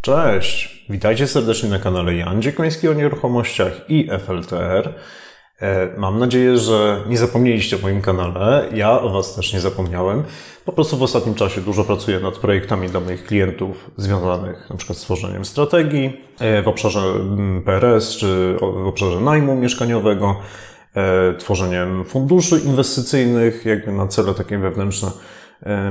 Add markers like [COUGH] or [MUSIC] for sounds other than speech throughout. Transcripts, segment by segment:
Cześć, witajcie serdecznie na kanale Jan Dziekoński o nieruchomościach i FLTR. E, mam nadzieję, że nie zapomnieliście o moim kanale. Ja o Was też nie zapomniałem. Po prostu w ostatnim czasie dużo pracuję nad projektami dla moich klientów związanych przykład z tworzeniem strategii e, w obszarze mm, PRS czy w obszarze najmu mieszkaniowego, e, tworzeniem funduszy inwestycyjnych jakby na cele takie wewnętrzne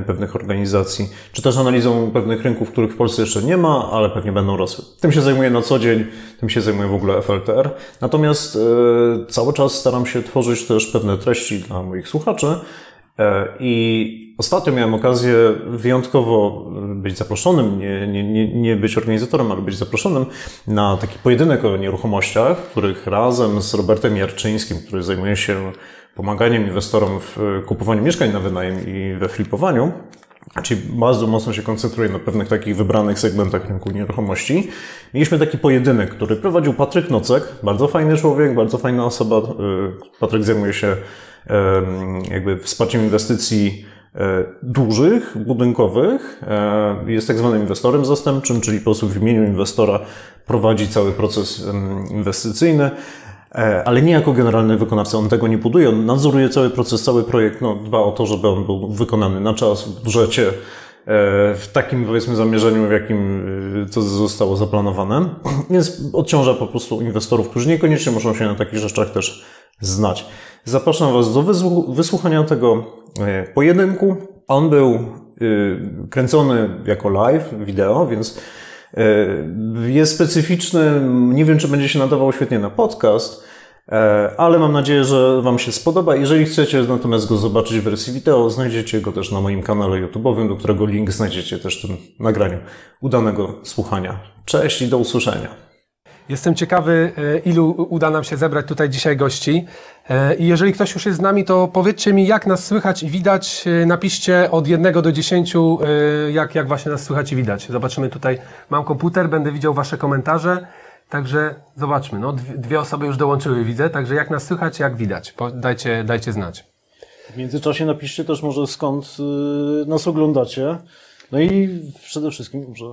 pewnych organizacji, czy też analizą pewnych rynków, których w Polsce jeszcze nie ma, ale pewnie będą rosły. Tym się zajmuję na co dzień, tym się zajmuję w ogóle FLTR. Natomiast e, cały czas staram się tworzyć też pewne treści dla moich słuchaczy. E, I ostatnio miałem okazję wyjątkowo być zaproszonym, nie, nie, nie, nie być organizatorem, ale być zaproszonym na taki pojedynek o nieruchomościach, w których razem z Robertem Jarczyńskim, który zajmuje się pomaganiem inwestorom w e, kupowaniu mieszkań na wynajem i we flipowaniu, czyli bardzo mocno się koncentruje na pewnych takich wybranych segmentach rynku nieruchomości. Mieliśmy taki pojedynek, który prowadził Patryk Nocek, bardzo fajny człowiek, bardzo fajna osoba. E, Patryk zajmuje się jakby wsparciem inwestycji e, dużych, budynkowych. Jest tak zwanym inwestorem zastępczym, czyli po prostu w imieniu inwestora prowadzi cały proces inwestycyjny. E, ale nie jako generalny wykonawca. On tego nie buduje, on nadzoruje cały proces, cały projekt, no, dba o to, żeby on był wykonany na czas, w budżecie, e, w takim powiedzmy zamierzeniu, w jakim e, to zostało zaplanowane. [CLEARS THROAT] Więc odciąża po prostu inwestorów, którzy niekoniecznie muszą się na takich rzeczach też znać. Zapraszam Was do wysłuchania tego pojedynku. On był kręcony jako live, wideo, więc E, jest specyficzny, nie wiem czy będzie się nadawał świetnie na podcast, e, ale mam nadzieję, że Wam się spodoba. Jeżeli chcecie natomiast go zobaczyć w wersji wideo, znajdziecie go też na moim kanale YouTube'owym, do którego link znajdziecie też w tym nagraniu. Udanego słuchania. Cześć i do usłyszenia. Jestem ciekawy, e, ilu uda nam się zebrać tutaj dzisiaj gości. E, I jeżeli ktoś już jest z nami, to powiedzcie mi, jak nas słychać i widać. E, napiszcie od 1 do 10, jak, jak właśnie nas słychać i widać. Zobaczymy tutaj. Mam komputer, będę widział Wasze komentarze. Także zobaczmy. No, dwie osoby już dołączyły, widzę. Także jak nas słychać, jak widać. Dajcie, dajcie znać. W międzyczasie napiszcie też może skąd nas oglądacie. No i przede wszystkim może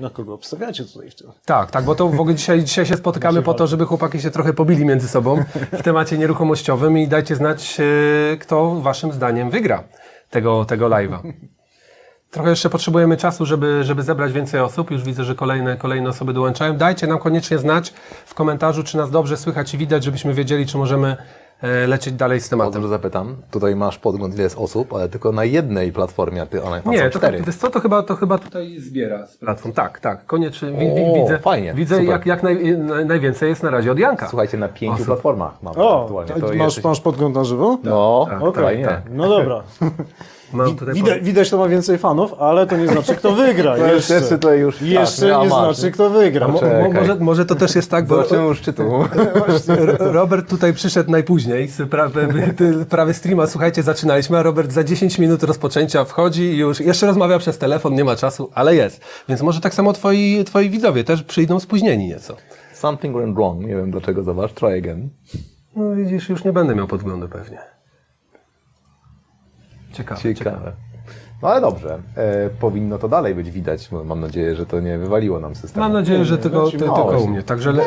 na kogo obstawiacie tutaj w tym? Tak, tak, bo to w ogóle dzisiaj, dzisiaj się spotykamy po to, żeby chłopaki się trochę pobili między sobą w temacie nieruchomościowym i dajcie znać, e, kto waszym zdaniem wygra tego, tego live'a. Trochę jeszcze potrzebujemy czasu, żeby, żeby zebrać więcej osób. Już widzę, że kolejne, kolejne osoby dołączają. Dajcie nam koniecznie znać w komentarzu, czy nas dobrze słychać i widać, żebyśmy wiedzieli, czy możemy lecieć dalej z tematem. Dobrze zapytam. Tutaj masz podgląd, ile jest osób, ale tylko na jednej platformie, a ty one Nie, są to, cztery. wiesz co, to chyba, to chyba tutaj zbiera z platform. Tak, tak, koniecznie. O, widzę, fajnie, widzę jak, jak naj, najwięcej jest na razie od Janka. Słuchajcie, na pięciu osób. platformach mamy o, aktualnie. To masz, jesteś... masz podgląd na żywo? No, tak, okay, tak. No dobra. [LAUGHS] Widać, widać, to ma więcej fanów, ale to nie znaczy, kto wygra. To [LAUGHS] jeszcze jeszcze, to już, jeszcze tak, nie znaczy, kto wygra. Mo, może, może to też jest tak, bo Zobaczymy szczytu. [LAUGHS] Robert tutaj przyszedł najpóźniej z prawy, [LAUGHS] prawy streama. Słuchajcie, zaczynaliśmy, a Robert za 10 minut rozpoczęcia wchodzi i już jeszcze rozmawia przez telefon, nie ma czasu, ale jest. Więc może tak samo twoi, twoi widzowie też przyjdą spóźnieni nieco. Something went wrong. Nie wiem dlaczego, zobacz. Try again. No widzisz, już nie będę miał podglądu pewnie. Ciekawe. ciekawe. ciekawe. No ale dobrze, e, powinno to dalej być widać. Mam nadzieję, że to nie wywaliło nam systemu. Mam nadzieję, że tylko, ty, tylko u mnie. Także le...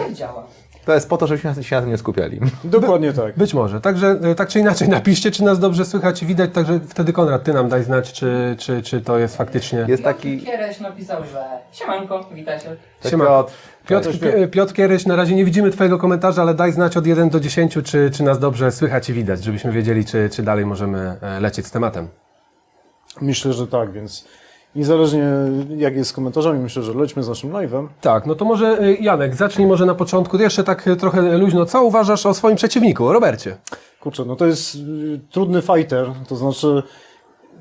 To jest po to, żebyśmy się na tym nie skupiali. Dokładnie tak. Być może. Także e, tak czy inaczej [LAUGHS] napiszcie, czy nas dobrze słychać i widać. Także wtedy Konrad, ty nam daj znać, czy, czy, czy to jest faktycznie... Jest taki... Kiereś napisał, że siemanko, witajcie. Siemanko. Piotr, Piotr Kieryś, na razie nie widzimy Twojego komentarza, ale daj znać od 1 do 10, czy, czy nas dobrze słychać i widać, żebyśmy wiedzieli, czy, czy dalej możemy e, lecieć z tematem. Myślę, że tak, więc niezależnie jak jest z komentarzami, myślę, że lećmy z naszym live'em. Tak, no to może e, Janek, zacznij może na początku, jeszcze tak e, trochę luźno. Co uważasz o swoim przeciwniku, Robercie? Kurczę, no to jest trudny fighter, to znaczy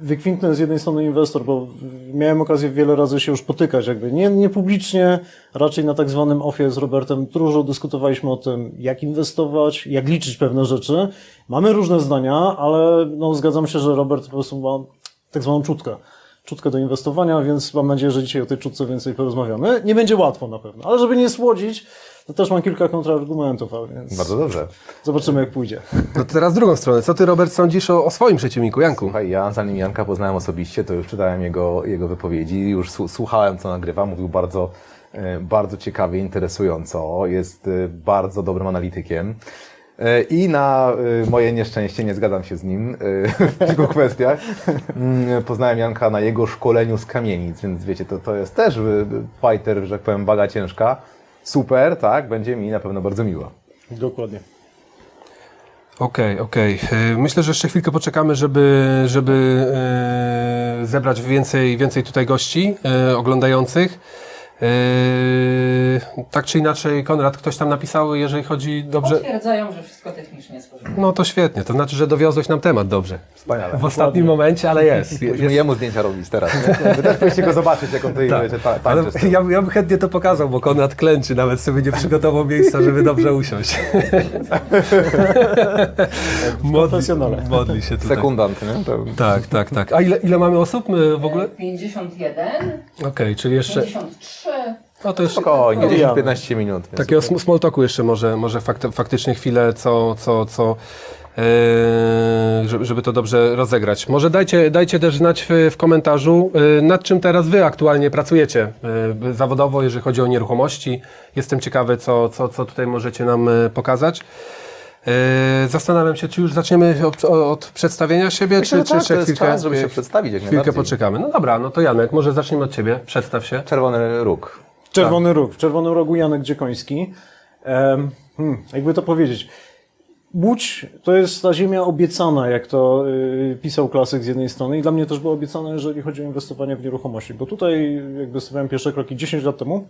wykwintny z jednej strony inwestor, bo miałem okazję wiele razy się już potykać, jakby nie, nie publicznie, raczej na tak zwanym ofie z Robertem dużo dyskutowaliśmy o tym, jak inwestować, jak liczyć pewne rzeczy. Mamy różne zdania, ale no, zgadzam się, że Robert po prostu ma tak zwaną czutkę. Czutkę do inwestowania, więc mam nadzieję, że dzisiaj o tej czutce więcej porozmawiamy. Nie będzie łatwo na pewno, ale żeby nie słodzić, to też mam kilka kontrargumentów, a więc Bardzo dobrze. zobaczymy jak pójdzie. No to teraz drugą stronę. Co ty, Robert, sądzisz o, o swoim przeciwniku, Janku? Słuchaj, ja zanim Janka poznałem osobiście, to już czytałem jego, jego wypowiedzi, już słu- słuchałem, co nagrywa. Mówił bardzo, e, bardzo ciekawie, interesująco. Jest e, bardzo dobrym analitykiem. E, I na e, moje nieszczęście nie zgadzam się z nim e, w kilku kwestiach. Mm, Poznałem Janka na jego szkoleniu z kamienic, więc wiecie, to, to jest też fighter, że tak powiem, baga ciężka. Super, tak, będzie mi na pewno bardzo miło. Dokładnie. Okej, okej. Y, Myślę, że jeszcze chwilkę poczekamy, żeby, żeby zebrać więcej, więcej tutaj gości oglądających. Y, tak czy inaczej, Konrad, ktoś tam napisał, jeżeli chodzi dobrze. Potwierdzają, że wszystko technicznie jest porządku. No to świetnie, to znaczy, że dowiozłeś nam temat dobrze. Wspaniale. W ostatnim momencie, ale jest. Musimy jemu zdjęcia robić teraz. [LAUGHS] Wy też powinniście go zobaczyć, jak on tutaj Tak. wiecie, ta, Ale ja, ja bym chętnie to pokazał, bo Konrad klęczy, nawet sobie nie przygotował miejsca, żeby dobrze usiąść. [LAUGHS] modli, modli się tutaj. Sekundant, nie? To... Tak, tak, tak. A ile, ile mamy osób y, w ogóle? 51, Okej, czyli jeszcze... 53. No to jeszcze Spokojnie, No, 10-15 minut. Więc takiego sm- small talku jeszcze może, może fakty, faktycznie chwilę, co, co, co yy, żeby, żeby to dobrze rozegrać. Może dajcie, dajcie też znać w, w komentarzu, yy, nad czym teraz Wy aktualnie pracujecie yy, zawodowo, jeżeli chodzi o nieruchomości. Jestem ciekawy, co, co, co tutaj możecie nam yy, pokazać. Yy, zastanawiam się, czy już zaczniemy od, od przedstawienia siebie, Myślę, czy, tak, czy to jeszcze chwilkę, czas, żeby się przedstawić jak chwilkę poczekamy. No dobra, no to Janek, może zacznijmy od Ciebie. Przedstaw się. Czerwony róg. Czerwony Róg. W Czerwonym Rogu Janek Dziekoński. Hmm, jakby to powiedzieć. Łódź to jest ta ziemia obiecana, jak to y, pisał klasyk z jednej strony i dla mnie też było obiecane, jeżeli chodzi o inwestowanie w nieruchomości, bo tutaj jakby stawiałem pierwsze kroki 10 lat temu,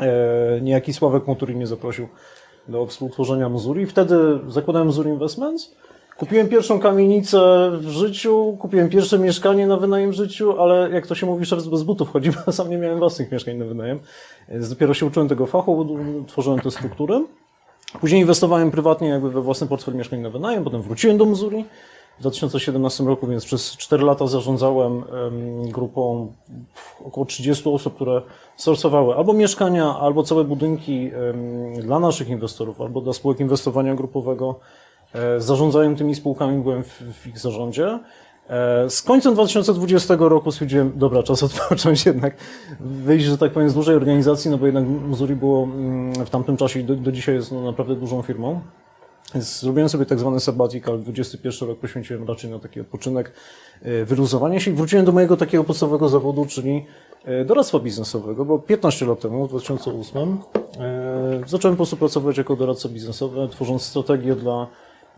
e, niejaki Sławek Moturi mnie zaprosił do współtworzenia Mzuri. Wtedy zakładałem Mzuri Investments. Kupiłem pierwszą kamienicę w życiu, kupiłem pierwsze mieszkanie na wynajem w życiu, ale jak to się mówi, szef bez butów chodzi, bo [LAUGHS] sam nie miałem własnych mieszkań na wynajem. Dopiero się uczyłem tego fachu, tworzyłem te struktury. Później inwestowałem prywatnie jakby we własny portfel mieszkań na wynajem, potem wróciłem do Missouri w 2017 roku, więc przez 4 lata zarządzałem em, grupą około 30 osób, które sorsowały albo mieszkania, albo całe budynki dla naszych inwestorów, albo dla spółek inwestowania grupowego. E, Zarządzałem tymi spółkami, byłem w, w ich zarządzie. E, Z końcem 2020 roku stwierdziłem, dobra, czas [LAUGHS] odpocząć jednak, wyjść, że tak powiem, z dużej organizacji, no bo jednak Missouri było mm, w tamtym czasie i do, do dzisiaj jest no, naprawdę dużą firmą. Zrobiłem sobie tak zwany sabbatical, 21 rok poświęciłem raczej na taki odpoczynek, e, wyluzowanie się i wróciłem do mojego takiego podstawowego zawodu, czyli e, doradztwa biznesowego, bo 15 lat temu, w 2008, e, zacząłem po prostu pracować jako doradca biznesowy, tworząc strategię dla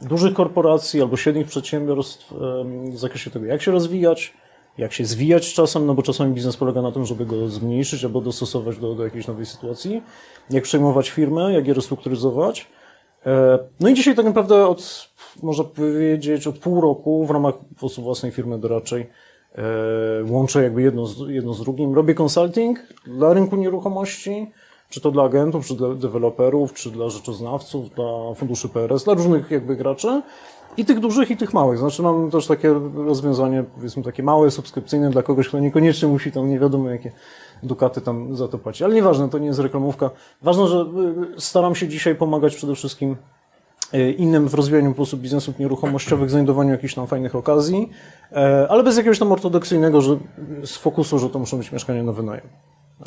dużych korporacji albo średnich przedsiębiorstw w zakresie tego, jak się rozwijać, jak się zwijać czasem, no bo czasami biznes polega na tym, żeby go zmniejszyć albo dostosować do, do jakiejś nowej sytuacji, jak przejmować firmę, jak je restrukturyzować. E, No i dzisiaj tak naprawdę od, można powiedzieć, od pół roku w ramach własnej firmy doradczej e, łączę jakby jedno z, jedno z drugim. Robię consulting dla rynku nieruchomości, czy to dla agentów, czy dla deweloperów, czy dla rzeczoznawców, dla funduszy PRS, dla różnych jakby graczy. I tych dużych, i tych małych. Znaczy mam też takie rozwiązanie, powiedzmy takie małe, subskrypcyjne dla kogoś, kto niekoniecznie musi tam nie wiadomo jakie dukaty tam za to płacić. Ale nieważne, to nie jest reklamówka. Ważne, że y, staram się dzisiaj pomagać przede wszystkim y, innym w rozwijaniu po prostu biznesów nieruchomościowych, znajdowaniu jakichś tam fajnych okazji, e, ale bez jakiegoś tam ortodoksyjnego, że z fokusu, że to muszą być mieszkania na wynajem.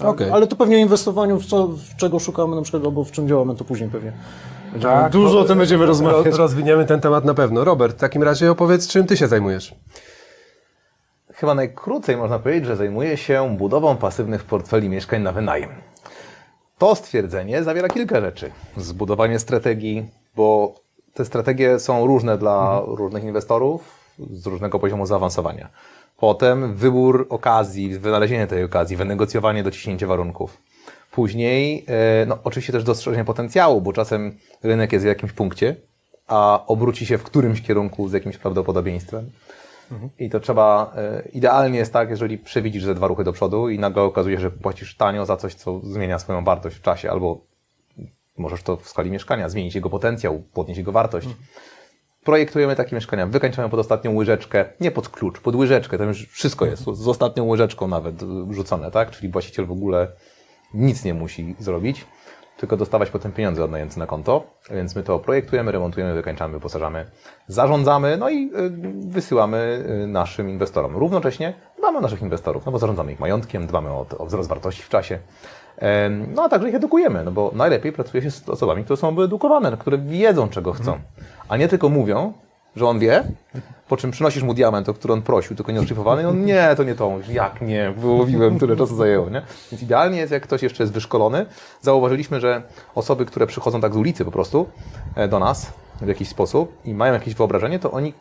E, Okej. Ale to pewnie o inwestowaniu, w, co, w czego szukamy na przykład, albo w czym działamy, to później pewnie. Tak, dużo o tym będziemy rozmawiać. Ro- Rozwiniemy ten temat na pewno. Robert, w takim razie opowiedz, czym ty się zajmujesz. Chyba najkrócej można powiedzieć, że zajmuje się budową pasywnych portfeli mieszkań na wynajem. To stwierdzenie zawiera kilka rzeczy. Zbudowanie strategii, bo te strategie są różne dla różnych inwestorów z różnego poziomu zaawansowania. Potem wybór okazji, wynalezienie tej okazji, wynegocjowanie, dociśnięcie warunków. Później, e, no, oczywiście też dostrzeżenie potencjału, bo czasem rynek jest w jakimś punkcie, a obróci się w którymś kierunku z jakimś prawdopodobieństwem. I to trzeba, e, idealnie jest tak, jeżeli przewidzisz ze dwa ruchy do przodu i nagle okazuje się, że płacisz tanio za coś, co zmienia swoją wartość w czasie, albo możesz to w skali mieszkania, zmienić jego potencjał, podnieść jego wartość. Projektujemy takie mieszkania, wykańczamy pod ostatnią łyżeczkę, nie pod klucz, pod łyżeczkę, tam już wszystko jest, z ostatnią łyżeczką nawet rzucone, tak? Czyli właściciel w ogóle nic nie musi zrobić, tylko dostawać potem pieniądze od najemcy na konto, więc my to projektujemy, remontujemy, wykańczamy, wyposażamy, zarządzamy, no i y, wysyłamy y, naszym inwestorom. Równocześnie dbamy o naszych inwestorów, no bo zarządzamy ich majątkiem, dbamy o, o wzrost wartości w czasie, no a także ich edukujemy, no bo najlepiej pracuje się z osobami, które są wyedukowane, które wiedzą, czego chcą, a nie tylko mówią, że on wie, po czym przynosisz mu diament, o który on prosił, tylko nieodszlifowany i on nie, to nie to. Jak nie? Wyłowiłem, tyle czasu zajęło, nie? Więc idealnie jest, jak ktoś jeszcze jest wyszkolony. Zauważyliśmy, że osoby, które przychodzą tak z ulicy po prostu e, do nas w jakiś sposób i mają jakieś wyobrażenie, to oni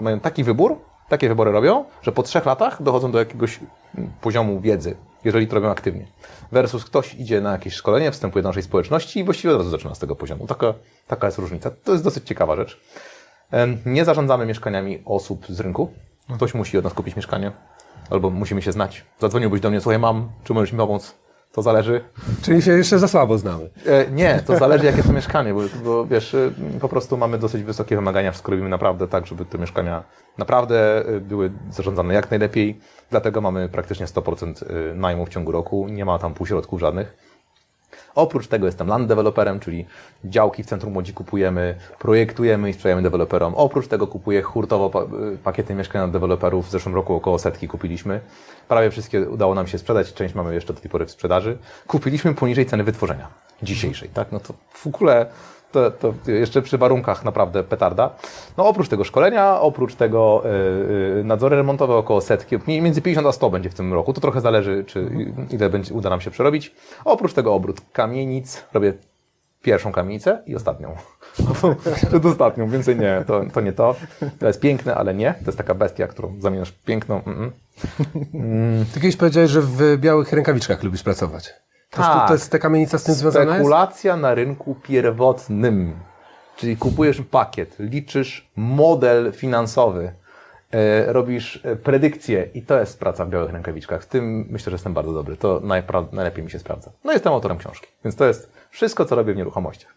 mają taki wybór, takie wybory robią, że po trzech latach dochodzą do jakiegoś mm, poziomu wiedzy, jeżeli to robią aktywnie. Versus ktoś idzie na jakieś szkolenie, wstępuje do naszej społeczności i właściwie od razu zaczyna z tego poziomu. Taka, taka jest różnica. To jest dosyć ciekawa rzecz. Nie zarządzamy mieszkaniami osób z rynku. Ktoś musi od nas kupić mieszkanie, albo musimy się znać. Zadzwoniłbyś do mnie, słuchaj, mam, czy możesz mi pomóc? To zależy. Czyli się jeszcze za słabo znamy. E, nie, to zależy jakie to mieszkanie, bo, bo wiesz, e, po prostu mamy dosyć wysokie wymagania, wszystko robimy naprawdę tak, żeby te mieszkania naprawdę e, były zarządzane jak najlepiej. Dlatego mamy praktycznie 100% e, najmu w ciągu roku, nie ma tam półśrodków żadnych. Oprócz tego jestem land developerem, czyli działki w centrum Łodzi kupujemy, projektujemy i sprzedajemy deweloperom. Oprócz tego kupuję hurtowo y, pakiety mieszkania od deweloperów. W zeszłym roku około setki kupiliśmy. Prawie wszystkie udało nam się sprzedać, część mamy jeszcze do tej pory w sprzedaży. Kupiliśmy poniżej ceny wytworzenia dzisiejszej, tak? No to w ogóle to, to jeszcze przy warunkach naprawdę petarda. No oprócz tego szkolenia, oprócz tego y, y, nadzory remontowe około setki, między 50 a 100 będzie w tym roku. To trochę zależy, czy ile będzie, uda nam się przerobić. Oprócz tego obrót kamienic, robię pierwszą kamienicę i ostatnią. [LAUGHS] Przed ostatnią, więcej nie, to, to nie to. To jest piękne, ale nie. To jest taka bestia, którą zamieniasz piękną. Mm -mm. [LAUGHS] Ty kiedyś powiedziałeś, że w białych rękawiczkach lubisz pracować. To, jest, Tak. to jest ta kamienica z tym związana jest? Spekulacja na rynku pierwotnym. Czyli kupujesz pakiet, liczysz model finansowy, e, robisz e, predykcje i to jest praca w białych rękawiczkach. W tym myślę, że jestem bardzo dobry. To najlepiej mi się sprawdza. No jestem autorem książki, więc to jest wszystko, co robię w nieruchomościach.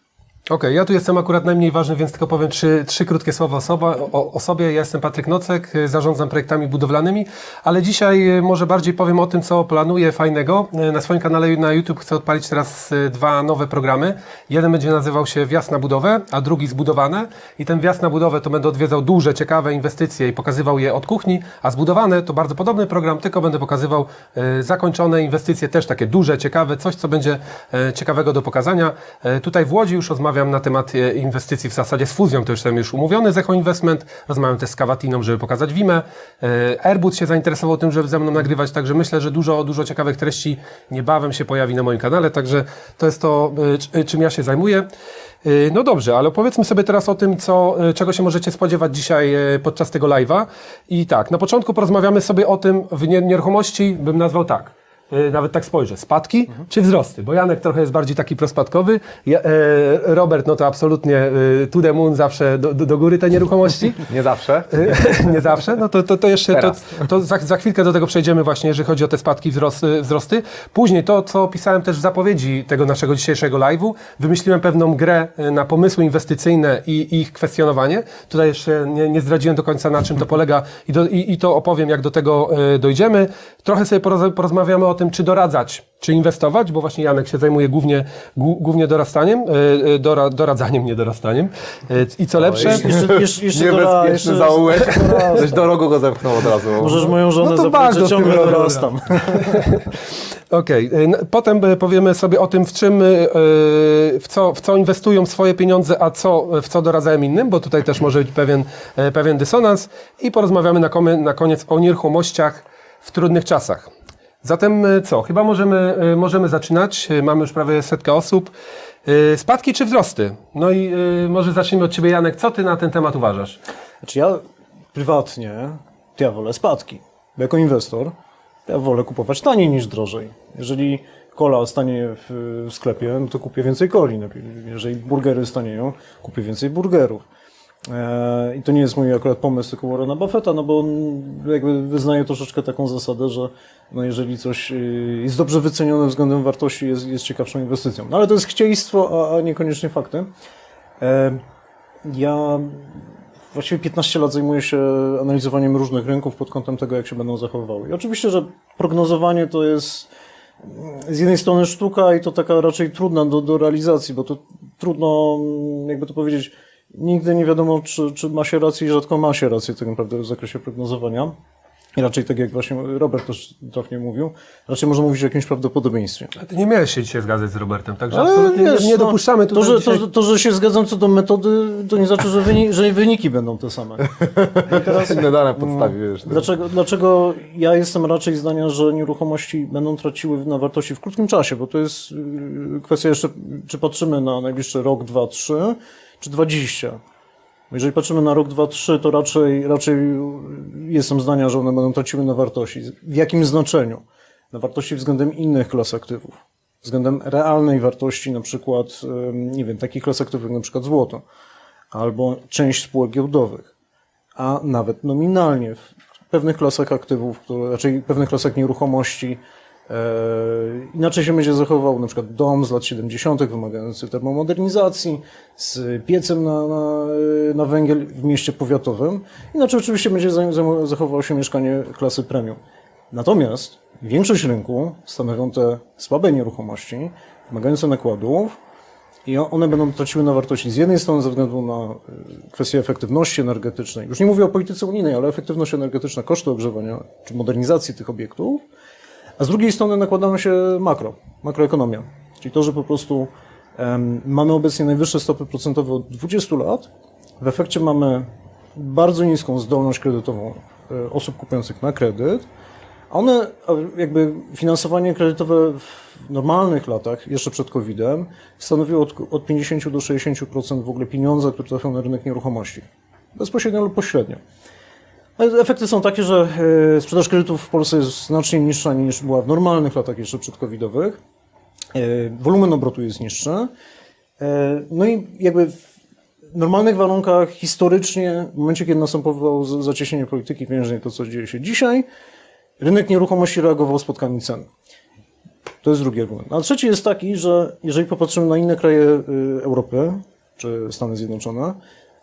Okej, ja tu jestem akurat najmniej ważny, więc tylko powiem trzy, trzy krótkie słowa osoba, o, o sobie. Ja jestem Patryk Nocek, y, zarządzam projektami budowlanymi, ale dzisiaj y, może bardziej powiem o tym, co planuję fajnego. Y, Na swoim kanale na YouTube chcę odpalić teraz dwa nowe programy. Jeden będzie nazywał się Wjazd na budowę, a drugi Zbudowane. I ten Wjazd na budowę to będę odwiedzał duże, ciekawe inwestycje i pokazywał je od kuchni, a Zbudowane to bardzo podobny program, tylko będę pokazywał zakończone inwestycje, też takie duże, ciekawe, coś, co będzie ciekawego do pokazania. Tutaj w Łodzi już rozmawiam na temat e, inwestycji w zasadzie z fuzją, to już jestem już umówiony z Echo Investment, rozmawiam też z Kawatiną, żeby pokazać Wimę. E, Airbus się zainteresował tym, żeby ze mną nagrywać, także myślę, że dużo, dużo ciekawych treści niebawem się pojawi na moim kanale, także to jest to, e, czym ja się zajmuję. No dobrze, ale powiedzmy sobie teraz o tym, co, czego się możecie spodziewać dzisiaj podczas tego live'a. I tak, na początku porozmawiamy sobie o tym w nie- nieruchomości, bym nazwał tak. E, Nawet tak spojrzę, spadki czy wzrosty, bo Janek trochę jest bardziej taki prospadkowy, ja, e, Robert no to absolutnie e, to the moon zawsze do, do, do góry te nieruchomości. [LAUGHS] Nie zawsze. [LAUGHS] nie zawsze, no to, to, to jeszcze to, to za, za chwilkę do tego przejdziemy właśnie, jeżeli chodzi o te spadki, wzrosty, wzrosty. Później to, co pisałem też w zapowiedzi tego naszego dzisiejszego live'u, wymyśliłem pewną grę na pomysły inwestycyjne i, ich kwestionowanie. Tutaj jeszcze nie, nie zdradziłem do końca, na czym to polega i, do, i, i to opowiem, jak do tego dojdziemy. Trochę sobie poroz, porozmawiamy o tym, czy doradzać, czy inwestować, bo właśnie Janek się zajmuje głównie, głównie dorastaniem, e, e, dora, doradzaniem, nie dorastaniem. E, I co lepsze... Jeszcze, jeszcze, jeszcze [LAUGHS] dora, Niebezpieczny zaułek. Coś do rogu go zepchnął od razu. Możesz moją żonę No to zapytać, bardzo że ciągle tym dorastam. [LAUGHS] Okej, y, n- potem powiemy sobie o tym, w czym, w co, w co inwestują swoje pieniądze, a co, w co doradzają innym, bo tutaj też może być pewien, pewien dysonans i porozmawiamy na, na koniec o nieruchomościach w trudnych czasach. Zatem y, co? Chyba możemy, y, możemy zaczynać. Y, Mamy już prawie setkę osób. Spadki czy wzrosty? No i może zacznijmy od Ciebie, Janek. Co Ty na ten temat uważasz? Znaczy ja prywatnie, ja wolę spadki. Jako inwestor ja wolę kupować taniej niż drożej. Jeżeli kola stanie w sklepie, no to kupię więcej coli. Jeżeli burgery stanieją, kupię więcej burgerów. E, I to nie jest mój akurat pomysł, tylko Warrena Buffetta, no bo on jakby wyznaje troszeczkę taką zasadę, że no jeżeli coś y, jest dobrze wycenione względem wartości, jest, jest ciekawszą inwestycją. No ale to jest chciejstwo, a, a niekoniecznie fakty. E, Ja właściwie 15 lat zajmuję się analizowaniem różnych rynków pod kątem tego, jak się będą zachowywały. I oczywiście, że prognozowanie to jest z jednej strony sztuka i to taka raczej trudna do, do realizacji, bo to trudno, jakby to powiedzieć, nigdy nie wiadomo, czy, czy ma się rację i rzadko ma się rację tak naprawdę w zakresie prognozowania. I raczej tak jak właśnie Robert też trafnie mówił, raczej można mówić o jakimś prawdopodobieństwie. A ty nie miałeś się dzisiaj zgadzać z Robertem, także Ale absolutnie wiesz, nie, nie no, dopuszczamy to tutaj że, dzisiaj... to, to, że się zgadzam co do metody, to nie znaczy, że, wyni, [LAUGHS] że wyniki będą te same. I teraz, Inne dane podstawi, wiesz. Dlaczego, dlaczego ja jestem raczej zdania, że nieruchomości będą traciły na wartości w krótkim czasie? Bo to jest yy, kwestia jeszcze, czy patrzymy na najbliższy rok, dwa, trzy, czy dwadzieścia. Jeżeli patrzymy na rok, dwa, trzy, to raczej, raczej jestem zdania, że one będą traciły na wartości. W jakim znaczeniu? Na wartości względem innych klas aktywów. Względem realnej wartości, na przykład, nie wiem, takich klas aktywów jak na przykład złoto, albo część spółek giełdowych a nawet nominalnie w pewnych klasach aktywów, które, raczej pewnych klasach nieruchomości inaczej się będzie zachował na przykład dom z lat 70. wymagający termomodernizacji z piecem na, na, na węgiel w mieście powiatowym. Inaczej oczywiście będzie za- za- zachowało się mieszkanie klasy premium. Natomiast większość rynku stanowią te słabe nieruchomości, wymagające nakładów, i one będą traciły na wartości z jednej strony ze względu na y, kwestię efektywności energetycznej. Już nie mówię o polityce unijnej, ale efektywność energetyczna, koszty ogrzewania czy modernizacji tych obiektów. A z drugiej strony nakładają się makro, makroekonomia. Czyli to, że po prostu em, mamy obecnie najwyższe stopy procentowe od 20 lat. W efekcie mamy bardzo niską zdolność kredytową e, osób kupujących na kredyt. A One, jakby finansowanie kredytowe w normalnych latach, jeszcze przed COVID-em, stanowiło od, od 50 do 60% w ogóle pieniądza, które trafią na rynek nieruchomości. Bezpośrednio lub pośrednio. Ale Efekty są takie, że e, sprzedaż kredytów w Polsce jest znacznie niższa niż była w normalnych latach jeszcze przedcovidowych. E, Wolumen obrotu jest niższy. E, No i jakby w normalnych warunkach historycznie, w momencie kiedy następowało zacieśnienie polityki pieniężnej, to co dzieje się dzisiaj, rynek nieruchomości reagował spotkami cen. To jest drugi argument. A trzeci jest taki, że jeżeli popatrzymy na inne kraje y, Europy, czy Stany Zjednoczone,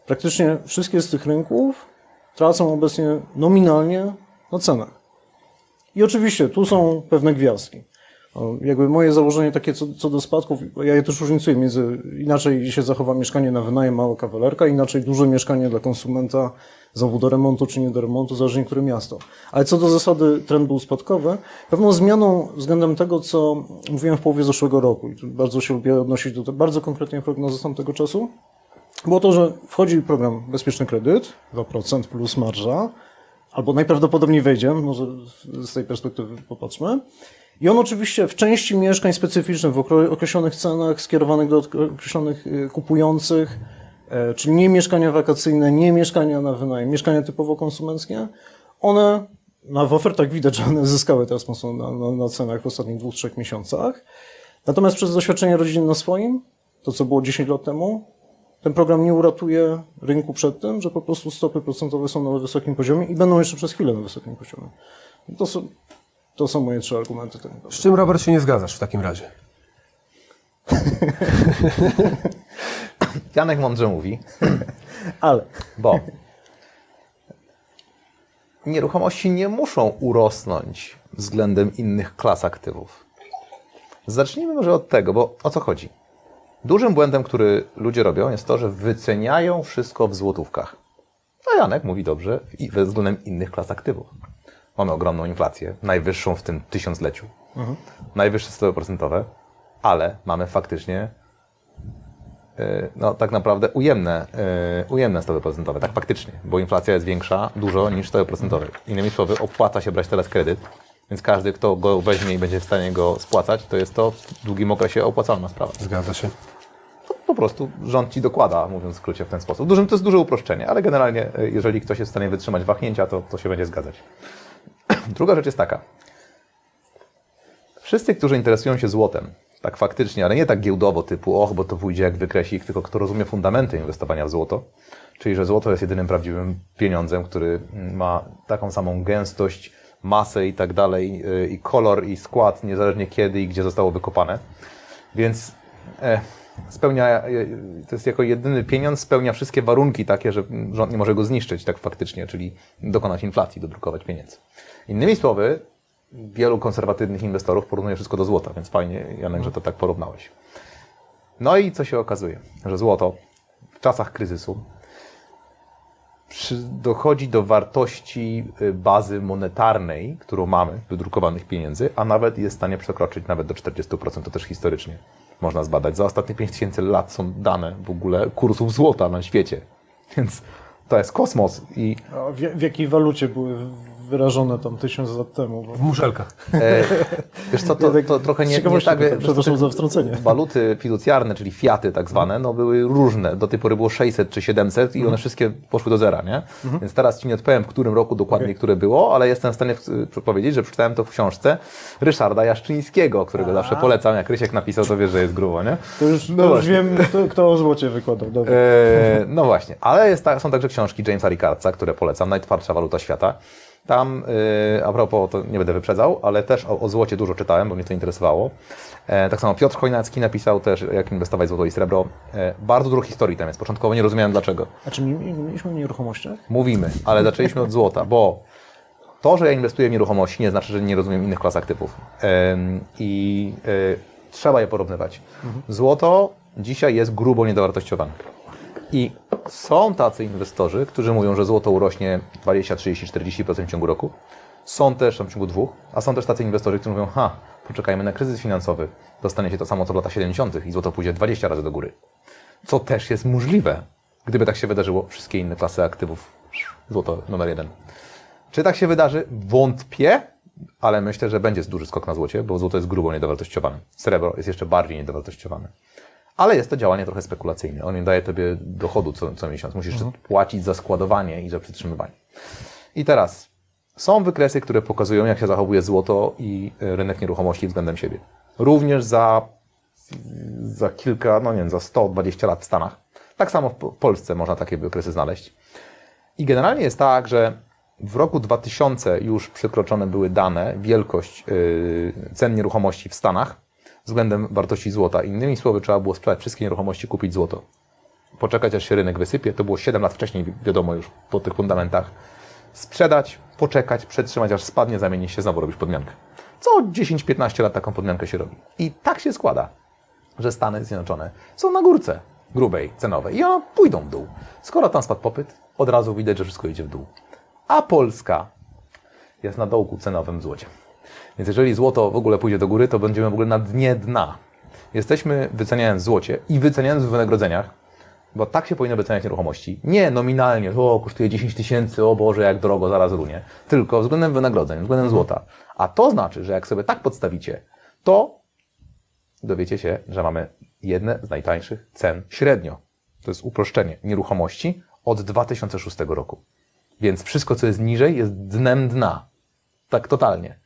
praktycznie wszystkie z tych rynków tracą obecnie nominalnie na cenach. I oczywiście tu są pewne gwiazdki. Jakby moje założenie takie co, co do spadków, ja je też różnicuję między, inaczej się zachowa mieszkanie na wynajem, mała kawalerka, inaczej duże mieszkanie dla konsumenta, znowu do remontu czy nie do remontu, zależnie które miasto. Ale co do zasady trend był spadkowy, pewną zmianą względem tego, co mówiłem w połowie zeszłego roku i bardzo się lubię odnosić do bardzo konkretnej prognozy z tamtego czasu, było to, że wchodzi program Bezpieczny Kredyt, 2% plus marża, albo najprawdopodobniej wejdzie, może z tej perspektywy popatrzmy. I on oczywiście w części mieszkań specyficznych, w okre- określonych cenach, skierowanych do określonych y, kupujących, e, czyli nie mieszkania wakacyjne, nie mieszkania na wynajem, mieszkania typowo konsumenckie, one, na, w ofertach widać, że one zyskały teraz mocno na, na, na cenach w ostatnich dwóch, trzech miesiącach. Natomiast przez doświadczenie rodzin na swoim, to co było 10 lat temu, ten program nie uratuje rynku przed tym, że po prostu stopy procentowe są na wysokim poziomie i będą jeszcze przez chwilę na wysokim poziomie. To są, to są moje trzy argumenty. Tak. Z czym, Robert, się nie zgadzasz w takim razie? [LAUGHS] Janek mądrze mówi, [CLEARS THROAT] Ale bo nieruchomości nie muszą urosnąć względem innych klas aktywów. Zacznijmy może od tego, bo o co chodzi? Dużym błędem, który ludzie robią, jest to, że wyceniają wszystko w złotówkach. A Janek mówi dobrze i względem innych klas aktywów. Mamy ogromną inflację, najwyższą w tym tysiącleciu, najwyższe stopy procentowe, ale mamy faktycznie e, no, tak naprawdę ujemne, e, ujemne stopy procentowe, tak faktycznie, bo inflacja jest większa dużo niż stopy procentowe. Innymi słowy, opłaca się brać teraz kredyt, więc każdy, kto go weźmie i będzie w stanie go spłacać, to jest to w długim okresie opłacalna sprawa. Zgadza się. To po prostu rząd ci dokłada, mówiąc w skrócie w ten sposób. Dużym, to jest duże uproszczenie, ale generalnie, e, jeżeli ktoś jest w stanie wytrzymać wahnięcia, to, to się będzie zgadzać. [CLEARS THROAT] Druga rzecz jest taka. Wszyscy, którzy interesują się złotem, tak faktycznie, ale nie tak giełdowo typu, och, bo to pójdzie jak wykresik, tylko kto rozumie fundamenty inwestowania w złoto, czyli że złoto jest jedynym prawdziwym pieniądzem, który ma taką samą gęstość, masę i tak dalej, y, i kolor, i skład, niezależnie kiedy i gdzie zostało wykopane. Więc e, spełnia, e, to jest jako jedyny pieniądz, spełnia wszystkie warunki takie, że rząd nie może go zniszczyć tak faktycznie, czyli dokonać inflacji, dodrukować pieniędzy. Innymi słowy, wielu konserwatywnych inwestorów porównuje wszystko do złota, więc fajnie, Janek, że to tak porównałeś. No i co się okazuje? Że złoto w czasach kryzysu przy, dochodzi do wartości y, bazy monetarnej, którą mamy, wydrukowanych pieniędzy, a nawet jest w stanie przekroczyć nawet do 40%, to też historycznie można zbadać. Za ostatnie 5000 lat są dane w ogóle kursów złota na świecie, więc to jest kosmos i w, w jakiej walucie były wyrażone tam tysiąc lat temu? Bo... W muszelkach. e, wiesz co, to, to trochę nie, nie tak, przepraszam za wtrącenie. [LAUGHS] Waluty fiducjarne, czyli fiaty tak zwane, no były różne. Do tej pory było 600 czy 700 i one wszystkie poszły do zera, nie? Więc teraz Ci nie odpowiem, w którym roku dokładnie, które było, ale jestem w stanie powiedzieć, że przeczytałem to w książce Ryszarda Jaszczyńskiego, którego zawsze polecam. Jak Rysiek napisał, to wiesz, że jest grubo, nie? To już, No to już wiem, kto, kto o złocie wykładał. E, no właśnie, ale jest, są także książki Jamesa Ricardsa, które polecam, Najtwardsza waluta świata. Tam, e, a propos, to nie będę wyprzedzał, ale też o, o złocie dużo czytałem, bo mnie to interesowało. E, tak samo Piotr Chojnacki napisał też, jak inwestować w złoto i srebro. E, bardzo dużo historii tam jest. Początkowo nie rozumiałem dlaczego. A czy mieliśmy o nieruchomościach? Mówimy, ale zaczęliśmy od złota, bo to, że ja inwestuję w nieruchomości, nie znaczy, że nie rozumiem innych klas aktywów. I e, trzeba je porównywać. Złoto dzisiaj jest grubo niedowartościowane. I są tacy inwestorzy, którzy mówią, że złoto urośnie 20, 30, 40% w ciągu roku. Są też w ciągu dwóch, a są też tacy inwestorzy, którzy mówią, ha, poczekajmy na kryzys finansowy, dostanie się to samo co w latach 70. i złoto pójdzie 20 razy do góry. Co też jest możliwe. Gdyby tak się wydarzyło, wszystkie inne klasy aktywów, złoto numer jeden. Czy tak się wydarzy? Wątpię, ale myślę, że będzie duży skok na złocie, bo złoto jest grubo niedowartościowane. Srebro jest jeszcze bardziej niedowartościowane. Ale jest to działanie trochę spekulacyjne. On nie daje tobie dochodu co, co miesiąc. Musisz płacić za składowanie i za przytrzymywanie. I teraz są wykresy, które pokazują, jak się zachowuje złoto i e, rynek nieruchomości względem siebie. Również za, za kilka, no nie wiem, za 120 lat w Stanach. Tak samo w Po- w Polsce można takie wykresy znaleźć. I generalnie jest tak, że w roku 2000 już przekroczone były dane, wielkość yy, cen nieruchomości w Stanach względem wartości złota. Innymi słowy, trzeba było sprzedać wszystkie nieruchomości, kupić złoto. Poczekać, aż się rynek wysypie. To było 7 lat wcześniej, wi- wiadomo już po tych fundamentach. Sprzedać, poczekać, przetrzymać, aż spadnie, zamienić się, znowu robisz podmiankę. Co 10-15 lat taką podmiankę się robi. I tak się składa, że Stany Zjednoczone są na górce grubej, cenowej i one pójdą w dół. Skoro tam spadł popyt, od razu widać, że wszystko idzie w dół. A Polska jest na dołku cenowym w złocie. Więc jeżeli złoto w ogóle pójdzie do góry, to będziemy w ogóle na dnie dna. Jesteśmy wyceniając złocie i wyceniając w wynagrodzeniach, bo tak się powinno wyceniać nieruchomości. Nie nominalnie, o kosztuje 10 tysięcy, o Boże, jak drogo, zaraz runie. Tylko względem wynagrodzeń, względem złota. A to znaczy, że jak sobie tak podstawicie, to dowiecie się, że mamy jedne z najtańszych cen średnio. To jest uproszczenie nieruchomości od 2006 roku. Więc wszystko, co jest niżej, jest dnem dna. Tak totalnie.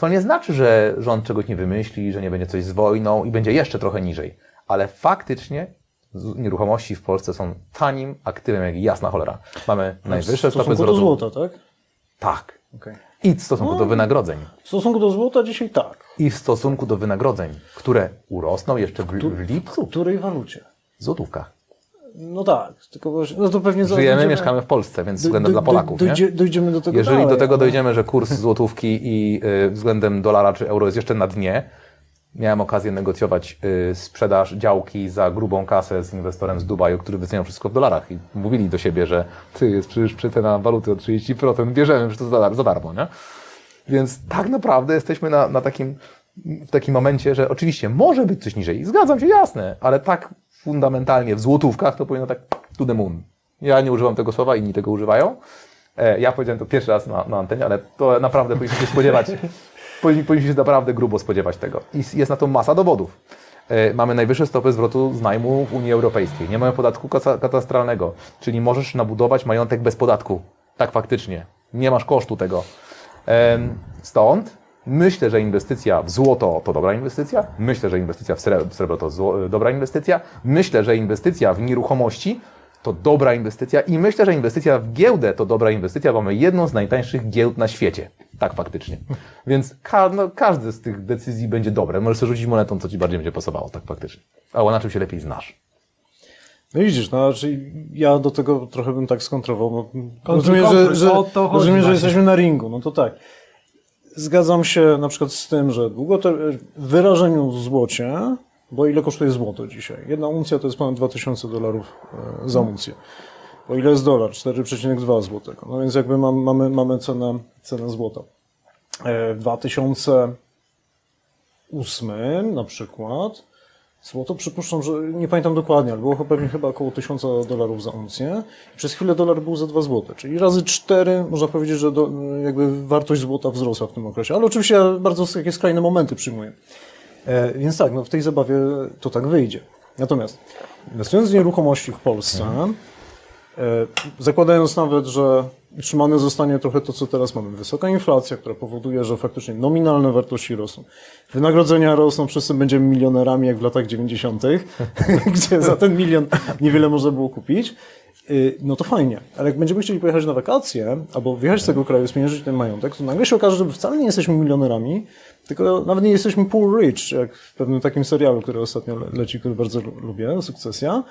To nie znaczy, że rząd czegoś nie wymyśli, że nie będzie coś z wojną i będzie jeszcze trochę niżej. Ale faktycznie nieruchomości w Polsce są tanim aktywem jak jasna cholera. Mamy najwyższe w stopy stosunku do zwrotu. złota, tak? Tak. Okej. I w stosunku do wynagrodzeń. W stosunku do złota dzisiaj tak. I w stosunku do wynagrodzeń, które urosną jeszcze w, w lipcu. W której walucie? W złotówkach. No tak, tylko no to pewnie Żyjemy, dojdziemy- mieszkamy w Polsce, więc do- względem do- dla Polaków. Dojdzie, dojdziemy do tego Jeżeli dalej, do tego ale- dojdziemy, że kurs złotówki i y, względem dolara czy euro jest jeszcze na dnie, miałem okazję negocjować y, sprzedaż działki za grubą kasę z inwestorem z Dubaju, który wyceniał wszystko w dolarach i mówili do siebie, że ty jest przecież przecena waluty o 30%, bierzemy że to za, za darmo, nie? Więc tak naprawdę jesteśmy na, na takim, w takim momencie, że oczywiście może być coś niżej. Zgadzam się, jasne, ale tak fundamentalnie w złotówkach to powinno tak to the moon. Ja nie używam tego słowa, inni tego używają. E, Ja powiedziałem to pierwszy raz na, na antenie, ale to naprawdę powinniśmy się spodziewać. [LAUGHS] powinni- Powinniśmy się naprawdę grubo spodziewać tego. I jest na to masa dowodów. E, Mamy najwyższe stopy zwrotu z najmu w Unii Europejskiej. Nie mamy podatku katastralnego, czyli możesz nabudować majątek bez podatku. Tak faktycznie. Nie masz kosztu tego. Em, Stąd Myślę, że inwestycja w złoto to dobra inwestycja. Myślę, że inwestycja w srebro, w srebro to zło, dobra inwestycja. Myślę, że inwestycja w nieruchomości to dobra inwestycja i myślę, że inwestycja w giełdę to dobra inwestycja, bo mamy jedną z najtańszych giełd na świecie. Tak faktycznie. Więc ka no, każdy z tych decyzji będzie dobre. Możesz sobie rzucić monetą, co Ci bardziej będzie pasowało, tak faktycznie. A na czym się lepiej znasz? No widzisz, no, znaczy ja do tego trochę bym tak skontrował. Rozumiem, że, że, rozumiem, że jesteśmy na ringu. No to tak. Zgadzam się na przykład z tym, że długoter- w wyrażeniu w złocie, bo ile kosztuje złoto dzisiaj? Jedna uncja to jest ponad 2000 dolarów e, za uncję. O ile jest dolar? 4,2 złotego. No więc jakby mam, mamy, mamy cenę, cenę złota. E, W 2008 na przykład złoto przypuszczam, że nie pamiętam dokładnie, ale było pewnie chyba około 1000 dolarów za uncję. Przez chwilę dolar był za 2 złote, czyli razy 4 można powiedzieć, że do, jakby wartość złota wzrosła w tym okresie. Ale oczywiście ja bardzo takie skrajne momenty przyjmuję. E, więc tak, no w tej zabawie to tak wyjdzie. Natomiast inwestując w nieruchomości w Polsce, e, zakładając nawet, że utrzymane zostanie trochę to, co teraz mamy, wysoka inflacja, która powoduje, że faktycznie nominalne wartości rosną, wynagrodzenia rosną, wszyscy będziemy milionerami jak w latach 90., [LAUGHS] gdzie za ten milion niewiele można było kupić, y, no to fajnie. Ale jak będziemy chcieli pojechać na wakacje, albo wyjechać z tego kraju, spieniężyć ten majątek, to nagle się okaże, że wcale nie jesteśmy milionerami, tylko nawet nie jesteśmy poor rich, jak w pewnym takim serialu, który ostatnio le- leci, który bardzo lu- lubię, Sukcesja.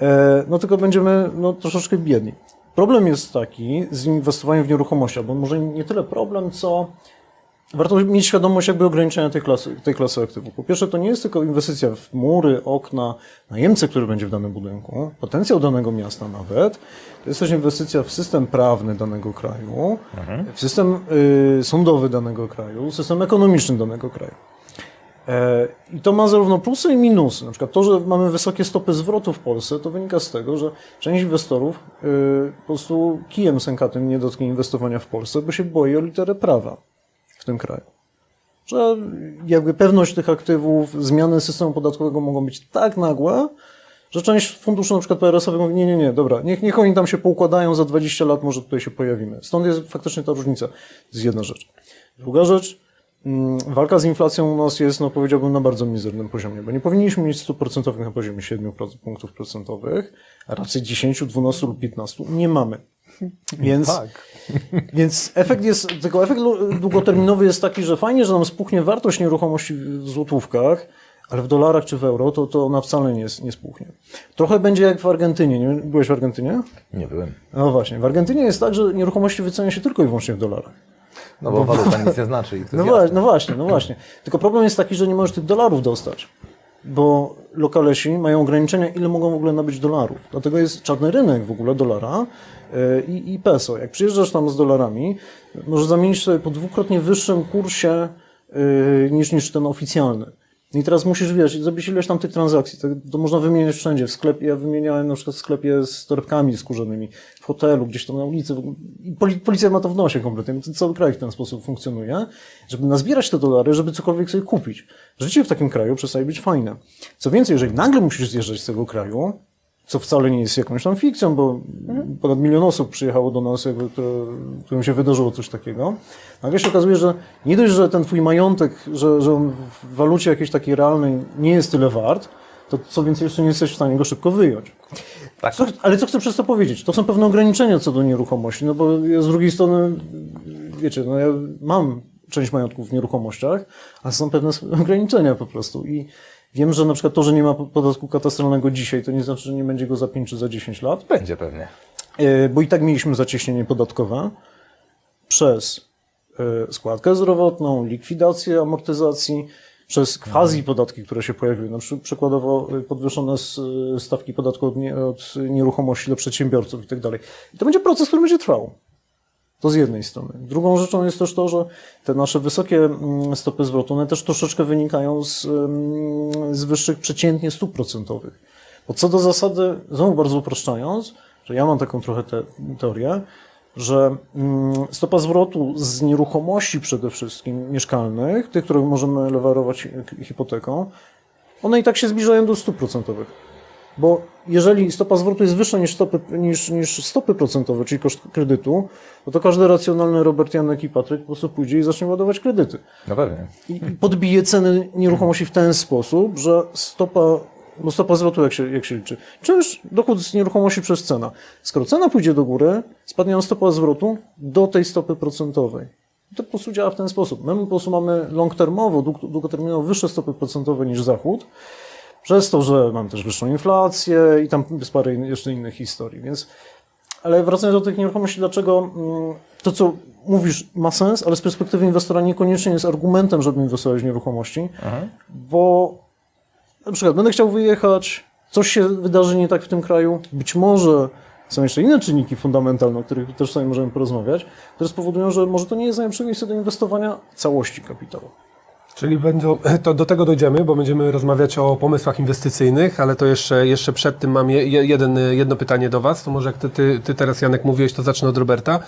E, No tylko będziemy no, troszeczkę biedni. Problem jest taki z inwestowaniem w nieruchomości, albo może nie tyle problem, co warto mieć świadomość jakby ograniczenia tej klasy, tej klasy aktywów. Po pierwsze, to nie jest tylko inwestycja w mury, okna, najemcę, który będzie w danym budynku, potencjał danego miasta nawet. To jest też inwestycja w system prawny danego kraju, w system y, sądowy danego kraju, system ekonomiczny danego kraju. E, I to ma zarówno plusy i minusy. Na przykład to, że mamy wysokie stopy zwrotu w Polsce, to wynika z tego, że część inwestorów y, po prostu kijem sękatym nie dotknie inwestowania w Polsce, bo się boi o literę prawa w tym kraju. Że jakby pewność tych aktywów, zmiany systemu podatkowego mogą być tak nagłe, że część funduszy na przykład PRS-owych mówi, nie, nie, nie, dobra, niech, niech oni tam się poukładają, za 20 lat może tutaj się pojawimy. Stąd jest faktycznie ta różnica. To jest jedna rzecz. Druga rzecz, walka z inflacją u nas jest, no powiedziałbym, na bardzo mizernym poziomie, bo nie powinniśmy mieć stóp procentowych na poziomie 7 proc- punktów procentowych, a raczej 10, 12 lub 15. Nie mamy. [LAUGHS] Więc, [LAUGHS] więc efekt jest, tylko efekt długoterminowy jest taki, że fajnie, że nam spuchnie wartość nieruchomości w złotówkach, ale w dolarach czy w euro to, to ona wcale nie, nie spuchnie. Trochę będzie jak w Argentynie. Nie, byłeś w Argentynie? Nie byłem. No właśnie. W Argentynie jest tak, że nieruchomości wycenia się tylko i wyłącznie w dolarach. No bo waluta nic nie znaczy. I [LAUGHS] No, wa- no właśnie, no właśnie. Tylko problem jest taki, że nie możesz tych dolarów dostać, bo lokalesi mają ograniczenia, ile mogą w ogóle nabyć dolarów. Dlatego jest czarny rynek w ogóle dolara e, i, i peso. Jak przyjeżdżasz tam z dolarami, możesz zamienić sobie po dwukrotnie wyższym kursie e, niż, niż ten oficjalny. I teraz musisz, wiesz, zrobić ileś tam tych transakcji. To, to można wymieniać wszędzie. W sklepie, ja wymieniałem na przykład w sklepie z torebkami skórzanymi, w hotelu, gdzieś tam na ulicy. I poli- policja ma to w nosie kompletnie. Cały kraj w ten sposób funkcjonuje, żeby nazbierać te dolary, żeby cokolwiek sobie kupić. Życie w takim kraju przestaje być fajne. Co więcej, jeżeli nagle musisz zjeżdżać z tego kraju, co wcale nie jest jakąś tam fikcją, bo ponad milion osób przyjechało do nas, jakby, które, którym się wydarzyło coś takiego. Nagle się okazuje, że nie dość, że ten twój majątek, że, że on w walucie jakiejś takiej realnej nie jest tyle wart, to co więcej, jeszcze nie jesteś w stanie go szybko wyjąć. Tak. Co, ale co chcę przez to powiedzieć? To są pewne ograniczenia co do nieruchomości, no bo ja z drugiej strony, wiecie, no ja mam część majątków w nieruchomościach, ale są pewne ograniczenia po prostu i wiem, że na przykład to, że nie ma podatku katastralnego dzisiaj, to nie znaczy, że nie będzie go za 5 czy za 10 lat, Będzie pewnie. E, bo i tak mieliśmy zacieśnienie podatkowe przez e, składkę zdrowotną, likwidację amortyzacji, przez quasi podatki, które się pojawiły, na przykład przykładowo e, podwyższone e, stawki podatku od, nie, od nieruchomości dla przedsiębiorców i tak dalej. I to będzie proces, który będzie trwał. To z jednej strony. Drugą rzeczą jest też to, że te nasze wysokie mm, stopy zwrotu, one też troszeczkę wynikają z, mm, z wyższych przeciętnie stóp procentowych. Bo co do zasady, znowu bardzo upraszczając, że ja mam taką trochę te, teorię, że mm, stopa zwrotu z nieruchomości przede wszystkim mieszkalnych, tych, które możemy lewarować hi- hipoteką, one i tak się zbliżają do stóp procentowych. Bo jeżeli stopa zwrotu jest wyższa niż stopy, niż, niż stopy procentowe, czyli koszt kredytu, no to każdy racjonalny Robert Janek i Patryk po prostu pójdzie i zacznie ładować kredyty. No pewnie. I podbije ceny nieruchomości w ten sposób, że stopa, bo stopa zwrotu jak się, jak się liczy? Czymś dochód z nieruchomości przez cena. Skoro cena pójdzie do góry, spadnie nam stopa zwrotu do tej stopy procentowej. To po prostu działa w ten sposób. My po prostu mamy long-termowo, dług- długoterminowo wyższe stopy procentowe niż Zachód, przez to, że mamy też wyższą inflację i tam jest parę jeszcze innych historii. Więc, ale wracając do tych nieruchomości, dlaczego mm, to, co mówisz, ma sens, ale z perspektywy inwestora niekoniecznie jest argumentem, żeby inwestować w nieruchomości, bo na przykład będę chciał wyjechać, coś się wydarzy nie tak w tym kraju, być może są jeszcze inne czynniki fundamentalne, o których też sobie możemy porozmawiać, które spowodują, że może to nie jest najlepsze miejsce do inwestowania całości kapitału. Czyli będą, [CLEARS THROAT] to do tego dojdziemy, bo będziemy rozmawiać o pomysłach inwestycyjnych, ale to jeszcze, jeszcze przed tym mam je, jeden, jedno pytanie do Was. To może jak ty, ty, ty teraz, Janek, mówiłeś, to zacznę od Roberta.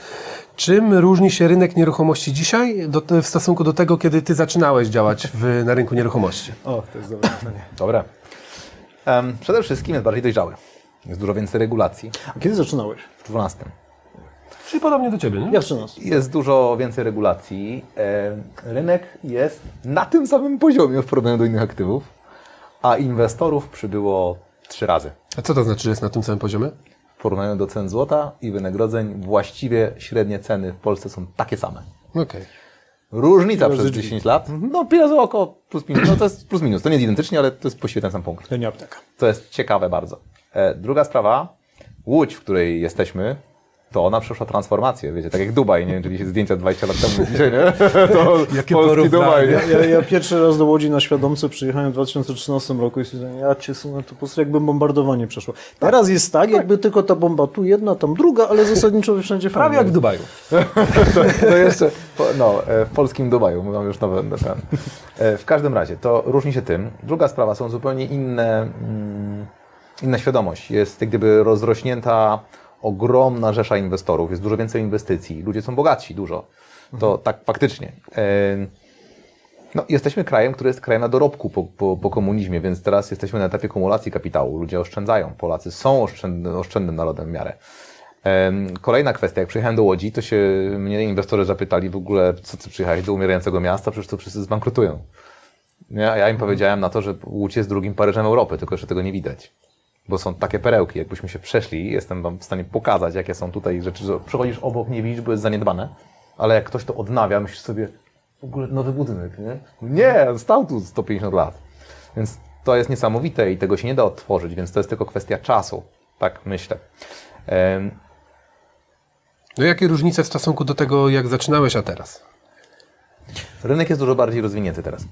Czym różni się rynek nieruchomości dzisiaj do, w stosunku do tego, kiedy Ty zaczynałeś działać w, na rynku nieruchomości? O, to jest dobre pytanie. Dobra. Em, przede wszystkim jest bardziej dojrzały. Jest dużo więcej regulacji. A kiedy zaczynałeś? W 12. Czyli podobnie do Ciebie, nie? Ja w 13. Jest dużo więcej regulacji. Rynek jest na tym samym poziomie w porównaniu do innych aktywów, a inwestorów przybyło trzy razy. A co to znaczy, że jest na tym samym poziomie? W porównaniu do cen złota i wynagrodzeń właściwie średnie ceny w Polsce są takie same. Okej. Różnica Razy przez drzwi. 10 lat, no pieniądze około plus minus, no to jest plus minus, to nie jest identycznie, ale to jest właściwie ten sam punkt. To nie apteka. To jest ciekawe bardzo. E, druga sprawa, Łódź, w której jesteśmy, to ona przeszła transformację, wiecie, tak jak Dubaj, nie wiem, czy widzieliście zdjęcia 20 lat temu dzisiaj, nie? To Jakie polski. Dubaj, nie? Ja, ja, ja pierwszy raz do Łodzi na świadomce przyjechałem w 2013 roku i stwierdziłem, ja cię sunę, to po prostu jakby bombardowanie przeszło. Teraz jest tak, jakby tylko ta bomba tu jedna, tam druga, ale zasadniczo wszędzie Prawie fajnie. jak w Dubaju. [LAUGHS] To jeszcze, po- no, e, w polskim Dubaju, mówią już nowe. Ten. E, W każdym razie, to różni się tym. Druga sprawa, są zupełnie inne, mm, inna świadomość. Jest jak gdyby rozrośnięta ogromna rzesza inwestorów, jest dużo więcej inwestycji, ludzie są bogatsi, dużo. To tak faktycznie. No, jesteśmy krajem, który jest krajem na dorobku po, po, po komunizmie, więc teraz jesteśmy na etapie kumulacji kapitału. Ludzie oszczędzają. Polacy są oszczędny, oszczędnym narodem w miarę. Kolejna kwestia, jak przyjechałem do Łodzi, to się mnie inwestorzy zapytali w ogóle, co ty przyjechałeś do umierającego miasta, przecież to wszyscy zbankrutują. Nie? A ja im powiedziałem na to, że Łódź jest drugim Paryżem Europy, tylko jeszcze tego nie widać. Bo są takie perełki, jakbyśmy się przeszli, jestem wam w stanie pokazać, jakie są tutaj rzeczy, że przechodzisz obok, nie widzisz, bo jest zaniedbane, ale jak ktoś to odnawia, myślisz sobie, w ogóle nowy budynek, nie? Nie, stał tu 150 lat. Więc to jest niesamowite i tego się nie da odtworzyć, więc to jest tylko kwestia czasu. Tak myślę. Em, No jakie różnice w stosunku do tego, jak zaczynałeś, a teraz? Rynek jest dużo bardziej rozwinięty teraz.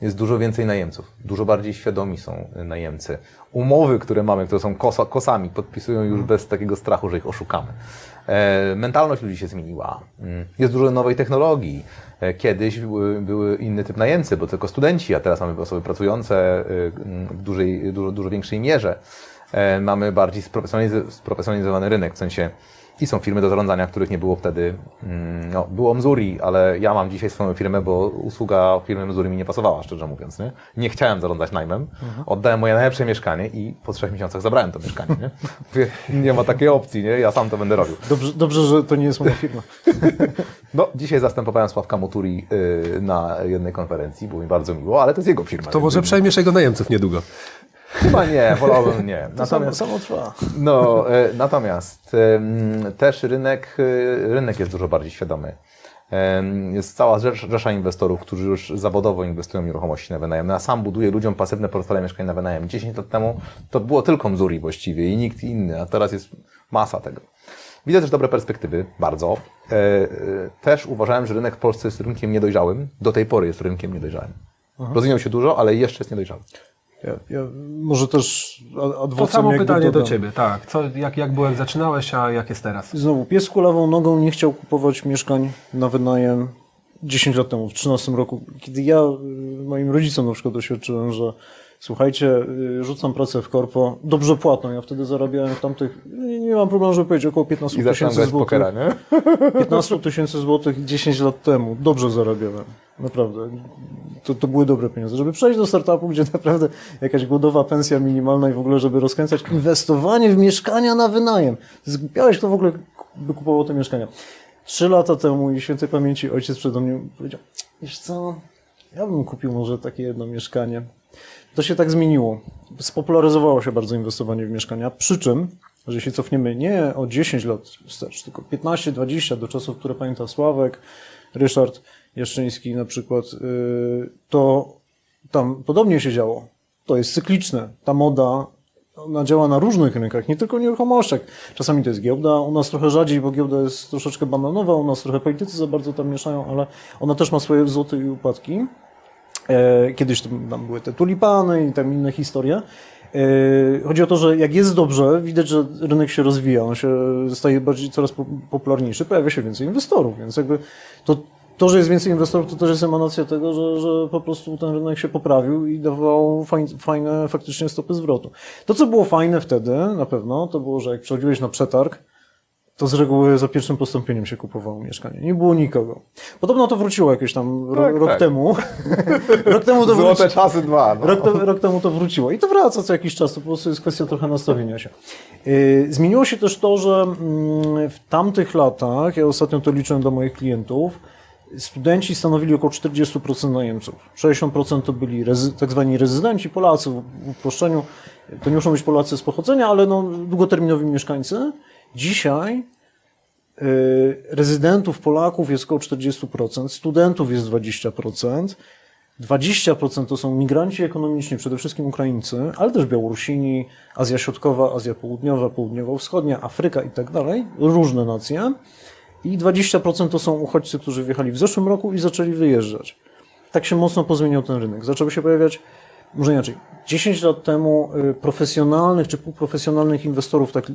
Jest dużo więcej najemców. Dużo bardziej świadomi są y, najemcy. Umowy, które mamy, które są kosa, kosami, podpisują już bez takiego strachu, że ich oszukamy. E, mentalność ludzi się zmieniła. Mm, Jest dużo nowej technologii. E, kiedyś były, były inny typ najemcy, bo tylko studenci, a teraz mamy osoby pracujące y, mm, w dużej, dużo, dużo większej mierze. E, mamy bardziej sprofesjonaliz- sprofesjonalizowany rynek, w sensie i są firmy do zarządzania, których nie było wtedy. mm, No, było Mzuri, ale ja mam dzisiaj swoją firmę, bo usługa firmy Mzuri mi nie pasowała, szczerze mówiąc. Nie, nie chciałem zarządzać najmem. Oddałem moje najlepsze mieszkanie i po trzech miesiącach zabrałem to mieszkanie. Nie, [LAUGHS] nie ma takiej opcji, nie? ja sam to będę robił. Dobrze, dobrze, że to nie jest moja firma. [LAUGHS] No, dzisiaj zastępowałem Sławka Moturi y, na jednej konferencji, było mi bardzo miło, ale to jest jego firma. To może przejmiesz jego najemców niedługo. Chyba nie, wolałbym nie. To samo, Natomiast samo trwa. No, e, natomiast też rynek, e, rynek jest dużo bardziej świadomy. Jest cała rzesza, inwestorów, którzy już zawodowo inwestują w nieruchomości na wynajem. No, Ja sam buduję ludziom pasywne portfele mieszkań na wynajem. 10 lat temu to było tylko Mzuri właściwie i nikt inny, a teraz jest masa tego. Widzę też dobre perspektywy, bardzo. E, Też uważałem, że rynek w Polsce jest rynkiem niedojrzałym. Do tej pory jest rynkiem niedojrzałym. Rozwinął się dużo, ale jeszcze jest niedojrzały. Ja, ja może też ad- To adwocem samo pytanie do. Ciebie, tak. Co, jak, jak jak zaczynałeś, a jak jest teraz? Znowu, pies kulawą nogą nie chciał kupować mieszkań na wynajem 10 lat temu, w 13 roku, kiedy ja y, moim rodzicom na przykład doświadczyłem, że słuchajcie, y, rzucam pracę w korpo, dobrze płatną, ja wtedy zarabiałem w tamtych, nie, nie mam problemu, żeby powiedzieć, około 15 I zaczynam tysięcy złotych. pokera, nie? [LAUGHS] 15 tysięcy złotych 10 lat temu. Dobrze zarabiałem. Naprawdę. To, to były dobre pieniądze. Żeby przejść do startupu, gdzie naprawdę jakaś głodowa pensja minimalna i w ogóle, żeby rozkręcać inwestowanie w mieszkania na wynajem. Zgubiałeś, kto w ogóle by kupował te mieszkania. Trzy lata temu i świętej pamięci ojciec przede mnie powiedział, wiesz co, ja bym kupił może takie jedno mieszkanie. To się tak zmieniło. Spopularyzowało się bardzo inwestowanie w mieszkania, przy czym, że się cofniemy nie o 10 lat wstecz, tylko 15-20 do czasów, które pamięta Sławek, Ryszard Jaszczyński na przykład, yy, to tam podobnie się działo. To jest cykliczne. Ta moda, ona działa na różnych rynkach, nie tylko nieruchomościach. Czasami to jest giełda, u nas trochę rzadziej, bo giełda jest troszeczkę bananowa, u nas trochę politycy za bardzo tam mieszają, ale ona też ma swoje wzloty i upadki. E, Kiedyś tam, były te tulipany i tam inne historie. E, Chodzi o to, że jak jest dobrze, widać, że rynek się rozwija, on się staje bardziej coraz po- popularniejszy, pojawia się więcej inwestorów, więc jakby to, to, że jest więcej inwestorów, to też jest emanacja tego, że, że po prostu ten rynek się poprawił i dawał fajne, fajne faktycznie stopy zwrotu. To, co było fajne wtedy, na pewno, to było, że jak przychodziłeś na przetarg, to z reguły za pierwszym postąpieniem się kupowało mieszkanie. Nie było nikogo. Podobno to wróciło jakieś tam ro, Tak, rok tak. temu. [LAUGHS] rok temu to wróciło. Złote czasy dwa. No. Rok, rok temu to wróciło. I to wraca co jakiś czas, to po prostu jest kwestia trochę nastawienia się. Yy, Zmieniło się też to, że mm, w tamtych latach, ja ostatnio to liczyłem do moich klientów, studenci stanowili około 40% najemców. 60% to byli tak zwani rezydenci, Polacy w w uproszczeniu. To nie muszą być Polacy z pochodzenia, ale no, długoterminowi mieszkańcy. Dzisiaj y, rezydentów Polaków jest około 40%, studentów jest 20%, 20% to są migranci ekonomiczni, przede wszystkim Ukraińcy, ale też Białorusini, Azja Środkowa, Azja Południowa, Południowo-Wschodnia, Afryka i tak dalej, różne nacje. I 20% to są uchodźcy, którzy wjechali w zeszłym roku i zaczęli wyjeżdżać. Tak się mocno pozmieniał ten rynek. Zaczęły się pojawiać, może inaczej, 10 lat temu y, profesjonalnych czy półprofesjonalnych inwestorów, tak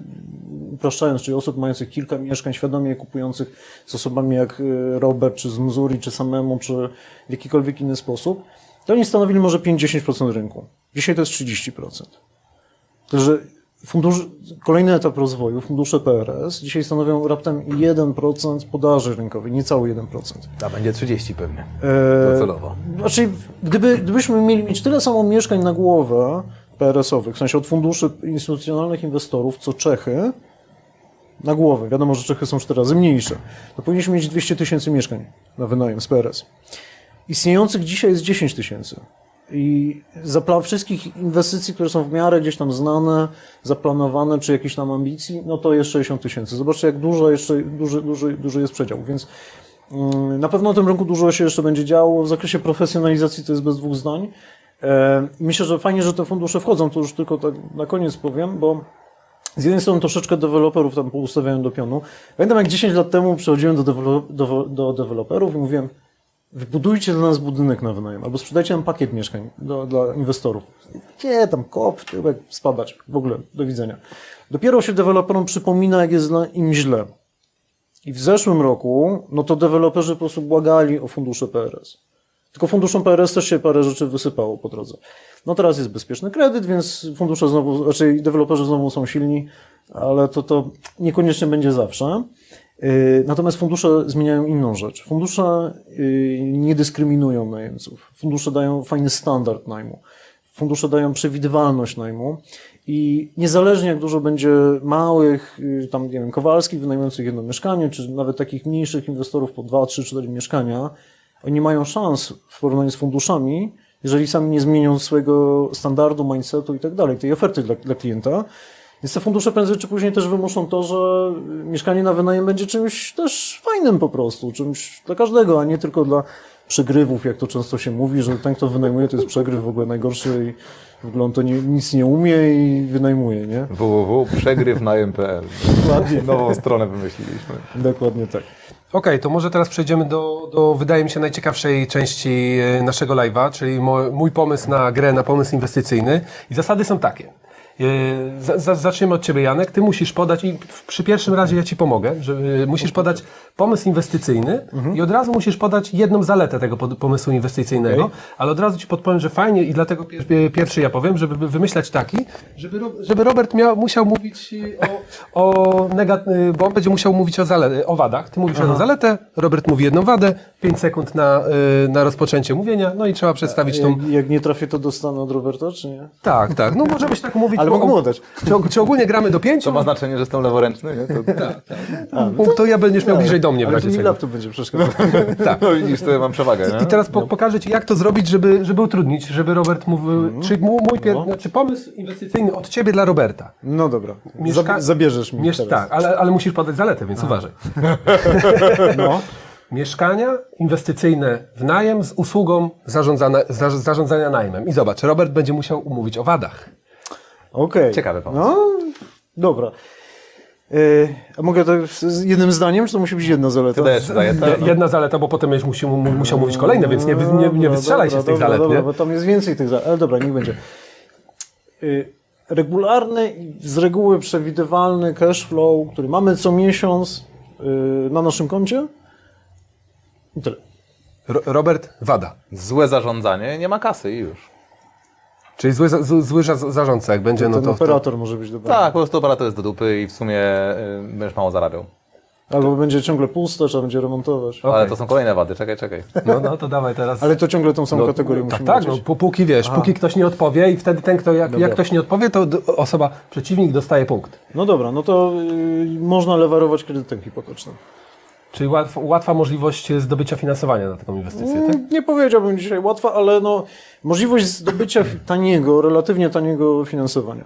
upraszczając, czyli osób mających kilka mieszkań, świadomie kupujących z osobami jak y, Robert, czy z Missouri, czy samemu, czy w jakikolwiek inny sposób, to oni stanowili może 5-10% rynku. Dzisiaj to jest 30%. Także fundusz, kolejny etap rozwoju, fundusze PRS, dzisiaj stanowią raptem 1% podaży rynkowej, niecały 1%. A będzie 30 pewnie. Eee, Docelowo. Znaczy, gdyby, gdybyśmy mieli mieć tyle samo mieszkań na głowę PRS-owych, w sensie od funduszy instytucjonalnych inwestorów, co Czechy, na głowę, wiadomo, że Czechy są cztery razy mniejsze, to powinniśmy mieć 200 tysięcy mieszkań na wynajem z PRS. Istniejących dzisiaj jest 10 tysięcy. I za pla- wszystkich inwestycji, które są w miarę gdzieś tam znane, zaplanowane, czy jakieś tam ambicji, no to jest 60 tysięcy. Zobaczcie, jak dużo jeszcze, duży, duży, duży jest przedział. Więc mm, na pewno na tym rynku dużo się jeszcze będzie działo. W zakresie profesjonalizacji to jest bez dwóch zdań. E, Myślę, że fajnie, że te fundusze wchodzą, to już tylko tak na koniec powiem, bo z jednej strony troszeczkę deweloperów tam poustawiają do pionu. Pamiętam jak 10 lat temu przychodziłem do, dewelo- do, do deweloperów i mówiłem, wybudujcie dla nas budynek na wynajem, albo sprzedajcie nam pakiet mieszkań do, dla inwestorów. Gdzie tam kop, tyłek, spadać, w ogóle, do widzenia. Dopiero się deweloperom przypomina, jak jest im źle. I w zeszłym roku, no to deweloperzy po prostu błagali o fundusze PRS. Tylko funduszom PRS też się parę rzeczy wysypało po drodze. No teraz jest bezpieczny kredyt, więc fundusze znowu, raczej deweloperzy znowu są silni, ale to, to niekoniecznie będzie zawsze. Yy, Natomiast fundusze zmieniają inną rzecz. Fundusze yy, nie dyskryminują najemców. Fundusze dają fajny standard najmu. Fundusze dają przewidywalność najmu i niezależnie jak dużo będzie małych, yy, tam nie wiem, Kowalskich wynajmujących jedno mieszkanie, czy nawet takich mniejszych inwestorów po 2, 3, 4 mieszkania, oni mają szans w porównaniu z funduszami, jeżeli sami nie zmienią swojego standardu, mindsetu i tak dalej, tej oferty dla, dla klienta. Więc te fundusze prędzej czy później też wymuszą to, że mieszkanie na wynajem będzie czymś też fajnym po prostu, czymś dla każdego, a nie tylko dla przegrywów, jak to często się mówi, że ten, kto wynajmuje, to jest przegryw w ogóle najgorszy i w ogóle on to nie, nic nie umie i wynajmuje, nie? www.przegrywnajem.pl Dokładnie. Nową stronę wymyśliliśmy. Dokładnie tak. Okej, to może teraz przejdziemy do, do, wydaje mi się, najciekawszej części e, naszego live'a, czyli mój pomysł na grę, na pomysł inwestycyjny. I zasady są takie. Za, zaczniemy od Ciebie, Janek. Ty musisz podać, i przy pierwszym razie ja Ci pomogę, że yy, musisz podać pomysł inwestycyjny i od razu musisz podać jedną zaletę tego pomysłu inwestycyjnego, ale od razu Ci podpowiem, że fajnie i dlatego pier, pierwszy ja powiem, żeby wymyślać taki, żeby, żeby Robert miał, musiał mówić o, o negat- bo on będzie musiał mówić o, zale, o wadach. Ty mówisz jedną zaletę, Robert mówi jedną wadę, 5 sekund na, na rozpoczęcie mówienia, no i trzeba przedstawić tą... Jak, jak nie trafię, to dostanę od Roberta, czy nie? Tak, tak. No może być tak mówić. Ale to mogą mu dać. Czy, czy ogólnie gramy do pięciu? To ma znaczenie, że jestem leworęczny, nie? To, to, to ja będziesz miał bliżej do mnie w Ale to razie mi czego. laptop będzie przeszkadzał. [LAUGHS] Tak. no widzisz, to ja mam przewagę, nie? I teraz po, pokażę Ci, jak to zrobić, żeby, żeby utrudnić, żeby Robert mówił, czy mój, mój pier, znaczy pomysł inwestycyjny od Ciebie dla Roberta. No dobra. Mieszka- Zab- zabierzesz mi Miesz, teraz. tak, ale, ale musisz podać zaletę, więc uważaj. [LAUGHS] No. Mieszkania inwestycyjne w najem z usługą zarządzania najmem. I zobacz, Robert będzie musiał umówić o wadach. Okej. Ciekawy pomysł. No, dobra. Yy, a mogę to z- jednym zdaniem, czy to musi być jedna zaleta? Dajesz zaletę? [LAUGHS] Je- Jedna zaleta, bo potem będziesz musiał, mu- musiał mówić kolejne, więc nie, nie, nie Dobra, wystrzelaj się dobra, z tych dobra, zalet, Dobra, nie? bo tam jest więcej tych zalet. Ale dobra, niech będzie. Yy, regularny, i z reguły przewidywalny cash flow, który mamy co miesiąc yy, na naszym koncie. I tyle. Ro- Robert, wada. Złe zarządzanie, nie ma kasy i już. Czyli zły, za- zły, zły za- zarządca, jak będzie, no Ten to... to operator może być dobry. Tak, po prostu operator jest do dupy i w sumie y, będziesz mało zarabiał. Albo będzie ciągle puste, trzeba będzie remontować. Ale to są kolejne wady, czekaj, czekaj. [LAUGHS] no, no to dawaj teraz. Ale to ciągle tą samą kategorię tak, musimy tak, no, lecieć. pó- póki wiesz, póki ktoś nie odpowie i wtedy ten, kto, jak, jak ktoś nie odpowie, to d- osoba, przeciwnik dostaje punkt. No dobra, no to yy, można lewarować kredytem hipotecznym. Czyli łatw, łatwa możliwość zdobycia finansowania na taką inwestycję, tak? Nie powiedziałbym dzisiaj łatwa, ale no, możliwość zdobycia taniego, relatywnie taniego finansowania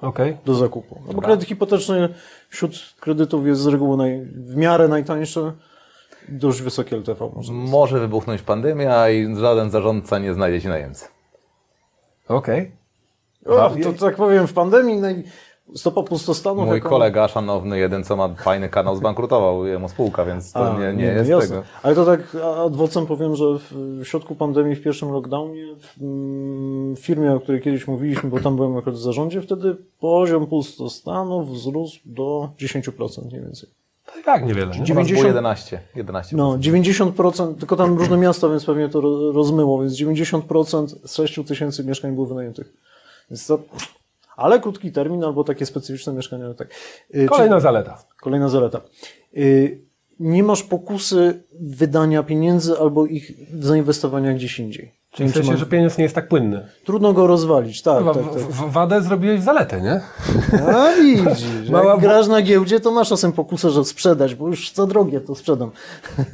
Okej. do zakupu. No bo kredyt hipoteczny wśród kredytów jest z reguły naj, w miarę najtańszy. Dość wysokie LTV może. Może wybuchnąć pandemia i żaden zarządca nie znajdzie ci najemcy. Okej. O, to tak powiem, w pandemii naj... stopa pustostanów... Mój jaką- kolega szanowny, jeden co ma fajny kanał, zbankrutował jemu spółka, więc to A, nie, nie jest jasne. tego. Ale to tak ad vocem powiem, że w, środku pandemii, w pierwszym lockdownie, w mm, firmie, o której kiedyś mówiliśmy, bo tam byłem akurat w zarządzie, wtedy poziom pustostanów wzrósł do 10% mniej więcej. Tak, niewiele. Nie? U nas 90 było 11. 11 No, 90%, tylko tam różne miasta, więc pewnie to ro- rozmyło, więc 90% z 6 tysięcy mieszkań było wynajętych. Więc to, ale krótki termin albo takie specyficzne mieszkania, tak. Y, Kolejna zaleta. Kolejna zaleta. Y, Nie masz pokusy wydania pieniędzy albo ich zainwestowania gdzieś indziej. Czyli w sensie, że pieniądz nie jest tak płynny. Trudno go rozwalić, tak, Wa- tak, tak. w- Wadę zrobiłeś w zaletę, nie? A widzisz, [LAUGHS] Mała- jak grasz na giełdzie, to masz czasem pokusę, że sprzedać, bo już za drogie to sprzedam.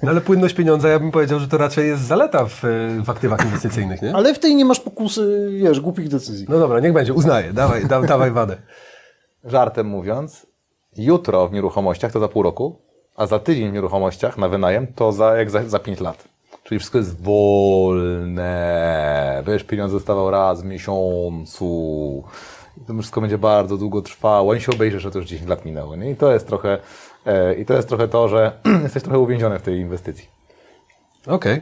No ale płynność pieniądza, ja bym powiedział, że to raczej jest zaleta w, w aktywach inwestycyjnych, nie? Ale w tej nie masz pokusy, wiesz, głupich decyzji. No dobra, niech będzie, uznaję, dawaj, da, dawaj wadę. Żartem mówiąc, jutro w nieruchomościach to za pół roku, a za tydzień w nieruchomościach na wynajem to za, jak za, za 5 lat. Czyli wszystko jest wolne. Wiesz, pieniądz dostawał raz w miesiącu. I To wszystko będzie bardzo długo trwało. I się obejrzy, że to już 10 lat minęło. Nie? I to jest trochę, e, i to jest trochę to, że [CLEARS THROAT] jesteś trochę uwięziony w tej inwestycji. Okej.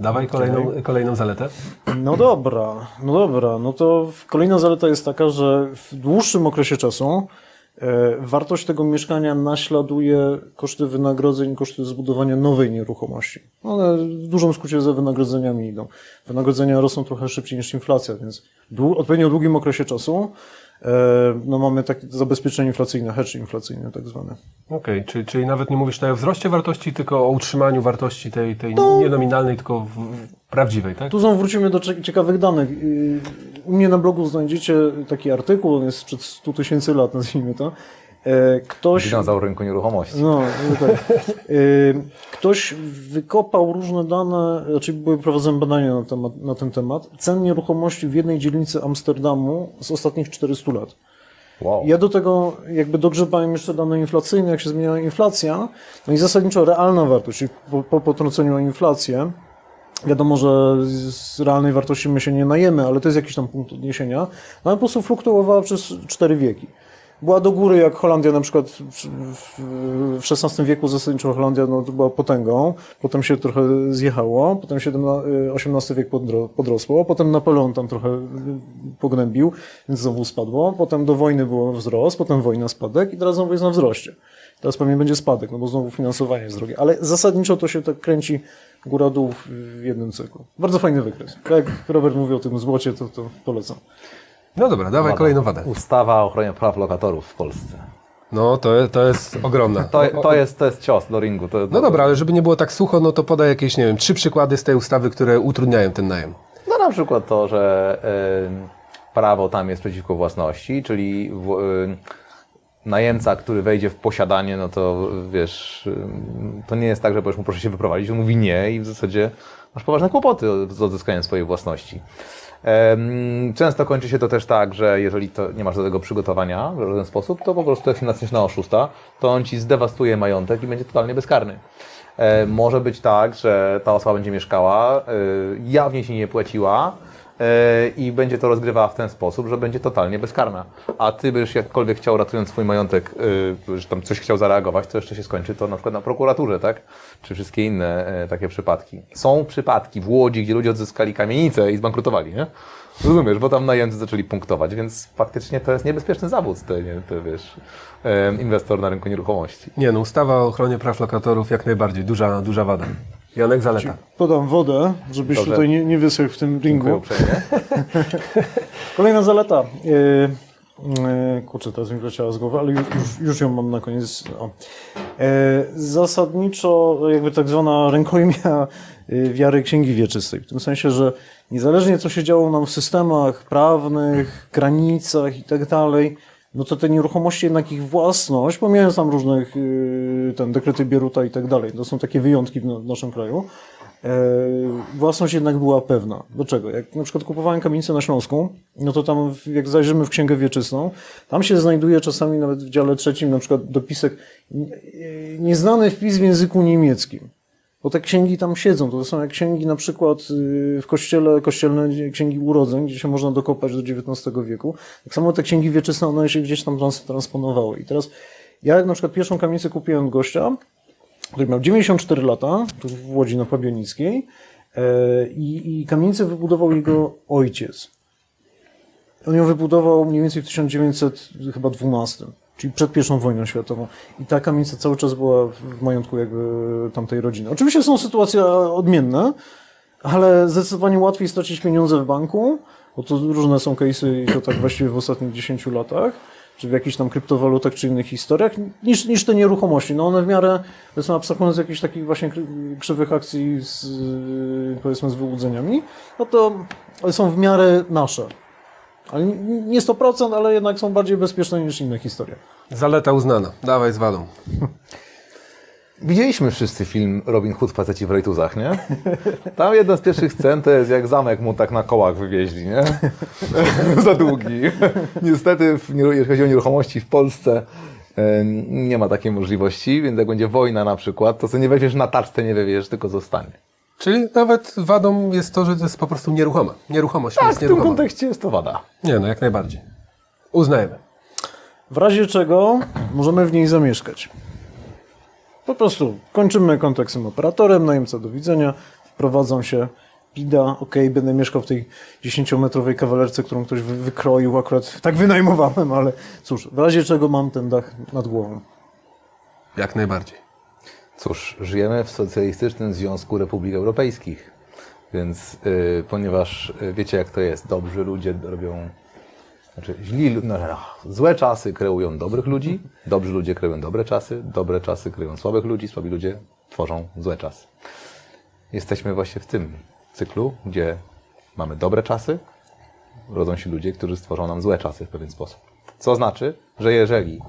Dawaj kolejną, kolejną zaletę. No dobra, no dobra, no to kolejna zaleta jest taka, że w dłuższym okresie czasu wartość tego mieszkania naśladuje koszty wynagrodzeń, koszty zbudowania nowej nieruchomości. One w dużym skrócie za wynagrodzeniami idą. Wynagrodzenia rosną trochę szybciej niż inflacja, więc w odpowiednio długim okresie czasu e, no mamy takie zabezpieczenie inflacyjne, hedge inflacyjny tak zwane. Okej, czyli, czyli nawet nie mówisz tutaj o wzroście wartości, tylko o utrzymaniu wartości tej, tej nie nominalnej, tylko w prawdziwej, tak? Tu znowu wrócimy do cie- ciekawych danych. U mnie na blogu znajdziecie taki artykuł, on jest sprzed 100 tysięcy lat, nazwijmy to. E, Ktoś, Dinozaur rynku nieruchomości. no, no tak. Yy, ktoś wykopał różne dane, znaczy były prowadzone badania na, temat, na ten temat, cen nieruchomości w jednej dzielnicy Amsterdamu z ostatnich 400 lat. Wow. Ja do tego jakby dogrzebałem jeszcze dane inflacyjne, jak się zmieniała inflacja, no i zasadniczo realna wartość, czyli po, po potrąceniu o inflację, wiadomo, że z realnej wartości my się nie najemy, ale to jest jakiś tam punkt odniesienia, no ale po prostu fluktuowała przez cztery wieki. była do góry, jak Holandia na przykład w- XVI wieku zasadniczo Holandia no, była potęgą, potem się trochę zjechało, potem XVII XVIII wiek podro- podrosło, potem Napoleon tam trochę y, pognębił, więc znowu spadło, potem do wojny było wzrost, potem wojna spadek i teraz znowu jest na wzroście. Teraz pewnie będzie spadek, no bo znowu finansowanie jest drogie, ale zasadniczo to się tak kręci góra-dół w- w jednym cyklu. Bardzo fajny wykres. Tak jak Robert mówił o tym złocie, to, to polecam. No dobra, dawaj kolejną wadę. Ustawa o ochronie praw lokatorów w Polsce. No to, to jest ogromna. To, to, jest, to jest cios do ringu. To, No dobra, ale żeby nie było tak sucho, no to podaj jakieś, nie wiem, trzy przykłady z tej ustawy, które utrudniają ten najem. No na przykład to, że y, prawo tam jest przeciwko własności, czyli w, y, najemca, który wejdzie w posiadanie, no to wiesz, to nie jest tak, że powiesz mu proszę się wyprowadzić, on mówi nie i w zasadzie masz poważne kłopoty z odzyskaniem swojej własności. Często kończy się to też tak, że jeżeli nie masz do tego przygotowania w żaden sposób, to po prostu jak się natkniesz na oszusta, to on ci zdewastuje majątek i będzie totalnie bezkarny. E, Może być tak, że ta osoba będzie mieszkała, e, jawnie się nie płaciła i będzie to rozgrywała w ten sposób, że będzie totalnie bezkarna. A ty byś jakkolwiek chciał, ratując swój majątek, e, że tam coś chciał zareagować, to jeszcze się skończy to na przykład na prokuraturze, tak? Czy wszystkie inne e, takie przypadki. Są przypadki w Łodzi, gdzie ludzie odzyskali kamienicę i zbankrutowali, nie? Rozumiesz, bo tam najemcy zaczęli punktować, więc faktycznie to jest niebezpieczny zawód, te, nie, te wiesz, e, inwestor na rynku nieruchomości. Nie no, ustawa o ochronie praw lokatorów jak najbardziej, duża, duża wada. Janek Zaleta. Podam wodę, żebyś Dobrze. tutaj nie, nie wysechł w tym ringu. [LAUGHS] Kolejna zaleta. Yy, yy, kurczę, teraz mi wleciała z głowy, ale już, już, ją mam na koniec. O. Yy, zasadniczo jakby tak zwana rękojmia yy, wiary Księgi Wieczystej. W tym sensie, że niezależnie co się działo nam w systemach prawnych, granicach i tak dalej, no to te nieruchomości jednak ich własność, pomijając tam różnych ten dekrety Bieruta i tak dalej, to są takie wyjątki w, w naszym kraju, e, własność jednak była pewna. Dlaczego? Jak na przykład kupowałem kamienicę na Śląsku, no to tam jak zajrzymy w Księgę Wieczystą, tam się znajduje czasami nawet w dziale trzecim na przykład dopisek nie- nieznany wpis w języku niemieckim. Bo te księgi tam siedzą. To są jak księgi na przykład y, w kościele, kościelne księgi urodzeń, gdzie się można dokopać do XIX wieku. Tak samo te księgi wieczyste, one się gdzieś tam trans, transponowały. I teraz ja na przykład pierwszą kamienicę kupiłem gościa, który miał 94 lata, tu w Łodzi na Pabionickiej, e, i, i kamienicę wybudował jego ojciec. On ją wybudował mniej więcej w 1912, czyli przed pierwszą wojną światową. I ta kamienica cały czas była w- majątku jakby tamtej rodziny. Oczywiście są sytuacje odmienne, ale zdecydowanie łatwiej stracić pieniądze w banku, bo to różne są case'y i to tak właściwie w ostatnich 10 latach, czy w jakichś tam kryptowalutach, czy innych historiach, niż, niż te nieruchomości. No one w miarę, powiedzmy, abstrahując z jakichś takich właśnie krzywych akcji z, powiedzmy, z wyłudzeniami, no to są w miarę nasze. Ale nie- nie 100%, ale jednak są bardziej bezpieczne niż inne historie. Zaleta uznana. Dawaj z wadą. [LAUGHS] Widzieliśmy wszyscy film Robin Hood faceci w rejtuzach, nie? Tam jedna z pierwszych scen to jest jak zamek mu tak na kołach wywieźli, nie? [LAUGHS] Za długi. Niestety, jeżeli chodzi o nieruchomości w Polsce, nie ma takiej możliwości, więc jak będzie wojna na przykład, to co nie weźmiesz na taczce, nie wywieziesz, tylko zostanie. Czyli nawet wadą jest to, że to jest po prostu nieruchoma. Nieruchomość Tak, jest w tym nieruchoma. kontekście jest to wada. Nie no, jak najbardziej. Uznajemy. W razie czego możemy w niej zamieszkać. Po prostu kończymy kontakt z tym operatorem, najemca do widzenia, wprowadzą się, pida, ok, będę mieszkał w tej 10-metrowej kawalerce, którą ktoś wy- wykroił, akurat tak wynajmowałem, ale cóż, w razie czego mam ten dach nad głową. Jak najbardziej. Cóż, żyjemy w Socjalistycznym Związku Republik Europejskich, więc y, ponieważ y, wiecie jak to jest, dobrzy ludzie robią, znaczy źli, no, no, złe czasy kreują dobrych ludzi, dobrzy ludzie kreują dobre czasy, dobre czasy kreują słabych ludzi, słabi ludzie tworzą złe czasy. Jesteśmy właśnie w tym cyklu, gdzie mamy dobre czasy, rodzą się ludzie, którzy stworzą nam złe czasy w pewien sposób. Co znaczy, że jeżeli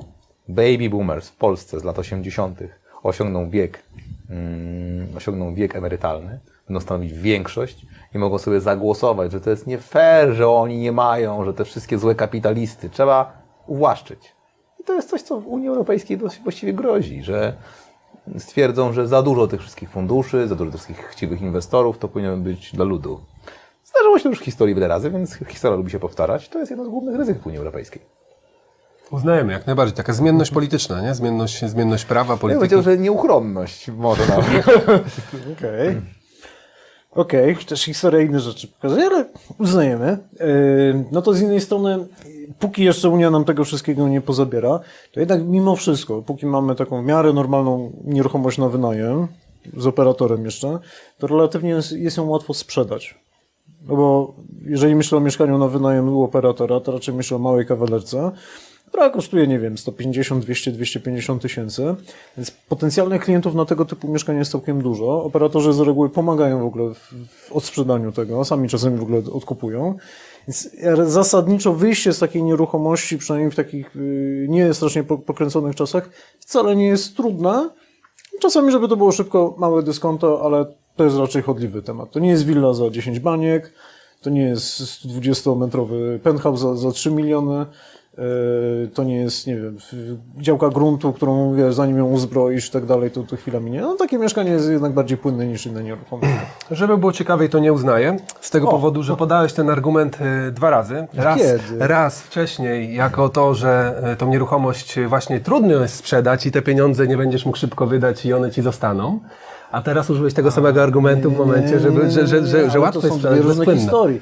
baby boomers w Polsce z lat 80. osiągną wiek, mm, osiągną wiek emerytalny, będą stanowić większość i mogą sobie zagłosować, że to jest nie fair, że oni nie mają, że te wszystkie złe kapitalisty trzeba uwłaszczyć. I to jest coś, co w Unii Europejskiej właściwie grozi, że stwierdzą, że za dużo tych wszystkich funduszy, za dużo tych wszystkich chciwych inwestorów, to powinno być dla ludu. Zdarzyło się to już w historii wiele razy, więc historia lubi się powtarzać. To jest jedno z głównych ryzyk w Unii Europejskiej. Uznajemy, jak najbardziej. Taka zmienność polityczna, nie? Zmienność, zmienność prawa, Ja polityki. powiedział, że nieuchronność może nawet. [LAUGHS] Okej. Okej, też historia inne rzeczy pokazuje, ale uznajemy. Yy, No to z innej strony, póki jeszcze Unia nam tego wszystkiego nie pozabiera, to jednak mimo wszystko, póki mamy taką w miarę normalną nieruchomość na wynajem, z operatorem jeszcze, to relatywnie jest, jest ją łatwo sprzedać. No bo jeżeli myślę o mieszkaniu na wynajem u operatora, to raczej myślę o małej kawalerce, która kosztuje, nie wiem, 150, 200, 250 tysięcy. Więc potencjalnych klientów na tego typu mieszkania jest całkiem dużo. Operatorzy z reguły pomagają w ogóle w, odsprzedaniu tego, sami czasami w ogóle odkupują. Więc zasadniczo wyjście z takiej nieruchomości, przynajmniej w takich y, nie strasznie po- pokręconych czasach, wcale nie jest trudne. Czasami, żeby to było szybko, małe dyskonto, ale to jest raczej chodliwy temat. To nie jest willa za 10 baniek, to nie jest 120-metrowy penthouse za, za 3 miliony, to nie jest, nie wiem, działka gruntu, którą, wiesz, zanim ją uzbroisz i tak dalej, to, to chwila minie. No takie mieszkanie jest jednak bardziej płynne niż inne nieruchomości. Żeby było ciekawiej, to nie uznaję. Z tego powodu, że podałeś ten argument y, dwa razy. Raz, Kiedy? raz wcześniej, jako to, że y, tą nieruchomość właśnie trudno jest sprzedać i te pieniądze nie będziesz mógł szybko wydać i one ci zostaną. A teraz użyłeś tego samego argumentu w momencie, żeby, że, że, że, że łatwo jest sprzedać różne bezpłynne. historii.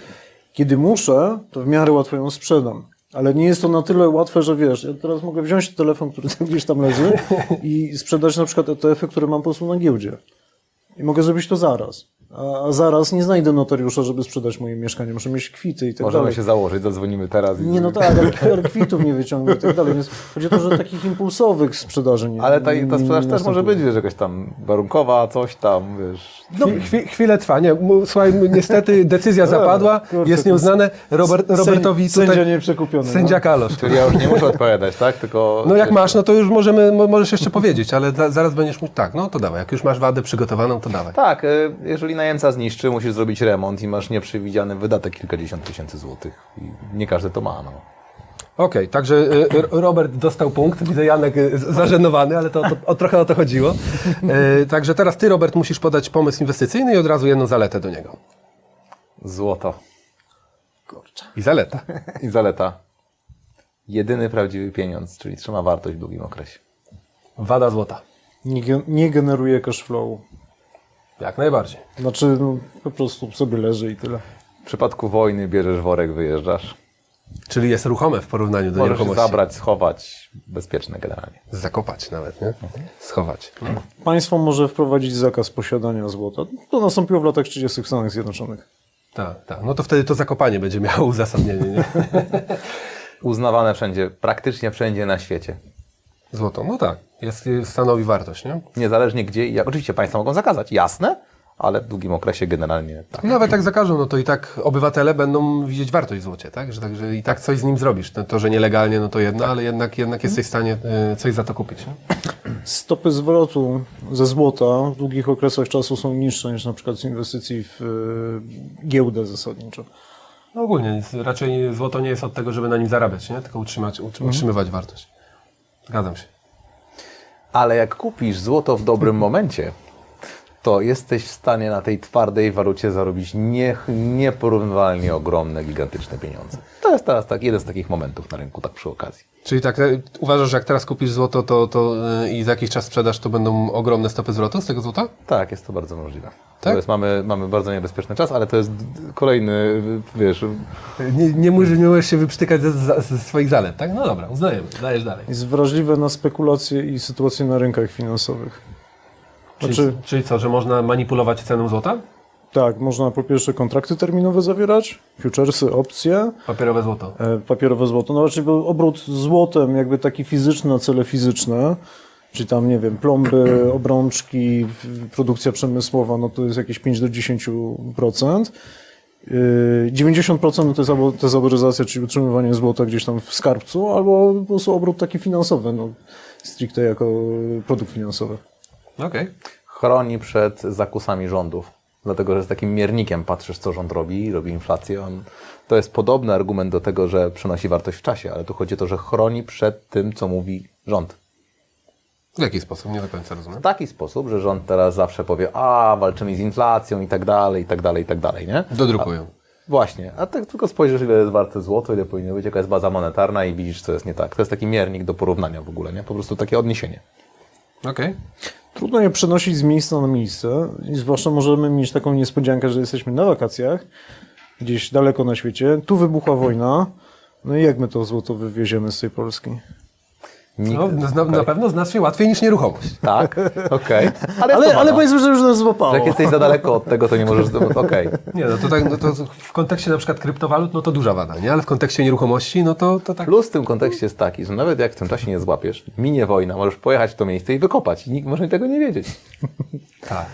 Kiedy muszę, to w miarę łatwo ją sprzedam. Ale nie jest to na tyle łatwe, że wiesz, ja teraz mogę wziąć telefon, który tam gdzieś tam leży i sprzedać na przykład ETF-y, które mam po prostu na giełdzie. I mogę zrobić to zaraz. A, zaraz nie znajdę notariusza, żeby sprzedać moje mieszkanie. Muszę mieć kwity i tak Możemy dalej. się założyć, zadzwonimy teraz. i- Nie, no tak, ale, kwitów nie wyciągnę i tak dalej. Więc chodzi o to, że takich impulsowych sprzedaży nie Ale ta, nie- ta nie sprzedaż też może być, wiesz, jakaś tam warunkowa, coś tam, wiesz. No, chwi, chwilę trwa. Nie, mu- słuchaj, niestety decyzja [LAUGHS] zapadła, kurczę, jest nieuznane. Robert, Robertowi tutaj... Sędzia nieprzekupiony. Sędzia no. Kalosz. Czyli ja już nie muszę odpowiadać, tak? Tylko. No jak masz, no to już możemy, mo- możesz jeszcze powiedzieć, ale za, zaraz będziesz mógł, tak, no to dawaj, jak już masz wadę przygotowaną, to dawaj. Tak, y, jeżeli najemca zniszczy, musisz zrobić remont i masz nieprzewidziany wydatek kilkadziesiąt tysięcy złotych. I nie każdy to ma, no. Okej, także y, R- Robert dostał punkt, widzę Janek y, zażenowany, ale to, to o, trochę o to chodziło. Y, Także teraz ty, Robert, musisz podać pomysł inwestycyjny i od razu jedną zaletę do niego. Złoto. I zaleta. I zaleta. Jedyny prawdziwy pieniądz, czyli trzyma wartość w długim okresie. Wada złota. Nie, nie generuje cash flow. Jak najbardziej. Znaczy, no, po prostu sobie leży i tyle. W przypadku wojny bierzesz worek, wyjeżdżasz. Czyli jest ruchome w porównaniu do Możesz nieruchomości. zabrać, schować, bezpieczne generalnie. Zakopać nawet, nie? Schować. Państwo może wprowadzić zakaz posiadania złota. To nastąpiło w latach 30. w Stanach Zjednoczonych. Tak, tak. No to wtedy to zakopanie będzie miało uzasadnienie, nie? [LAUGHS] Uznawane wszędzie, praktycznie wszędzie na świecie. Złoto, no tak. Jest, jest, stanowi wartość, nie? Niezależnie gdzie i jak. Oczywiście państwo mogą zakazać, jasne, ale w długim okresie generalnie tak. No Nawet jak zakażą, no to i tak obywatele będą widzieć wartość w złocie, tak? Że, także i tak coś z nim zrobisz. No to, że nielegalnie, no to jedno, ale jednak, jednak jesteś w stanie y, coś za to kupić. Nie? Stopy zwrotu ze złota w długich okresach czasu są niższe niż na przykład z inwestycji w y, giełdę zasadniczo. No ogólnie, raczej złoto nie jest od tego, żeby na nim zarabiać, nie? Tylko utrzymać, utr- utrzymywać wartość. Zgadzam się. Ale jak kupisz złoto w dobrym momencie, to jesteś w stanie na tej twardej walucie zarobić nie, nieporównywalnie ogromne, gigantyczne pieniądze. To jest teraz tak, jeden z takich momentów na rynku, tak przy okazji. Czyli tak, e, uważasz, że jak teraz kupisz złoto to, to, y, i za jakiś czas sprzedasz, to będą ogromne stopy zwrotu z tego złota? Tak, jest to bardzo możliwe. Tak? To jest, mamy, mamy bardzo niebezpieczny czas, ale to jest kolejny, wiesz, Nie, nie, możesz, nie możesz się wyprztykać ze, ze, ze swoich zalet, tak? No dobra, uznajemy. Dajesz dalej. Jest wrażliwe na spekulacje i sytuacje na rynkach finansowych. Czyli, Znaczy, czyli co, że można manipulować ceną złota? tak, można po pierwsze kontrakty terminowe zawierać, futuresy, opcje, Papierowe złoto. e, papierowe złoto. No raczej obrót złotem, jakby taki fizyczny na cele fizyczne, czyli tam, nie wiem, plomby, [CLEARS THROAT] obrączki, produkcja przemysłowa, no to jest jakieś 5 do 10%. Yy, 90% to jest albo tezoryzacja, czyli utrzymywanie złota gdzieś tam w skarbcu, albo po prostu obrót taki finansowy, no, stricte jako produkt finansowy. Okej. chroni przed zakusami rządów. Dlatego, że z takim miernikiem patrzysz, co rząd robi, robi inflację. On, to jest podobny argument do tego, że przynosi wartość w czasie, ale tu chodzi o to, że chroni przed tym, co mówi rząd. W jaki sposób? Nie do końca rozumiem. W taki sposób, że rząd teraz zawsze powie, a walczymy z inflacją i tak dalej, i tak dalej, i tak dalej, nie? Dodrukują. Właśnie, a tak tylko spojrzysz, ile jest warte złoto, ile powinno być, jaka jest baza monetarna i widzisz, co jest nie tak. To jest taki miernik do porównania w ogóle, nie? Po prostu takie odniesienie. Okej. Trudno je przenosić z miejsca na miejsce i zwłaszcza możemy mieć taką niespodziankę, że jesteśmy na wakacjach, gdzieś daleko na świecie, tu wybuchła wojna, no i jak my to złoto wywieziemy z tej Polski? Nikt, No, na, na pewno znasz się łatwiej niż nieruchomość. Tak, okej. Ale, Ale, ale, ale powiedzmy, że już nas złapało. Jak jesteś za daleko od tego, to nie możesz... Okej. Nie, no to, tak, no to w kontekście na przykład kryptowalut, no to duża wada, nie? Ale w kontekście nieruchomości, no to, to tak. Plus w tym kontekście jest taki, że nawet jak w tym czasie nie złapiesz, minie wojna, możesz pojechać w to miejsce i wykopać. I nikt może tego nie wiedzieć. Tak.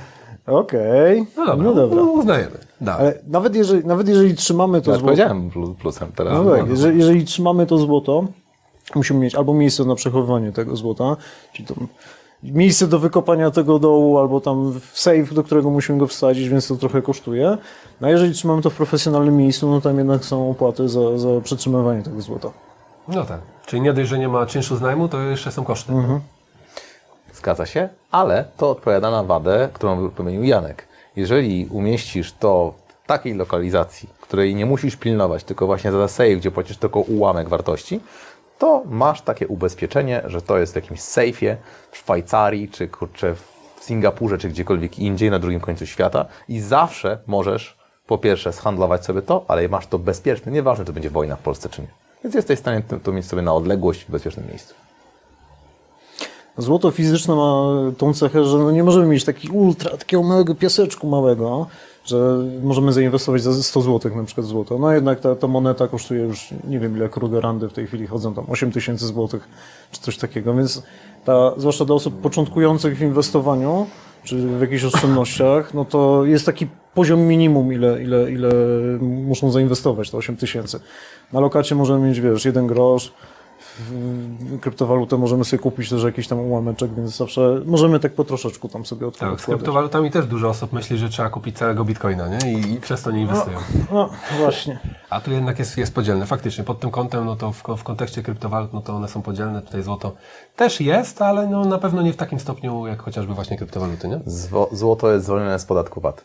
Okej, No dobra, no dobra. No, uznajemy. Dalej. Ale nawet jeżeli, nawet jeżeli trzymamy to Ja złoto... powiedziałem plu- plusem teraz. No tak, jeżeli, jeżeli trzymamy to złoto, musimy mieć albo miejsce na przechowywanie tego złota, czyli to miejsce do wykopania tego dołu, albo tam safe, do którego musimy go wsadzić, więc to trochę kosztuje. No a jeżeli trzymamy to w profesjonalnym miejscu, no tam jednak są opłaty za, za przetrzymywanie tego złota. No tak. Czyli nie dość, że nie ma czynszu z najmu, to jeszcze są koszty. Zgadza się, ale to odpowiada na wadę, którą wymienił Janek. Jeżeli umieścisz to w takiej lokalizacji, której nie musisz pilnować, tylko właśnie za safe, gdzie płacisz tylko ułamek wartości, to masz takie ubezpieczenie, że to jest w jakimś sejfie w Szwajcarii, czy kurczę w Singapurze, czy gdziekolwiek indziej na drugim końcu świata i zawsze możesz po pierwsze zhandlować sobie to, ale masz to bezpieczne, nieważne czy będzie wojna w Polsce czy nie. Więc jesteś w stanie to, to mieć sobie na odległość w bezpiecznym miejscu. Złoto fizyczne ma tą cechę, że no nie możemy mieć taki ultra, takiego małego piaseczku małego, że możemy zainwestować za 100 zł na przykład złoto. No jednak ta, ta moneta kosztuje już, nie wiem ile Krugerandy w tej chwili chodzą tam, 8 tysięcy złotych czy coś takiego, więc ta, zwłaszcza dla osób początkujących w inwestowaniu, czy w jakichś oszczędnościach, no to jest taki poziom minimum, ile, ile, ile muszą zainwestować, to 8 tysięcy. Na lokacie możemy mieć, wiesz, jeden grosz, kryptowalutę możemy sobie kupić też jakiś tam ułameczek, więc zawsze możemy tak po troszeczku tam sobie Tak, odkładać. z kryptowalutami też dużo osób myśli, że trzeba kupić całego bitcoina, nie? I, i przez to nie inwestują. No właśnie. A tu jednak jest, jest podzielne. Faktycznie, pod tym kątem, no to w, w kontekście kryptowalut, no to one są podzielne. Tutaj złoto też jest, ale no na pewno nie w takim stopniu, jak chociażby właśnie kryptowaluty, nie? Zwo- złoto jest zwolnione z podatku VAT.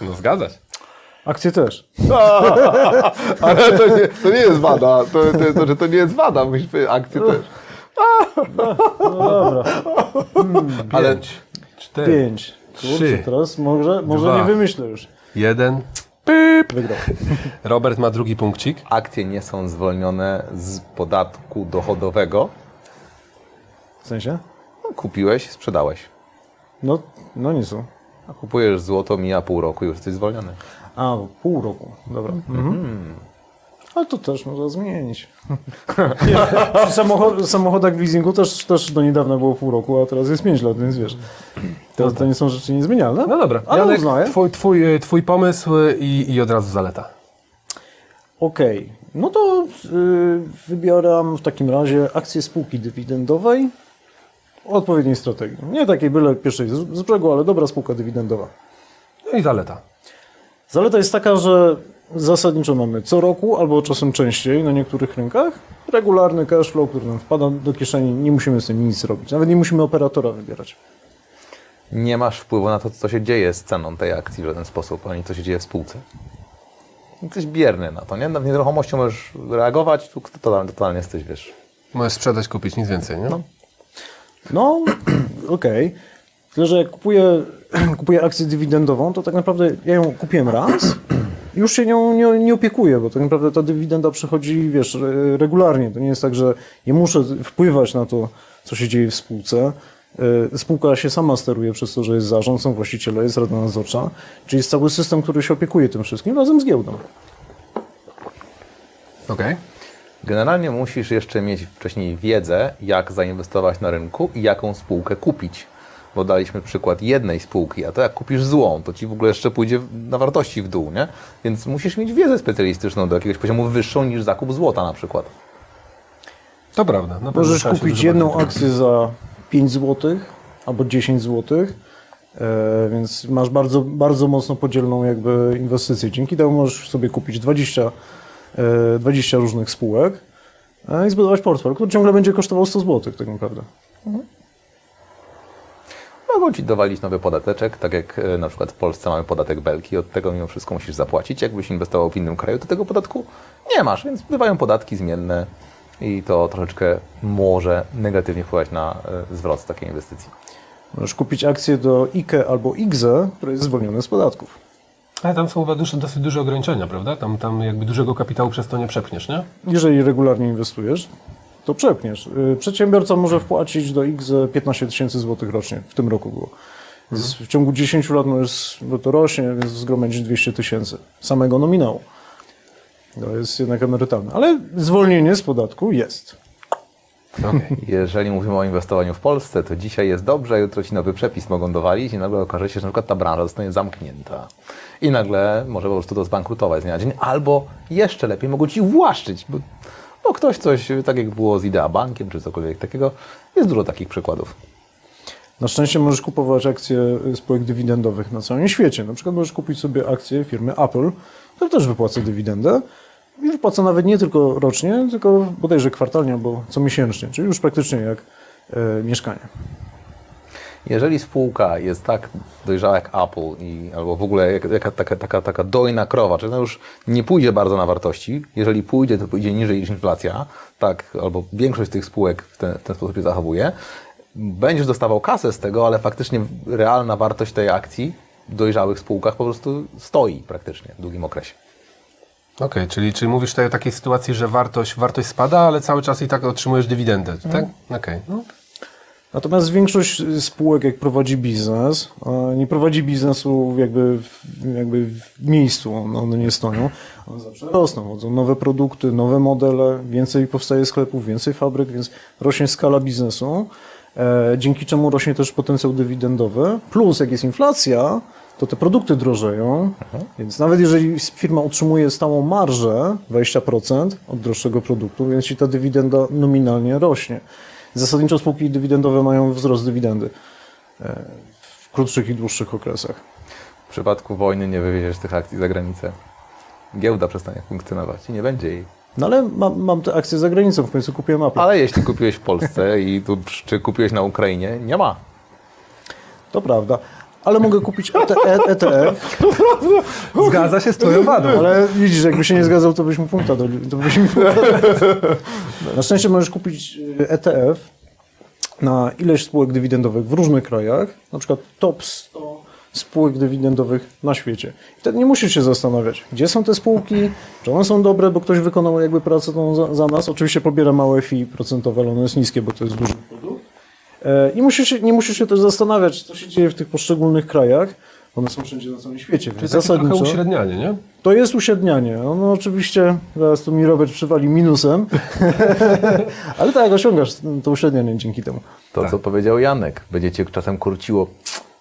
No zgadza się. Akcje też. [LAUGHS] Ale to nie, to nie jest wada. To, to, to, że to nie jest wada. Musisz powiedzieć, akcje też. Ale Pięć, cztery, Pięć. Kurczę, Trzy. teraz może, może Dwa. nie wymyślę już. jeden. Wygrał. [LAUGHS] Robert ma drugi punkcik. akcje nie są zwolnione z podatku dochodowego. W sensie? No, kupiłeś, sprzedałeś. No, no nie są. A kupujesz złoto, mija pół roku i już jesteś zwolniony. A, pół roku. Dobra. Mhm. Ale to też można zmienić. [LAUGHS] Przy samochod, samochodach w leasingu też, też do niedawna było pół roku, a teraz jest pięć lat, więc wiesz. Teraz to nie są rzeczy niezmienialne. No dobra, ale Janek, uznaję. twój, twój, twój pomysł i, i od razu zaleta. Okej, no to y, wybieram w takim razie akcję spółki dywidendowej o odpowiedniej strategii. Nie takiej byle pierwszej z z brzegu, ale dobra spółka dywidendowa. No i zaleta. Zaleta jest taka, że zasadniczo mamy co roku, albo czasem częściej na niektórych rynkach, regularny cash flow, który nam wpada do kieszeni, nie musimy z tym nic robić. Nawet nie musimy operatora wybierać. Nie masz wpływu na to, co się dzieje z ceną tej akcji w żaden sposób, ani co się dzieje w spółce. Jesteś bierny na to, nie? Nad nieruchomością możesz reagować, tu totalnie, totalnie jesteś, wiesz. Możesz sprzedać, kupić, nic więcej, nie? No, [CLEARS THROAT] okej. Tyle, że jak kupuję, [CLEARS THROAT] kupuję akcję dywidendową, to tak naprawdę ja ją kupiłem raz już się nią nie, nie opiekuję, bo tak naprawdę ta dywidenda przychodzi, wiesz, re- regularnie. To nie jest tak, że nie muszę wpływać na to, co się dzieje w spółce. Y, Spółka się sama steruje przez to, że jest zarząd, są właściciele, jest rada nadzorcza, czyli jest cały system, który się opiekuje tym wszystkim razem z giełdą. Okej. Generalnie musisz jeszcze mieć wcześniej wiedzę, jak zainwestować na rynku i jaką spółkę kupić. Bo daliśmy przykład jednej spółki, a to jak kupisz złą, to ci w ogóle jeszcze pójdzie na wartości w dół, nie? Więc musisz mieć wiedzę specjalistyczną do jakiegoś poziomu wyższą niż zakup złota na przykład. To prawda. Możesz kupić jedną akcję za 5 zł albo 10 zł, e, więc masz bardzo, bardzo mocno podzielną jakby inwestycję. Dzięki temu możesz sobie kupić 20, e, 20 różnych spółek e, i zbudować portfel, który ciągle będzie kosztował 100 zł tak naprawdę. Mogą ci dowalić nowy podateczek, tak jak e, na przykład w Polsce mamy podatek belki, od tego mimo wszystko musisz zapłacić. Jakbyś inwestował w innym kraju, to tego podatku nie masz, więc bywają podatki zmienne i to troszeczkę może negatywnie wpływać na e, zwrot z takiej inwestycji. Możesz kupić akcję do IKE albo IGZE, które jest zwolnione z podatków. Ale tam są chyba duże, dosyć duże ograniczenia, prawda? Tam, tam jakby dużego kapitału przez to nie przepchniesz, nie? Jeżeli regularnie inwestujesz, to przepniesz. Y, Przedsiębiorca może wpłacić do IGZE 15 tysięcy złotych rocznie. W tym roku było. Więc W ciągu 10 lat możesz, bo to rośnie, więc zgromadzić 200 tysięcy samego nominału. To jest jednak emerytalne. Ale zwolnienie z podatku jest. Okej. Jeżeli mówimy o inwestowaniu w Polsce, to dzisiaj jest dobrze, jutro ci nowy przepis mogą dowalić i nagle okaże się, że na przykład ta branża zostanie zamknięta. I nagle może po prostu to zbankrutować z dnia na dzień, albo jeszcze lepiej mogą ci właszczyć, bo, bo ktoś coś, tak jak było z Idea Bankiem czy cokolwiek takiego, jest dużo takich przykładów. Na szczęście możesz kupować akcje spółek dywidendowych na całym świecie. Na przykład możesz kupić sobie akcje firmy Apple, która też wypłaca dywidendę. I wypłaca nawet nie tylko rocznie, tylko bodajże kwartalnie albo co miesięcznie, czyli już praktycznie jak e, mieszkanie. Jeżeli spółka jest tak dojrzała jak Apple i, albo w ogóle jak, jaka, taka, taka, taka dojna krowa, czyli ona już nie pójdzie bardzo na wartości, jeżeli pójdzie, to pójdzie niżej niż inflacja, tak, albo większość tych spółek w ten, w ten sposób się zachowuje, będziesz dostawał kasę z tego, ale faktycznie realna wartość tej akcji w dojrzałych spółkach po prostu stoi praktycznie w długim okresie. Okej, czyli, czyli mówisz tutaj o takiej sytuacji, że wartość, wartość spada, ale cały czas i tak otrzymujesz dywidendę, tak? Okej. No. Natomiast większość spółek, jak prowadzi biznes, nie prowadzi biznesu jakby w, jakby w miejscu, one, one nie stoją. One zawsze rosną, chodzą nowe produkty, nowe modele, więcej powstaje sklepów, więcej fabryk, więc rośnie skala biznesu, e, dzięki czemu rośnie też potencjał dywidendowy. Plus, jak jest inflacja, to te produkty drożeją, więc nawet jeżeli firma utrzymuje stałą marżę 20% od droższego produktu, więc ci ta dywidenda nominalnie rośnie. Zasadniczo spółki dywidendowe mają wzrost dywidendy e, w krótszych i dłuższych okresach. W przypadku wojny nie wywieziesz tych akcji za granicę. Giełda przestanie funkcjonować i nie będzie jej. No ale mam, mam te akcje za granicą, w końcu kupiłem Apple. Ale jeśli kupiłeś w Polsce i tu, czy kupiłeś na Ukrainie, nie ma. To prawda. Ale mogę kupić E ET, E- ETF, Zgadza się z twoją wadą. ale widzisz, jakby się nie zgadzał, to byś mu punkta doli, to byś mi punkta. Na szczęście możesz kupić e, ETF na ileś spółek dywidendowych w różnych krajach, na przykład top 100 spółek dywidendowych na świecie. Wtedy nie musisz się zastanawiać, gdzie są te spółki, czy one są dobre, bo ktoś wykonał jakby pracę tą za, za nas. Oczywiście pobiera małe fee procentowe, ale ono jest niskie, bo to jest duży produkt. E, I musisz, się- nie musisz się też zastanawiać, co się dzieje w tych poszczególnych krajach. One są wszędzie na całym świecie, więc Czyli takie trochę zasadniczo uśrednianie, nie? to jest uśrednianie. Ono oczywiście, zaraz tu mi Robert przywali minusem, [LAUGHS] ale tak, osiągasz to uśrednianie dzięki temu. To, co powiedział Janek. Będzie cię czasem kurciło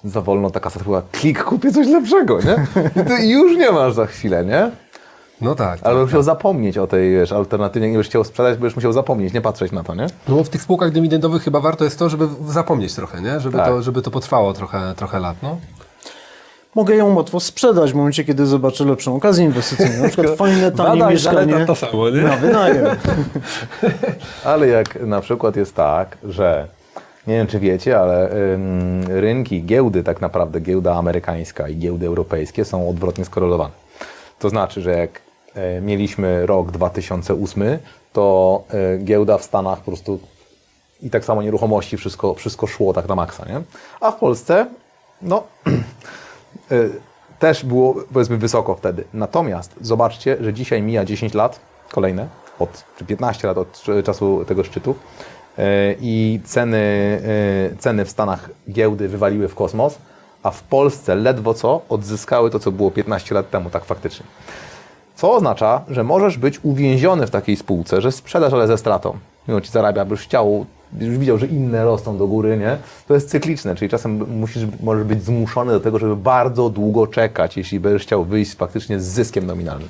za wolno ta kasa była klik, kupię coś lepszego, nie? I ty już nie masz za chwilę, nie? No tak. Ale będziesz musiał zapomnieć o tej wiesz, alternatywie, nie będziesz chciał sprzedać, będziesz musiał zapomnieć, nie patrzeć na to, nie? No bo w tych spółkach dywidendowych chyba warto jest to, żeby zapomnieć trochę, nie? Żeby, Tak. to, żeby to potrwało trochę, trochę lat, no. Mogę ją łatwo sprzedać w momencie, kiedy zobaczę lepszą okazję inwestycyjną. Na przykład fajne, tanie Wada i mieszkanie to samo, nie? na wynajem. [LAUGHS] Ale jak na przykład jest tak, że nie wiem czy wiecie, ale ym, rynki, giełdy tak naprawdę, giełda amerykańska i giełdy europejskie są odwrotnie skorelowane. To znaczy, że jak e, mieliśmy rok 2008, to e, giełda w Stanach po prostu i tak samo nieruchomości, wszystko, wszystko szło tak na maksa, nie? A w Polsce, no, y, [CLEARS THROAT] też było powiedzmy wysoko wtedy. Natomiast zobaczcie, że dzisiaj mija 10 lat, kolejne, od, czy 15 lat od czasu tego szczytu i ceny, ceny w Stanach giełdy wywaliły w kosmos, a w Polsce ledwo co odzyskały to, co było 15 lat temu, tak faktycznie. Co oznacza, że możesz być uwięziony w takiej spółce, że sprzedasz, ale ze stratą. Mimo ci zarabia, byś chciał, już widział, że inne rosną do góry, nie? To jest cykliczne, czyli czasem musisz, możesz być zmuszony do tego, żeby bardzo długo czekać, jeśli będziesz chciał wyjść faktycznie z zyskiem nominalnym.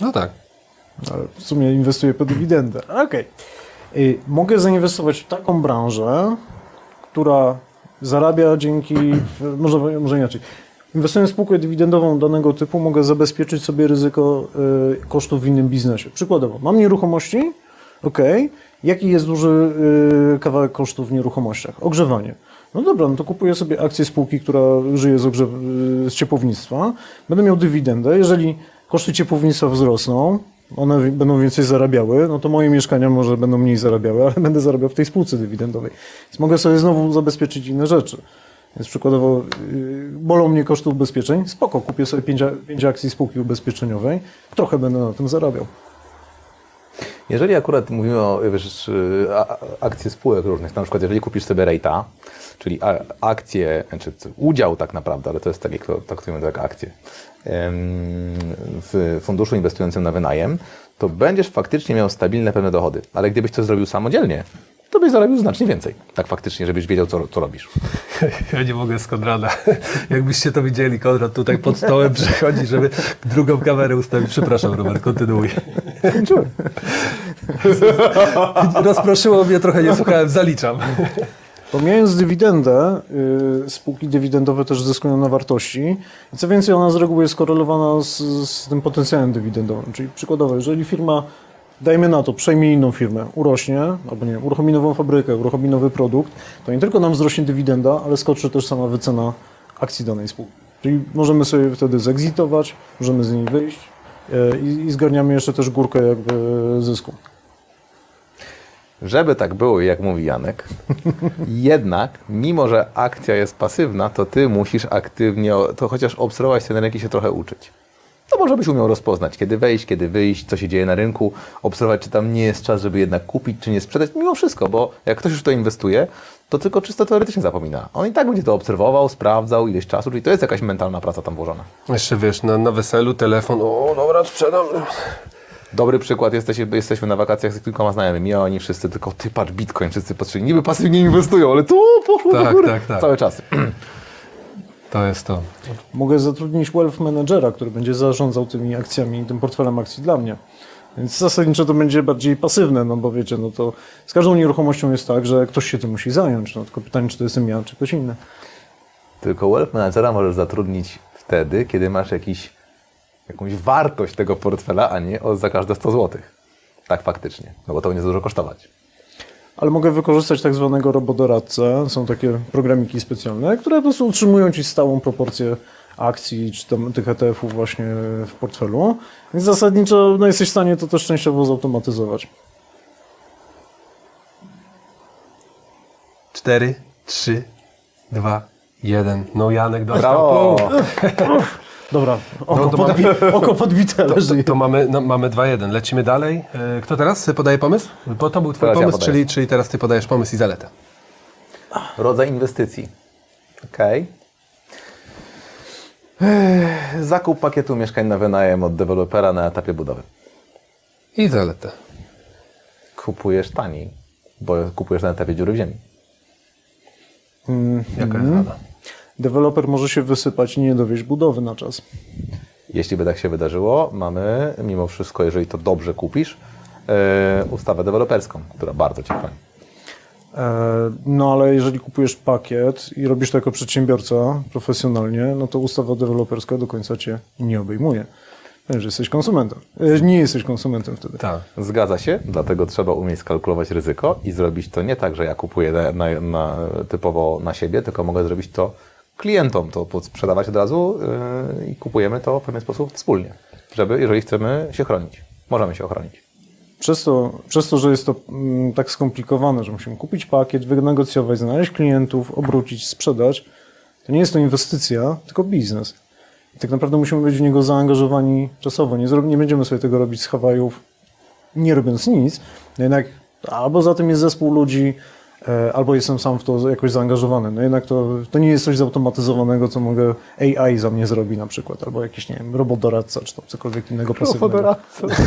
No tak. Ale w sumie inwestuję po dywidendę. Okej. Y, Mogę zainwestować w taką branżę, która zarabia dzięki, może, może inaczej. Inwestując w spółkę dywidendową danego typu, mogę zabezpieczyć sobie ryzyko y, kosztów w innym biznesie. Przykładowo, mam nieruchomości, ok. Jaki jest duży y, kawałek kosztów w nieruchomościach? Ogrzewanie. No dobra, no to kupuję sobie akcję spółki, która żyje z, ogrzew- z ciepłownictwa. Będę miał dywidendę. Jeżeli koszty ciepłownictwa wzrosną, one będą więcej zarabiały, no to moje mieszkania może będą mniej zarabiały, ale będę zarabiał w tej spółce dywidendowej. Więc mogę sobie znowu zabezpieczyć inne rzeczy. Więc przykładowo yy, bolą mnie koszty ubezpieczeń, spoko, kupię sobie pięć, a- pięć akcji spółki ubezpieczeniowej, trochę będę na tym zarabiał. Jeżeli akurat mówimy o wiesz, y, akcje spółek różnych, na przykład jeżeli kupisz sobie rejta, czyli a- akcje, znaczy udział tak naprawdę, ale to jest tak, jak to traktujemy akcje, em, w funduszu inwestującym na wynajem, to będziesz faktycznie miał stabilne pewne dochody. Ale gdybyś to zrobił samodzielnie, to byś zarobił znacznie więcej. Tak faktycznie, żebyś wiedział, co, co robisz. [LAUGHS] Ja nie mogę z Konrada. [LAUGHS] Jakbyście to widzieli, Konrad tutaj pod stołem [LAUGHS] przychodzi, żeby drugą kamerę ustawić. Przepraszam, Robert, kontynuuj. Rozproszyło mnie trochę, nie słuchałem, zaliczam. Pomijając dywidendę, y, spółki dywidendowe też zyskują na wartości. Co więcej, ona z reguły jest korelowana z, z tym potencjałem dywidendowym. Czyli przykładowo, jeżeli firma, dajmy na to, przejmie inną firmę, urośnie, albo nie wiem, uruchomi nową fabrykę, uruchomi nowy produkt, to nie tylko nam wzrośnie dywidenda, ale skoczy też sama wycena akcji danej spółki. Czyli możemy sobie wtedy zegzitować, możemy z niej wyjść y, i, i zgarniamy jeszcze też górkę jakby zysku. Żeby tak było, jak mówi Janek, [LAUGHS] jednak, mimo że akcja jest pasywna, to ty musisz aktywnie, to chociaż obserwować ten rynek i się trochę uczyć. To może byś umiał rozpoznać, kiedy wejść, kiedy wyjść, co się dzieje na rynku, obserwować, czy tam nie jest czas, żeby jednak kupić, czy nie sprzedać, mimo wszystko, bo jak ktoś już to inwestuje, to tylko czysto teoretycznie zapomina. On i tak będzie to obserwował, sprawdzał ileś czasu, czyli to jest jakaś mentalna praca tam włożona. Jeszcze wiesz, na, na weselu telefon, o dobra, sprzedam. Dobry przykład, jesteśmy, jesteśmy na wakacjach z kilkoma znajomymi, a oni wszyscy tylko, ty patrz Bitcoin, wszyscy patrzyli, niby pasywnie inwestują, ale tu poszło do Tak, góry. tak, tak. Cały czas. [CLEARS THROAT] To jest to. Mogę zatrudnić wealth managera, który będzie zarządzał tymi akcjami, tym portfelem akcji dla mnie. Więc zasadniczo to będzie bardziej pasywne, no bo wiecie, no to z każdą nieruchomością jest tak, że ktoś się tym musi zająć. No tylko pytanie, czy to jestem ja, czy ktoś inny. Tylko wealth managera możesz zatrudnić wtedy, kiedy masz jakiś, jakąś wartość tego portfela, a nie o, za każde 100 zł. Tak faktycznie, no bo to będzie dużo kosztować. Ale mogę wykorzystać tak zwanego robodoradcę. Są takie programiki specjalne, które po prostu utrzymują ci stałą proporcję akcji, czy tam tych ETF-ów właśnie w portfelu. Więc zasadniczo no, jesteś w stanie to też częściowo zautomatyzować. Cztery, trzy, dwa, jeden. No Janek dostał Brawo! Dobra, oko, No to podbi oko podbite leży. To mamy, no, mamy 2-1. Lecimy dalej. E, Kto teraz podaje pomysł? Bo to był twój Teraz ja pomysł, podaję. czyli, czyli teraz ty podajesz pomysł i zaletę. Rodzaj inwestycji. Okej. Ech, Zakup pakietu mieszkań na wynajem od dewelopera na etapie budowy. I zaletę. Kupujesz taniej, bo kupujesz na etapie dziury w ziemi. Jaka jest rada? Deweloper może się wysypać i nie dowieść budowy na czas. Jeśli by tak się wydarzyło, mamy mimo wszystko, jeżeli to dobrze kupisz, e, ustawę deweloperską, która bardzo Cię chroni. E, No ale jeżeli kupujesz pakiet i robisz to jako przedsiębiorca profesjonalnie, no to ustawa deweloperska do końca cię nie obejmuje. Że jesteś konsumentem. E, Nie jesteś konsumentem wtedy. Tak. Zgadza się, dlatego trzeba umieć skalkulować ryzyko i zrobić to nie tak, że ja kupuję na, na, na, typowo na siebie, tylko mogę zrobić to klientom, to sprzedawać od razu yy, i kupujemy to w pewien sposób wspólnie, żeby, jeżeli chcemy się chronić, możemy się ochronić. Przez to, przez to, że jest to mm, tak skomplikowane, że musimy kupić pakiet, wynegocjować, znaleźć klientów, obrócić, sprzedać, to nie jest to inwestycja, tylko biznes. I tak naprawdę musimy być w niego zaangażowani czasowo. Nie, nie będziemy sobie tego robić z Hawajów, nie robiąc nic. No jednak albo za tym jest zespół ludzi, albo jestem sam w to jakoś zaangażowany. No jednak to, to nie jest coś zautomatyzowanego, co mogę AI za mnie zrobi na przykład, albo jakiś, nie wiem, robot doradca, czy tam cokolwiek innego pasywnego.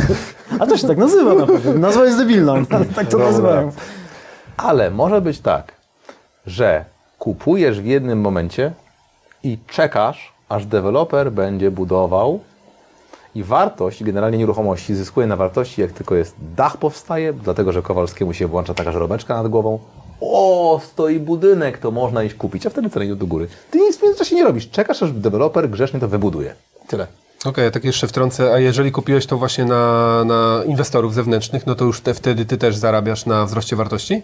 [LAUGHS] A to się tak nazywa na pewno. Nazwa jest debilna, ale [LAUGHS] tak to nazywają. Ale może być tak, że kupujesz w jednym momencie i czekasz, aż deweloper będzie budował i wartość, generalnie nieruchomości zyskuje na wartości, jak tylko jest dach powstaje, dlatego że Kowalskiemu się włącza taka żarobeczka nad głową. O, stoi budynek, to można iść kupić, a wtedy ceny idą do góry. Ty nic w międzyczasie nie robisz, czekasz, aż deweloper grzecznie to wybuduje. Tyle. Okej, ja tak jeszcze wtrącę, a jeżeli kupiłeś to właśnie na, na inwestorów zewnętrznych, no to już te, wtedy ty też zarabiasz na wzroście wartości?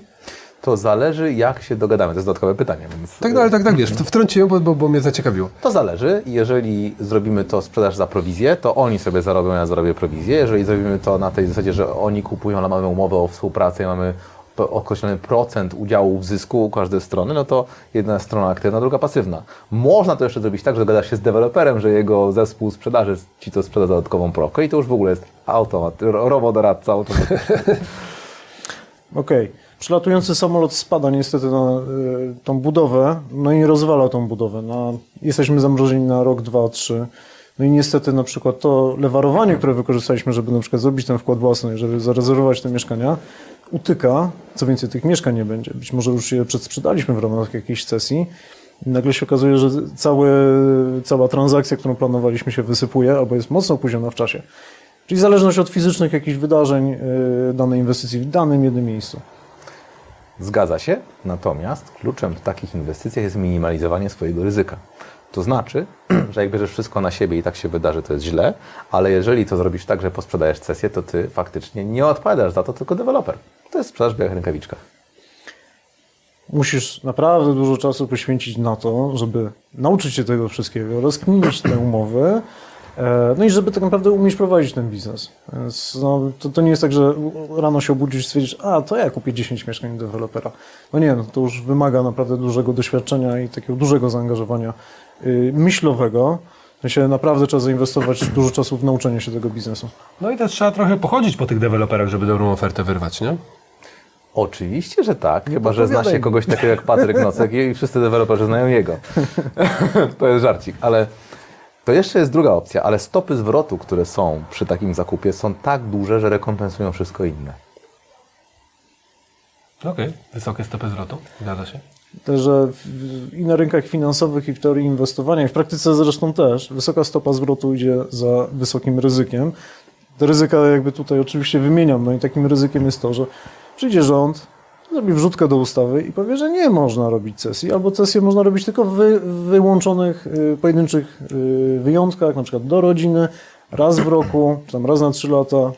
To zależy, jak się dogadamy. To jest dodatkowe pytanie. Więc Tak, no, ale tak, tak, wiesz, wtrąciłem, bo, bo, bo mnie zaciekawiło. To zależy. Jeżeli zrobimy to sprzedaż za prowizję, to oni sobie zarobią, ja zarobię prowizję. Jeżeli zrobimy to na tej zasadzie, że oni kupują, ale mamy umowę o współpracy i mamy określony procent udziału w zysku u każdej strony, no to jedna strona aktywna, druga pasywna. Można to jeszcze zrobić tak, że gadasz się z deweloperem, że jego zespół sprzedaży ci to sprzeda za dodatkową prokę i to już w ogóle jest automat, ro- robodoradca automatyczny. [LAUGHS] Okej. Przylatujący samolot spada niestety na y, tą budowę, no i rozwala tą budowę. Na, jesteśmy zamrożeni na rok, dwa, trzy. No i niestety na przykład to lewarowanie, które wykorzystaliśmy, żeby na przykład zrobić ten wkład własny, żeby zarezerwować te mieszkania, utyka. Co więcej, tych mieszkań nie będzie. Być może już je przedsprzedaliśmy w ramach jakiejś sesji. I nagle się okazuje, że całe, cała transakcja, którą planowaliśmy się wysypuje, albo jest mocno opóźniona w czasie. Czyli zależność od fizycznych jakichś wydarzeń y, danej inwestycji w danym jednym miejscu. Zgadza się, natomiast kluczem w takich inwestycjach jest minimalizowanie swojego ryzyka. To znaczy, [CLEARS THROAT] że jak bierzesz wszystko na siebie i tak się wydarzy, to jest źle, ale jeżeli to zrobisz tak, że posprzedajesz sesję, to ty faktycznie nie odpowiadasz za to, tylko deweloper. To jest sprzedaż w białych rękawiczkach. Musisz naprawdę dużo czasu poświęcić na to, żeby nauczyć się tego wszystkiego, rozkminić te umowy, e, no i żeby tak naprawdę umieć prowadzić ten biznes. Więc no, to, to nie jest tak, że rano się obudzisz i stwierdzisz, a to ja kupię 10 mieszkań dewelopera. No nie, no, to już wymaga naprawdę dużego doświadczenia i takiego dużego zaangażowania myślowego. W sensie naprawdę trzeba zainwestować dużo czasu w nauczenie się tego biznesu. No i też trzeba trochę pochodzić po tych deweloperach, żeby dobrą ofertę wyrwać, nie? Oczywiście, że tak, chyba że zna się kogoś takiego jak Patryk Nocek i wszyscy deweloperzy znają jego. [LAUGHS] to jest żarcik, ale to jeszcze jest druga opcja, ale stopy zwrotu, które są przy takim zakupie są tak duże, że rekompensują wszystko inne. Okej, wysokie stopy zwrotu, zgadza się. Że i na rynkach finansowych, i w teorii inwestowania, i w praktyce zresztą też, wysoka stopa zwrotu idzie za wysokim ryzykiem. Te ryzyka jakby tutaj oczywiście wymieniam, no i takim ryzykiem jest to, że przyjdzie rząd, zrobi wrzutkę do ustawy i powie, że nie można robić sesji, albo sesję można robić tylko w wy, wyłączonych, y, pojedynczych y, wyjątkach, na przykład do rodziny, raz w roku, czy tam raz na trzy lata,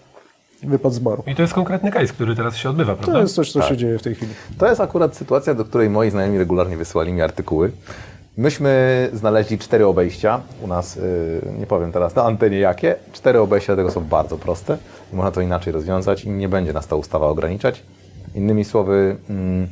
wypad z baru. I to jest konkretny case, który teraz się odbywa, prawda? To jest coś, co się dzieje w tej chwili. To jest akurat sytuacja, do której moi znajomi regularnie wysyłali mi artykuły. Myśmy znaleźli cztery obejścia u nas, yy, nie powiem teraz na antenie jakie. Cztery obejścia tego są bardzo proste. Można to inaczej rozwiązać i nie będzie nas ta ustawa ograniczać. Innymi słowy, mm,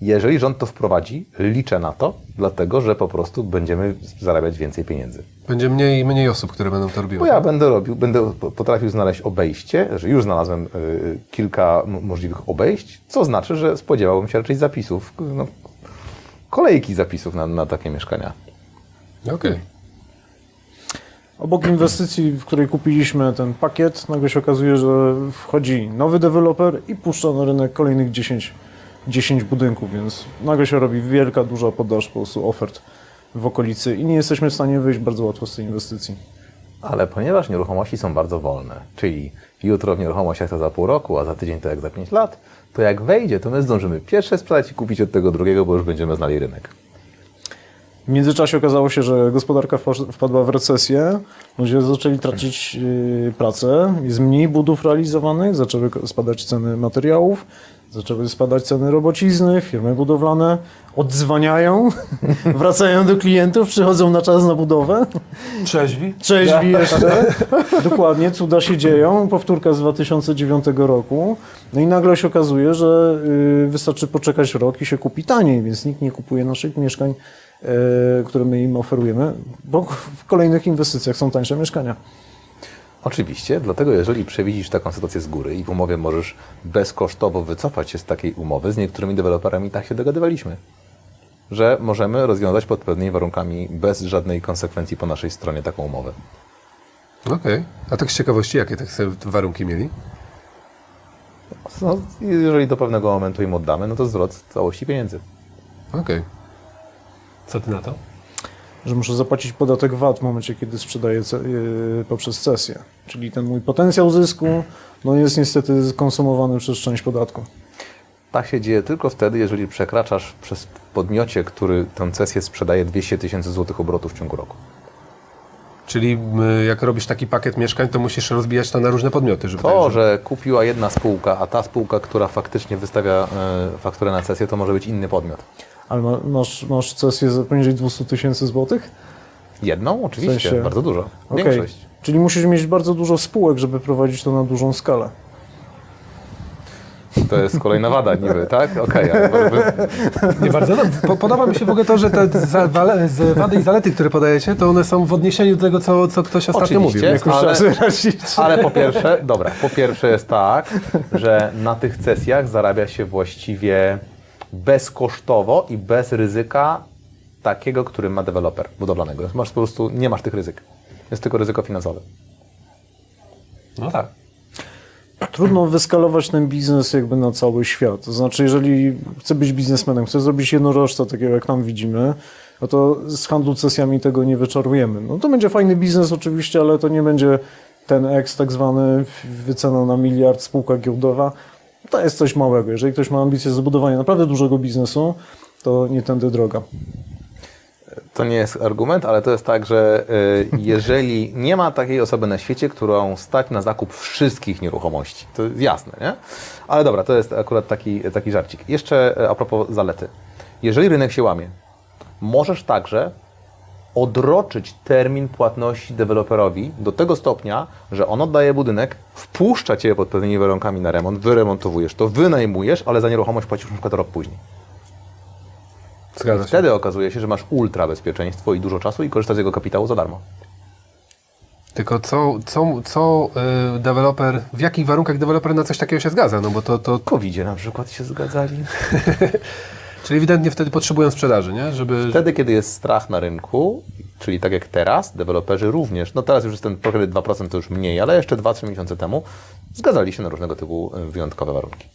jeżeli rząd to wprowadzi, liczę na to, dlatego że po prostu będziemy zarabiać więcej pieniędzy. Będzie mniej mniej osób, które będą to robiły. Bo ja będę robił, będę potrafił znaleźć obejście, że już znalazłem y, kilka możliwych obejść, co znaczy, że spodziewałbym się raczej zapisów, no, kolejki zapisów na, na takie mieszkania. Okej. Obok inwestycji, w której kupiliśmy ten pakiet, nagle się okazuje, że wchodzi nowy deweloper i puszcza na rynek kolejnych 10, 10 budynków, więc nagle się robi wielka, duża podaż po prostu ofert w okolicy i nie jesteśmy w stanie wyjść bardzo łatwo z tej inwestycji. Ale ponieważ nieruchomości są bardzo wolne, czyli jutro w nieruchomościach to za pół roku, a za tydzień to jak za pięć lat, to jak wejdzie, to my zdążymy pierwsze sprzedać i kupić od tego drugiego, bo już będziemy znali rynek. W międzyczasie okazało się, że gospodarka wpa- wpadła w recesję, ludzie zaczęli tracić yy, pracę, jest mniej budów realizowanych, zaczęły spadać ceny materiałów, zaczęły spadać ceny robocizny, firmy budowlane odzwaniają, [LAUGHS] wracają do klientów, przychodzą na czas na budowę, Trzeźwi? trzeźwi jeszcze, dokładnie, cuda się dzieją, powtórka z 2009 roku, no i nagle się okazuje, że yy, wystarczy poczekać rok i się kupi taniej, więc nikt nie kupuje naszych mieszkań, yy, które my im oferujemy, bo w kolejnych inwestycjach są tańsze mieszkania. Oczywiście, dlatego jeżeli przewidzisz taką sytuację z góry i w umowie możesz bezkosztowo wycofać się z takiej umowy, z niektórymi deweloperami tak się dogadywaliśmy, że możemy rozwiązać pod pewnymi warunkami bez żadnej konsekwencji po naszej stronie taką umowę. Okej. A tak z ciekawości, jakie te warunki mieli? No, jeżeli do pewnego momentu im oddamy, no to zwrot całości pieniędzy. Okej. Co ty na to? Że muszę zapłacić podatek VAT w momencie, kiedy sprzedaję ce- yy, poprzez cesję. Czyli ten mój potencjał zysku no jest niestety skonsumowany przez część podatku. Tak się dzieje tylko wtedy, jeżeli przekraczasz przez podmiocie, który tę cesję sprzedaje 200 tysięcy złotych obrotów w ciągu roku. Czyli y, jak robisz taki pakiet mieszkań, to musisz rozbijać to na różne podmioty, żeby To, tak, że kupiła jedna spółka, a ta spółka, która faktycznie wystawia e, fakturę na cesję, to może być inny podmiot. Ale ma, masz, masz cesję za poniżej 200 tysięcy złotych? Jedną? Oczywiście, sensie- bardzo dużo. Większość. Czyli musisz mieć bardzo dużo spółek, żeby prowadzić to na dużą skalę. To jest kolejna wada niby, tak? Okej, ale może- Nie bardzo dobrze. Po, podoba mi się w ogóle to, że te za- wale- z wady i zalety, które podajecie, to one są w odniesieniu do tego, co, co ktoś ostatnio mówił. Oczywiście, już ale, ale po pierwsze, dobra, po pierwsze jest tak, że na tych cesjach zarabia się właściwie bezkosztowo i bez ryzyka takiego, który ma deweloper budowlanego. Masz po prostu, nie masz tych ryzyk. Jest tylko ryzyko finansowe. No tak. Trudno wyskalować ten biznes jakby na cały świat. To znaczy, jeżeli chcę być biznesmenem, chcę zrobić jednorożca, takiego jak tam widzimy, no to z handlu cesjami tego nie wyczarujemy. No to będzie fajny biznes oczywiście, ale to nie będzie ten X tak zwany wycena na miliard, spółka giełdowa. To jest coś małego. Jeżeli ktoś ma ambicje zbudowania naprawdę dużego biznesu, to nie tędy droga. To nie jest argument, ale to jest tak, że y, jeżeli nie ma takiej osoby na świecie, którą stać na zakup wszystkich nieruchomości, to jest jasne, nie? Ale dobra, to jest akurat taki, taki żarcik. Jeszcze e, a propos zalety. Jeżeli rynek się łamie, możesz także odroczyć termin płatności deweloperowi do tego stopnia, że on oddaje budynek, wpuszcza Cię pod pewnymi warunkami na remont, wyremontowujesz to, wynajmujesz, ale za nieruchomość płacisz na przykład rok później. Zgadza się. Wtedy okazuje się, że masz ultra bezpieczeństwo i dużo czasu i korzystasz z jego kapitału za darmo. Tylko co, co, co y, deweloper, w jakich warunkach deweloper na coś takiego się zgadza? No bo to, to covid na przykład się zgadzali. [LAUGHS] czyli ewidentnie wtedy potrzebują sprzedaży, nie? Żeby... Wtedy, kiedy jest strach na rynku, czyli tak jak teraz, deweloperzy również, no teraz już jest ten kredyt 2% to już mniej, ale jeszcze 2-3 miesiące temu zgadzali się na różnego typu y, wyjątkowe warunki.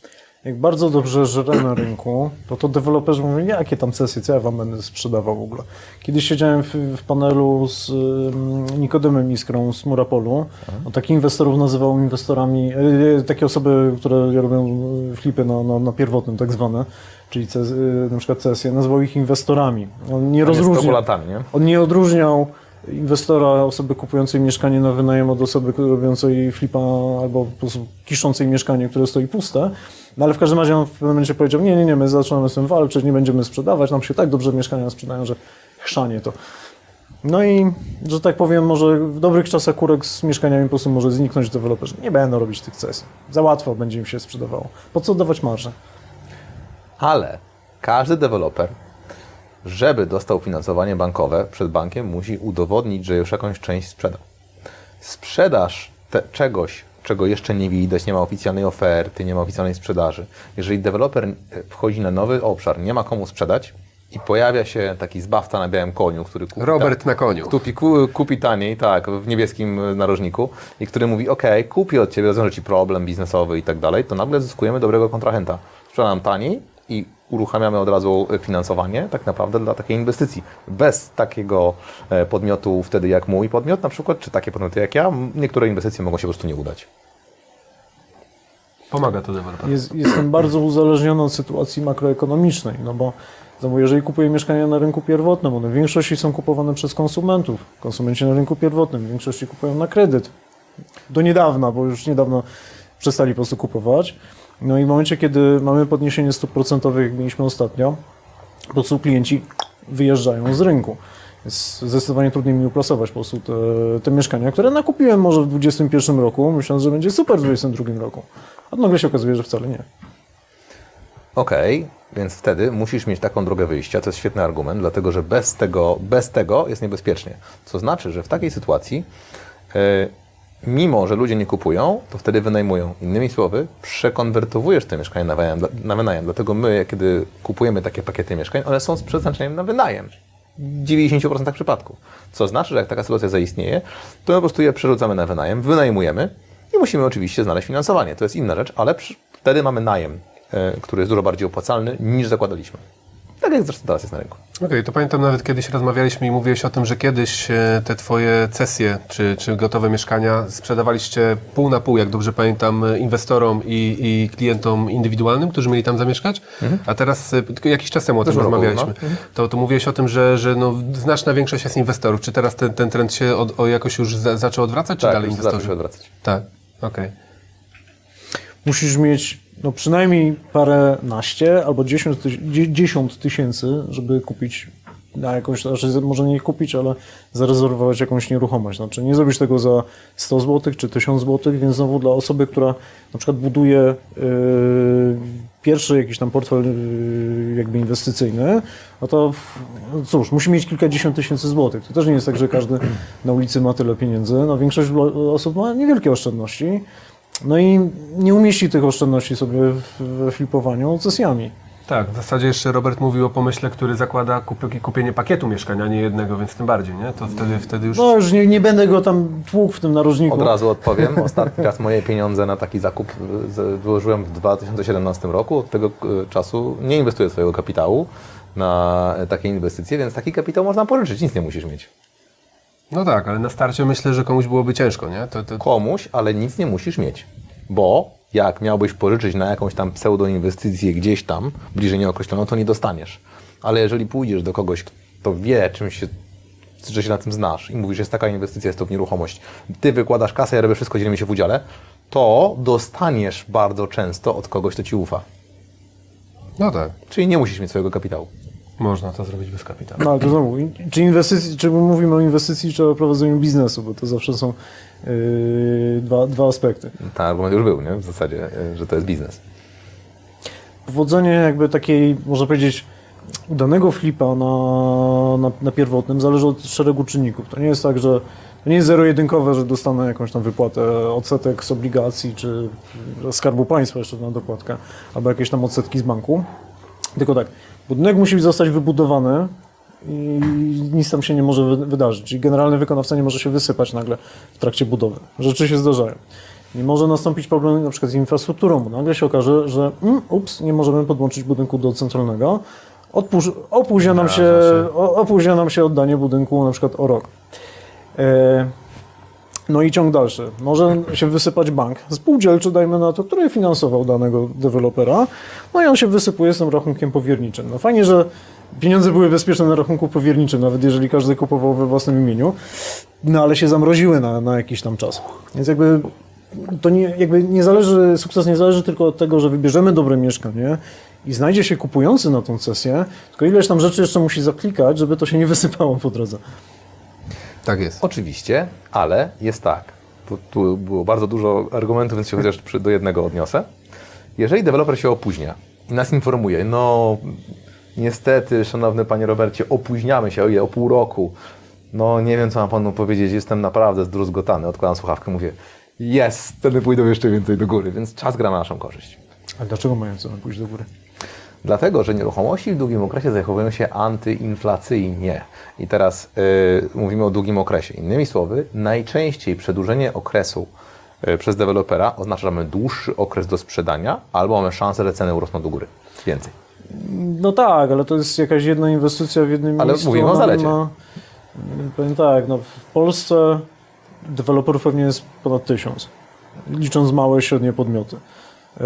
Jak bardzo dobrze żre na rynku, to to deweloperzy mówią, jakie tam sesje, co ja wam będę sprzedawał w ogóle. Kiedyś siedziałem w, w panelu z ym, Nikodemem Iskrą z Murapolu. On takich inwestorów nazywał inwestorami, e, takie osoby, które robią e, flipy na, na, na pierwotnym tak zwane, czyli ces, e, na przykład sesje, nazywał ich inwestorami. On nie rozróżniał. nie? On nie odróżniał inwestora, osoby kupującej mieszkanie na wynajem od osoby robiącej flipa albo po prostu kiszącej mieszkanie, które stoi puste. No ale w każdym razie on w pewnym momencie powiedział, nie, nie, nie, my zaczynamy z tym walczyć, nie będziemy sprzedawać, nam się tak dobrze mieszkania sprzedają, że chrzanie to. No i, że tak powiem, może w dobrych czasach kurek z mieszkaniami po prostu może zniknąć deweloperzy. Nie będą robić tych cesji. Za łatwo będzie im się sprzedawało. Po co dawać marżę? Ale każdy deweloper, żeby dostał finansowanie bankowe przed bankiem, musi udowodnić, że już jakąś część sprzedał. Sprzedaż czegoś, czego jeszcze nie widać, nie ma oficjalnej oferty, nie ma oficjalnej sprzedaży. Jeżeli deweloper e, wchodzi na nowy obszar, nie ma komu sprzedać i pojawia się taki zbawca na białym koniu, który kupi, Robert na koniu. kupi, ku- kupi taniej, tak, w niebieskim narożniku i który mówi, ok, kupię od Ciebie, rozwiążę Ci problem biznesowy i tak dalej, to nagle zyskujemy dobrego kontrahenta. Sprzedam taniej i uruchamiamy od razu e, finansowanie tak naprawdę dla takiej inwestycji. Bez takiego e, podmiotu wtedy jak mój podmiot na przykład, czy takie podmioty jak ja, niektóre inwestycje mogą się po prostu nie udać. Pomaga to deweloper. Jest, jestem bardzo uzależniony od sytuacji makroekonomicznej, no bo jeżeli kupuję mieszkania na rynku pierwotnym, one w większości są kupowane przez konsumentów. Konsumenci na rynku pierwotnym w większości kupują na kredyt. Do niedawna, bo już niedawno przestali po prostu kupować. No i w momencie, kiedy mamy podniesienie stóp procentowych, jak mieliśmy ostatnio, po prostu klienci wyjeżdżają z rynku. Jest zdecydowanie trudniej mi uplasować po prostu te, te mieszkania, które nakupiłem może w 2021 roku, myśląc, że będzie super w 2022 roku. A nagle się okazuje, że wcale nie. Okej, więc wtedy musisz mieć taką drogę wyjścia, to jest świetny argument, dlatego że bez tego, bez tego jest niebezpiecznie. Co znaczy, że w takiej sytuacji, e, mimo że ludzie nie kupują, to wtedy wynajmują. Innymi słowy, przekonwertowujesz te mieszkania na wynajem, na wynajem. Dlatego my, kiedy kupujemy takie pakiety mieszkań, one są z przeznaczeniem na wynajem. W 90% przypadków. Co znaczy, że jak taka sytuacja zaistnieje, to my po prostu je przerzucamy na wynajem, wynajmujemy i musimy oczywiście znaleźć finansowanie. To jest inna rzecz, ale wtedy mamy najem, e, który jest dużo bardziej opłacalny niż zakładaliśmy. Tak jak zresztą teraz jest na rynku. Okej, to pamiętam nawet kiedyś rozmawialiśmy i mówiłeś o tym, że kiedyś e, te twoje cesje czy, czy gotowe mieszkania sprzedawaliście pół na pół, jak dobrze pamiętam, e, inwestorom i, i klientom indywidualnym, którzy mieli tam zamieszkać, a teraz, e, tylko jakiś czas temu o tym Zeszłym roku, rozmawialiśmy, to, to mówiłeś o tym, że, że no, znaczna większość jest inwestorów. Czy teraz ten, ten trend się od, o jakoś już za, zaczął odwracać, czy Tak, dalej inwestorzy? zaczął się odwracać. Tak, okej. Musisz mieć no, przynajmniej parę naście albo dziesiąt, tysięcy, żeby kupić na jakąś, znaczy może nie kupić, ale zarezerwować jakąś nieruchomość. Znaczy nie zrobisz tego za 100 zł czy 1000 zł, więc znowu dla osoby, która na przykład buduje yy, pierwszy jakiś tam portfel yy, jakby inwestycyjny, no to no cóż, musi mieć kilkadziesiąt tysięcy złotych. To też nie jest tak, że każdy na ulicy ma tyle pieniędzy. No, większość osób ma niewielkie oszczędności. No i nie umieści tych oszczędności sobie w- we flipowaniu sesjami. Tak, w zasadzie jeszcze Robert mówił o pomyśle, który zakłada kup- kupienie pakietu mieszkania, nie jednego, więc tym bardziej, nie? To wtedy, wtedy już... No już nie, nie będę go tam tłukł w tym narożniku. Od razu odpowiem. Ostatni raz moje pieniądze na taki zakup z- wyłożyłem w 2017 roku. Od tego y, czasu nie inwestuję swojego kapitału na y, takie inwestycje, więc taki kapitał można pożyczyć, nic nie musisz mieć. No tak, ale na starcie myślę, że komuś byłoby ciężko, nie? To, to, Komuś, ale nic nie musisz mieć. Bo jak miałbyś pożyczyć na jakąś tam pseudoinwestycję gdzieś tam, bliżej nieokreśloną, to nie dostaniesz. Ale jeżeli pójdziesz do kogoś, kto wie, czym się, że się na tym znasz i mówisz, że jest taka inwestycja, jest to w nieruchomość, ty wykładasz kasę, ja robię wszystko, dzielimy się w udziale, to dostaniesz bardzo często od kogoś, kto ci ufa. no tak, Czyli nie musisz mieć swojego kapitału. Można to zrobić bez kapitału. No ale to znowu, czy inwestycji, czy mówimy o inwestycji, czy o prowadzeniu biznesu, bo to zawsze są yy, dwa, dwa aspekty. Ten argument już był, nie? W zasadzie, y, że to jest biznes. Powodzenie jakby takiej, można powiedzieć, udanego flipa na, na, na pierwotnym zależy od szeregu czynników. To nie jest tak, że to nie jest zero-jedynkowe, że dostanę jakąś tam wypłatę odsetek z obligacji, czy Skarbu Państwa jeszcze na dokładkę, albo jakieś tam odsetki z banku. Tylko tak, budynek musi zostać wybudowany i nic tam się nie może wy- wydarzyć. Czyli generalny wykonawca nie może się wysypać nagle w trakcie budowy. Rzeczy się zdarzają. Nie może nastąpić problem na przykład z infrastrukturą, bo nagle się okaże, że mm, ups, nie możemy podłączyć budynku do centralnego. Odpusz, opóźnia, nam się, opóźnia nam się oddanie budynku na przykład o rok. E, no i ciąg dalszy. Może się wysypać bank spółdzielczy, dajmy na to, który finansował danego dewelopera, no i on się wysypuje z tym rachunkiem powierniczym. No fajnie, że pieniądze były bezpieczne na rachunku powierniczym, nawet jeżeli każdy kupował we własnym imieniu, no ale się zamroziły na, na jakiś tam czas. Więc jakby to nie, jakby nie zależy, sukces nie zależy tylko od tego, że wybierzemy dobre mieszkanie i znajdzie się kupujący na tą sesję, tylko ileś tam rzeczy jeszcze musi zaklikać, żeby to się nie wysypało po drodze. Tak jest. Oczywiście, ale jest tak. Tu, tu było bardzo dużo argumentów, więc się chociaż do jednego odniosę. Jeżeli deweloper się opóźnia i nas informuje, no niestety, szanowny panie Robercie, opóźniamy się oje, o pół roku. No nie wiem, co mam panu powiedzieć, jestem naprawdę zdruzgotany. Odkładam słuchawkę, mówię, jest, ceny pójdą jeszcze więcej do góry, więc czas gra na naszą korzyść. A dlaczego mają ceny pójść do góry? Dlatego, że nieruchomości w długim okresie zachowują się antyinflacyjnie. I teraz y, mówimy o długim okresie. Innymi słowy, najczęściej przedłużenie okresu y, przez dewelopera oznacza, że mamy dłuższy okres do sprzedania, albo mamy szansę, że ceny urosną do góry. Więcej. No tak, ale to jest jakaś jedna inwestycja w jednym Ale miejscu. mówimy o ona zalecie. Ma, powiem tak, no w Polsce deweloperów pewnie jest ponad tysiąc, licząc małe i średnie podmioty. E,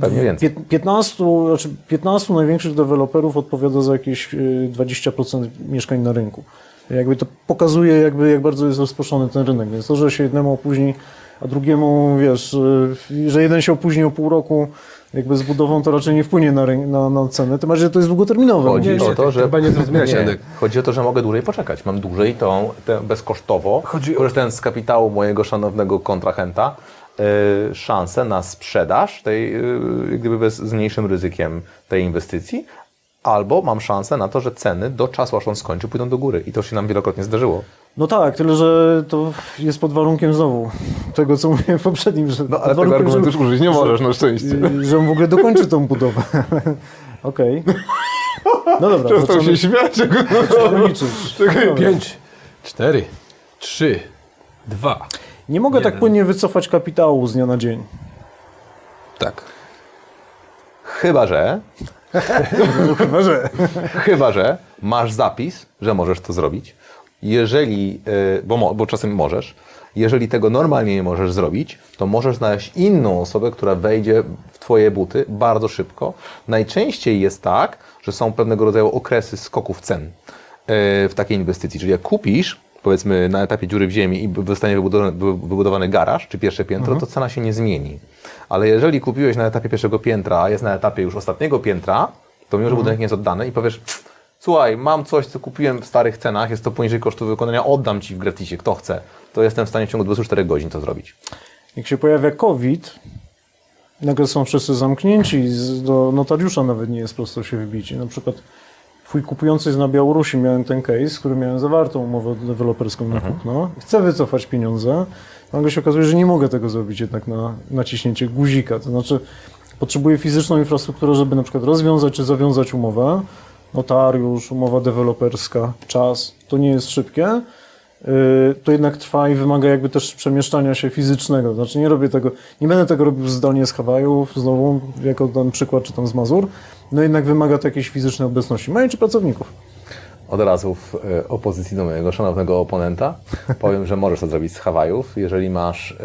Pewnie więcej. pię- 15, znaczy 15 największych deweloperów odpowiada za jakieś e, 20% mieszkań na rynku. Jakby to pokazuje, jakby, jak bardzo jest rozproszony ten rynek. Więc to, że się jednemu opóźni, a drugiemu, wiesz, e, że jeden się opóźni o pół roku jakby z budową, to raczej nie wpłynie na, na, na cenę. Tym bardziej, że to jest długoterminowe. Chodzi nie, o to, że. chyba nie zrozumiałeś, chodzi o to, że mogę dłużej poczekać. Mam dłużej tą, tę bezkosztowo, Chodzi o- korzystając z kapitału mojego szanownego kontrahenta, szansę na sprzedaż tej, y, gdyby bez, z mniejszym ryzykiem tej inwestycji. Albo mam szansę na to, że ceny do czasu, aż on skończy, pójdą do góry. I to się nam wielokrotnie zdarzyło. No tak, tyle że to jest pod warunkiem znowu tego, co mówiłem w poprzednim, że No ale tego argumentu już że, użyć nie możesz, na szczęście. y, że on w ogóle dokończy tą budowę. [LAUGHS] Okej. No dobra, Przestał się śmiać. zaczynamy liczyć. Dobra. Pięć, cztery, trzy, dwa. Nie mogę tak Jeden. płynnie wycofać kapitału z dnia na dzień. Tak. Chyba, że [LAUGHS] chyba, że. Chyba, że masz zapis, że możesz to zrobić. Jeżeli, y, bo, bo czasem możesz, jeżeli tego normalnie nie możesz zrobić, to możesz znaleźć inną osobę, która wejdzie w Twoje buty bardzo szybko. Najczęściej jest tak, że są pewnego rodzaju okresy skoków cen y, w takiej inwestycji. Czyli jak kupisz, powiedzmy na etapie dziury w ziemi i zostanie wybudowany, wy- wybudowany garaż czy pierwsze piętro, to cena się nie zmieni. Ale jeżeli kupiłeś na etapie pierwszego piętra, a jest na etapie już ostatniego piętra, to mimo, że budynek nie jest oddany i powiesz, słuchaj, mam coś, co kupiłem w starych cenach, jest to poniżej kosztu wykonania, oddam Ci w gratisie, kto chce, to jestem w stanie w ciągu 24 godzin to zrobić. Jak się pojawia COVID, nagle są wszyscy zamknięci, do notariusza nawet nie jest prosto się wbić. I Na przykład twój kupujący jest na Białorusi, miałem ten case, z którym miałem zawartą umowę deweloperską na kupno. Chcę wycofać pieniądze, nagle się okazuje, że nie mogę tego zrobić jednak na naciśnięcie guzika. To znaczy potrzebuję fizyczną infrastrukturę, żeby na przykład rozwiązać czy zawiązać umowę. Notariusz, umowa deweloperska, czas. To nie jest szybkie. Yy, to jednak trwa i wymaga jakby też przemieszczania się fizycznego. Znaczy nie robię tego, nie będę tego robił zdalnie z Hawajów, znowu jako ten przykład, czy tam z Mazur, no jednak wymaga to jakiejś fizycznej obecności mojej czy pracowników. Od razu w e, opozycji do mojego szanownego oponenta [LAUGHS] powiem, że możesz to zrobić z Hawajów, jeżeli masz, e,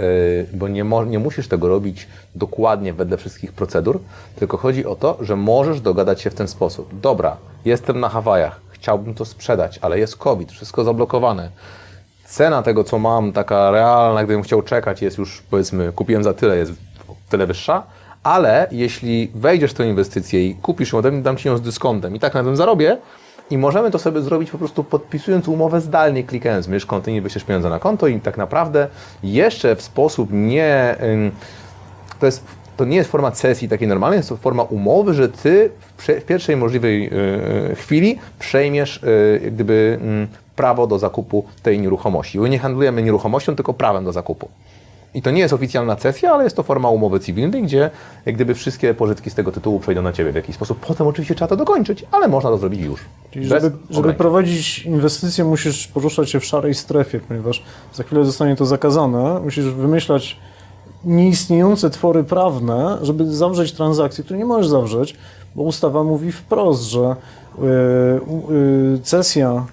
bo nie, mo, nie musisz tego robić dokładnie wedle wszystkich procedur, tylko chodzi o to, że możesz dogadać się w ten sposób. Dobra, jestem na Hawajach, chciałbym to sprzedać, ale jest COVID, wszystko zablokowane. Cena tego, co mam, taka realna, gdybym chciał czekać, jest już, powiedzmy, kupiłem za tyle, jest tyle wyższa, ale jeśli wejdziesz w tę inwestycję i kupisz ją, dam Ci ją z dyskontem i tak na tym zarobię, i możemy to sobie zrobić po prostu podpisując umowę zdalnie, klikając myszką, Ty nie wyślesz pieniądze na konto i tak naprawdę jeszcze w sposób nie... To, jest, to nie jest forma cesji takiej normalnej, jest to forma umowy, że Ty w, pierwszej możliwej yy, chwili przejmiesz yy, jak gdyby prawo do zakupu tej nieruchomości. Bo nie handlujemy nieruchomością, tylko prawem do zakupu. I to nie jest oficjalna cesja, ale jest to forma umowy cywilnej, gdzie jak gdyby wszystkie pożytki z tego tytułu przejdą na Ciebie w jakiś sposób. Potem oczywiście trzeba to dokończyć, ale można to zrobić już. Czyli żeby, żeby prowadzić inwestycje, musisz poruszać się w szarej strefie, ponieważ za chwilę zostanie to zakazane. Musisz wymyślać nieistniejące twory prawne, żeby zawrzeć transakcję, której nie możesz zawrzeć, bo ustawa mówi wprost, że cesja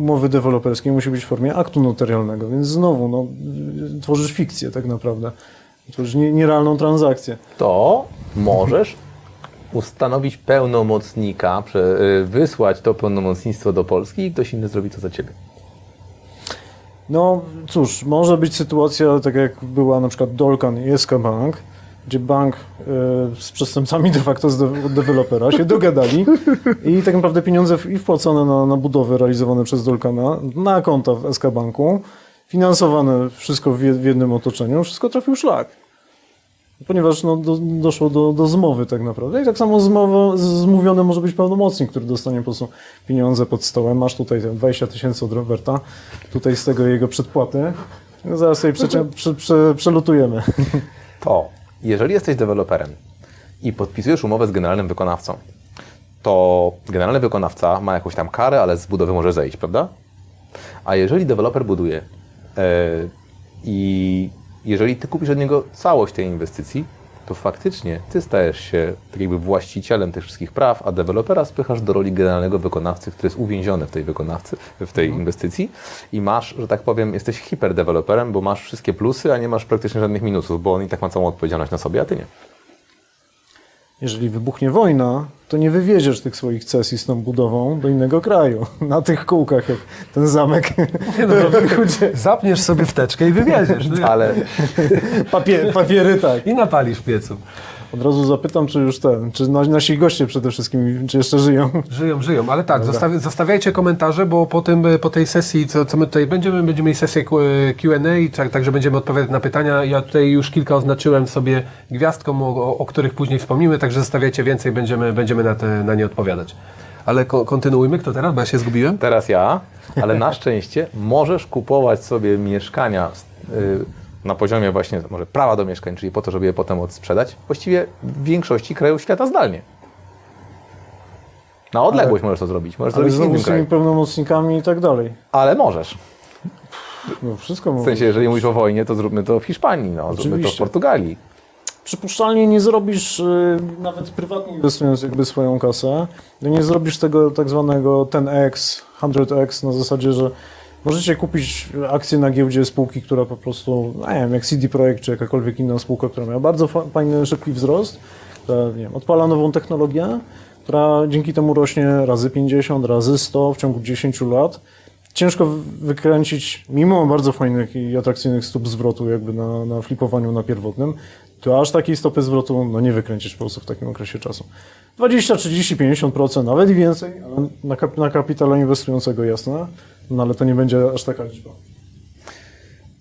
umowy deweloperskiej musi być w formie aktu notarialnego, więc znowu no, tworzysz fikcję tak naprawdę. Tworzysz nie, nierealną transakcję. to możesz ustanowić pełnomocnika, y, wysłać to pełnomocnictwo do Polski i ktoś inny zrobi to za ciebie. No cóż, może być sytuacja, tak jak była na przykład Dolkan i SK Bank, gdzie bank e, z przestępcami de facto od dewelopera się dogadali i tak naprawdę pieniądze w- i wpłacone na, na budowy realizowane przez Dolkana na konta w SK Banku, finansowane wszystko w, w jednym otoczeniu, wszystko trafił szlak. Ponieważ no, do, doszło do, do zmowy tak naprawdę. I tak samo zmowa, zmówiony może być pełnomocnik, który dostanie po prostu pieniądze pod stołem. Masz tutaj te 20 tysięcy od Roberta, tutaj z tego jego przedpłaty. No, zaraz sobie przecie, prze, prze, przelutujemy. To, jeżeli jesteś deweloperem i podpisujesz umowę z generalnym wykonawcą, to generalny wykonawca ma jakąś tam karę, ale z budowy może zejść, prawda? A jeżeli deweloper buduje e, i jeżeli ty kupisz od niego całość tej inwestycji, to faktycznie ty stajesz się tak jakby właścicielem tych wszystkich praw, a dewelopera spychasz do roli generalnego wykonawcy, który jest uwięziony w tej wykonawcy, w tej inwestycji i masz, że tak powiem, jesteś hiperdeweloperem, bo masz wszystkie plusy, a nie masz praktycznie żadnych minusów, bo on i tak ma całą odpowiedzialność na sobie, a ty nie. Jeżeli wybuchnie wojna, to nie wywieziesz tych swoich cesji z tą budową do innego kraju. [LAUGHS] Na tych kółkach, jak ten zamek. [LAUGHS] Zapniesz sobie wteczkę i wywieziesz. [LAUGHS] nie? Ale Papier, papiery tak. I napalisz piecu. Od razu zapytam, czy już ten, czy nasi- goście przede wszystkim, czy jeszcze żyją. Żyją, żyją, ale tak, zostawi, zostawiajcie komentarze, bo po, tym, po tej sesji, co, co my tutaj będziemy, będziemy mieli sesję Q&A, i tak, także będziemy odpowiadać na pytania. Ja tutaj już kilka oznaczyłem sobie gwiazdką, o, o, o których później wspomnimy, także zostawiajcie więcej, będziemy, będziemy na, te, na nie odpowiadać. Ale ko, kontynuujmy, kto teraz, bo ja się zgubiłem. Teraz ja, ale na szczęście możesz kupować sobie mieszkania y, na poziomie właśnie może prawa do mieszkań, czyli po to, żeby je potem odsprzedać, właściwie w większości krajów świata zdalnie. Na odległość możesz to zrobić, możesz Ale zrobić w innym z kraju. pełnomocnikami i tak dalej. Ale możesz. No wszystko W może. sensie, jeżeli mówisz o wojnie, to zróbmy to w Hiszpanii, no, zróbmy to w. Portugalii. Przypuszczalnie nie zrobisz, y, nawet prywatnie inwestując jakby swoją kasę, nie zrobisz tego tak zwanego 10x, 100x na zasadzie, że możecie kupić akcję na giełdzie spółki, która po prostu, no nie wiem, jak CD Projekt czy jakakolwiek inna spółka, która miała bardzo fa- fajny, szybki wzrost, która, nie wiem, odpala nową technologię, która dzięki temu rośnie razy 50, razy 100 w ciągu 10 lat. Ciężko wy- wykręcić, mimo bardzo fajnych i atrakcyjnych stóp zwrotu jakby na, na flipowaniu na pierwotnym, to aż takiej stopy zwrotu no nie wykręcisz po prostu w takim okresie czasu. 20, 30, 50%, nawet i więcej, ale na, kap, na inwestującego jasne, no ale to nie będzie aż taka liczba.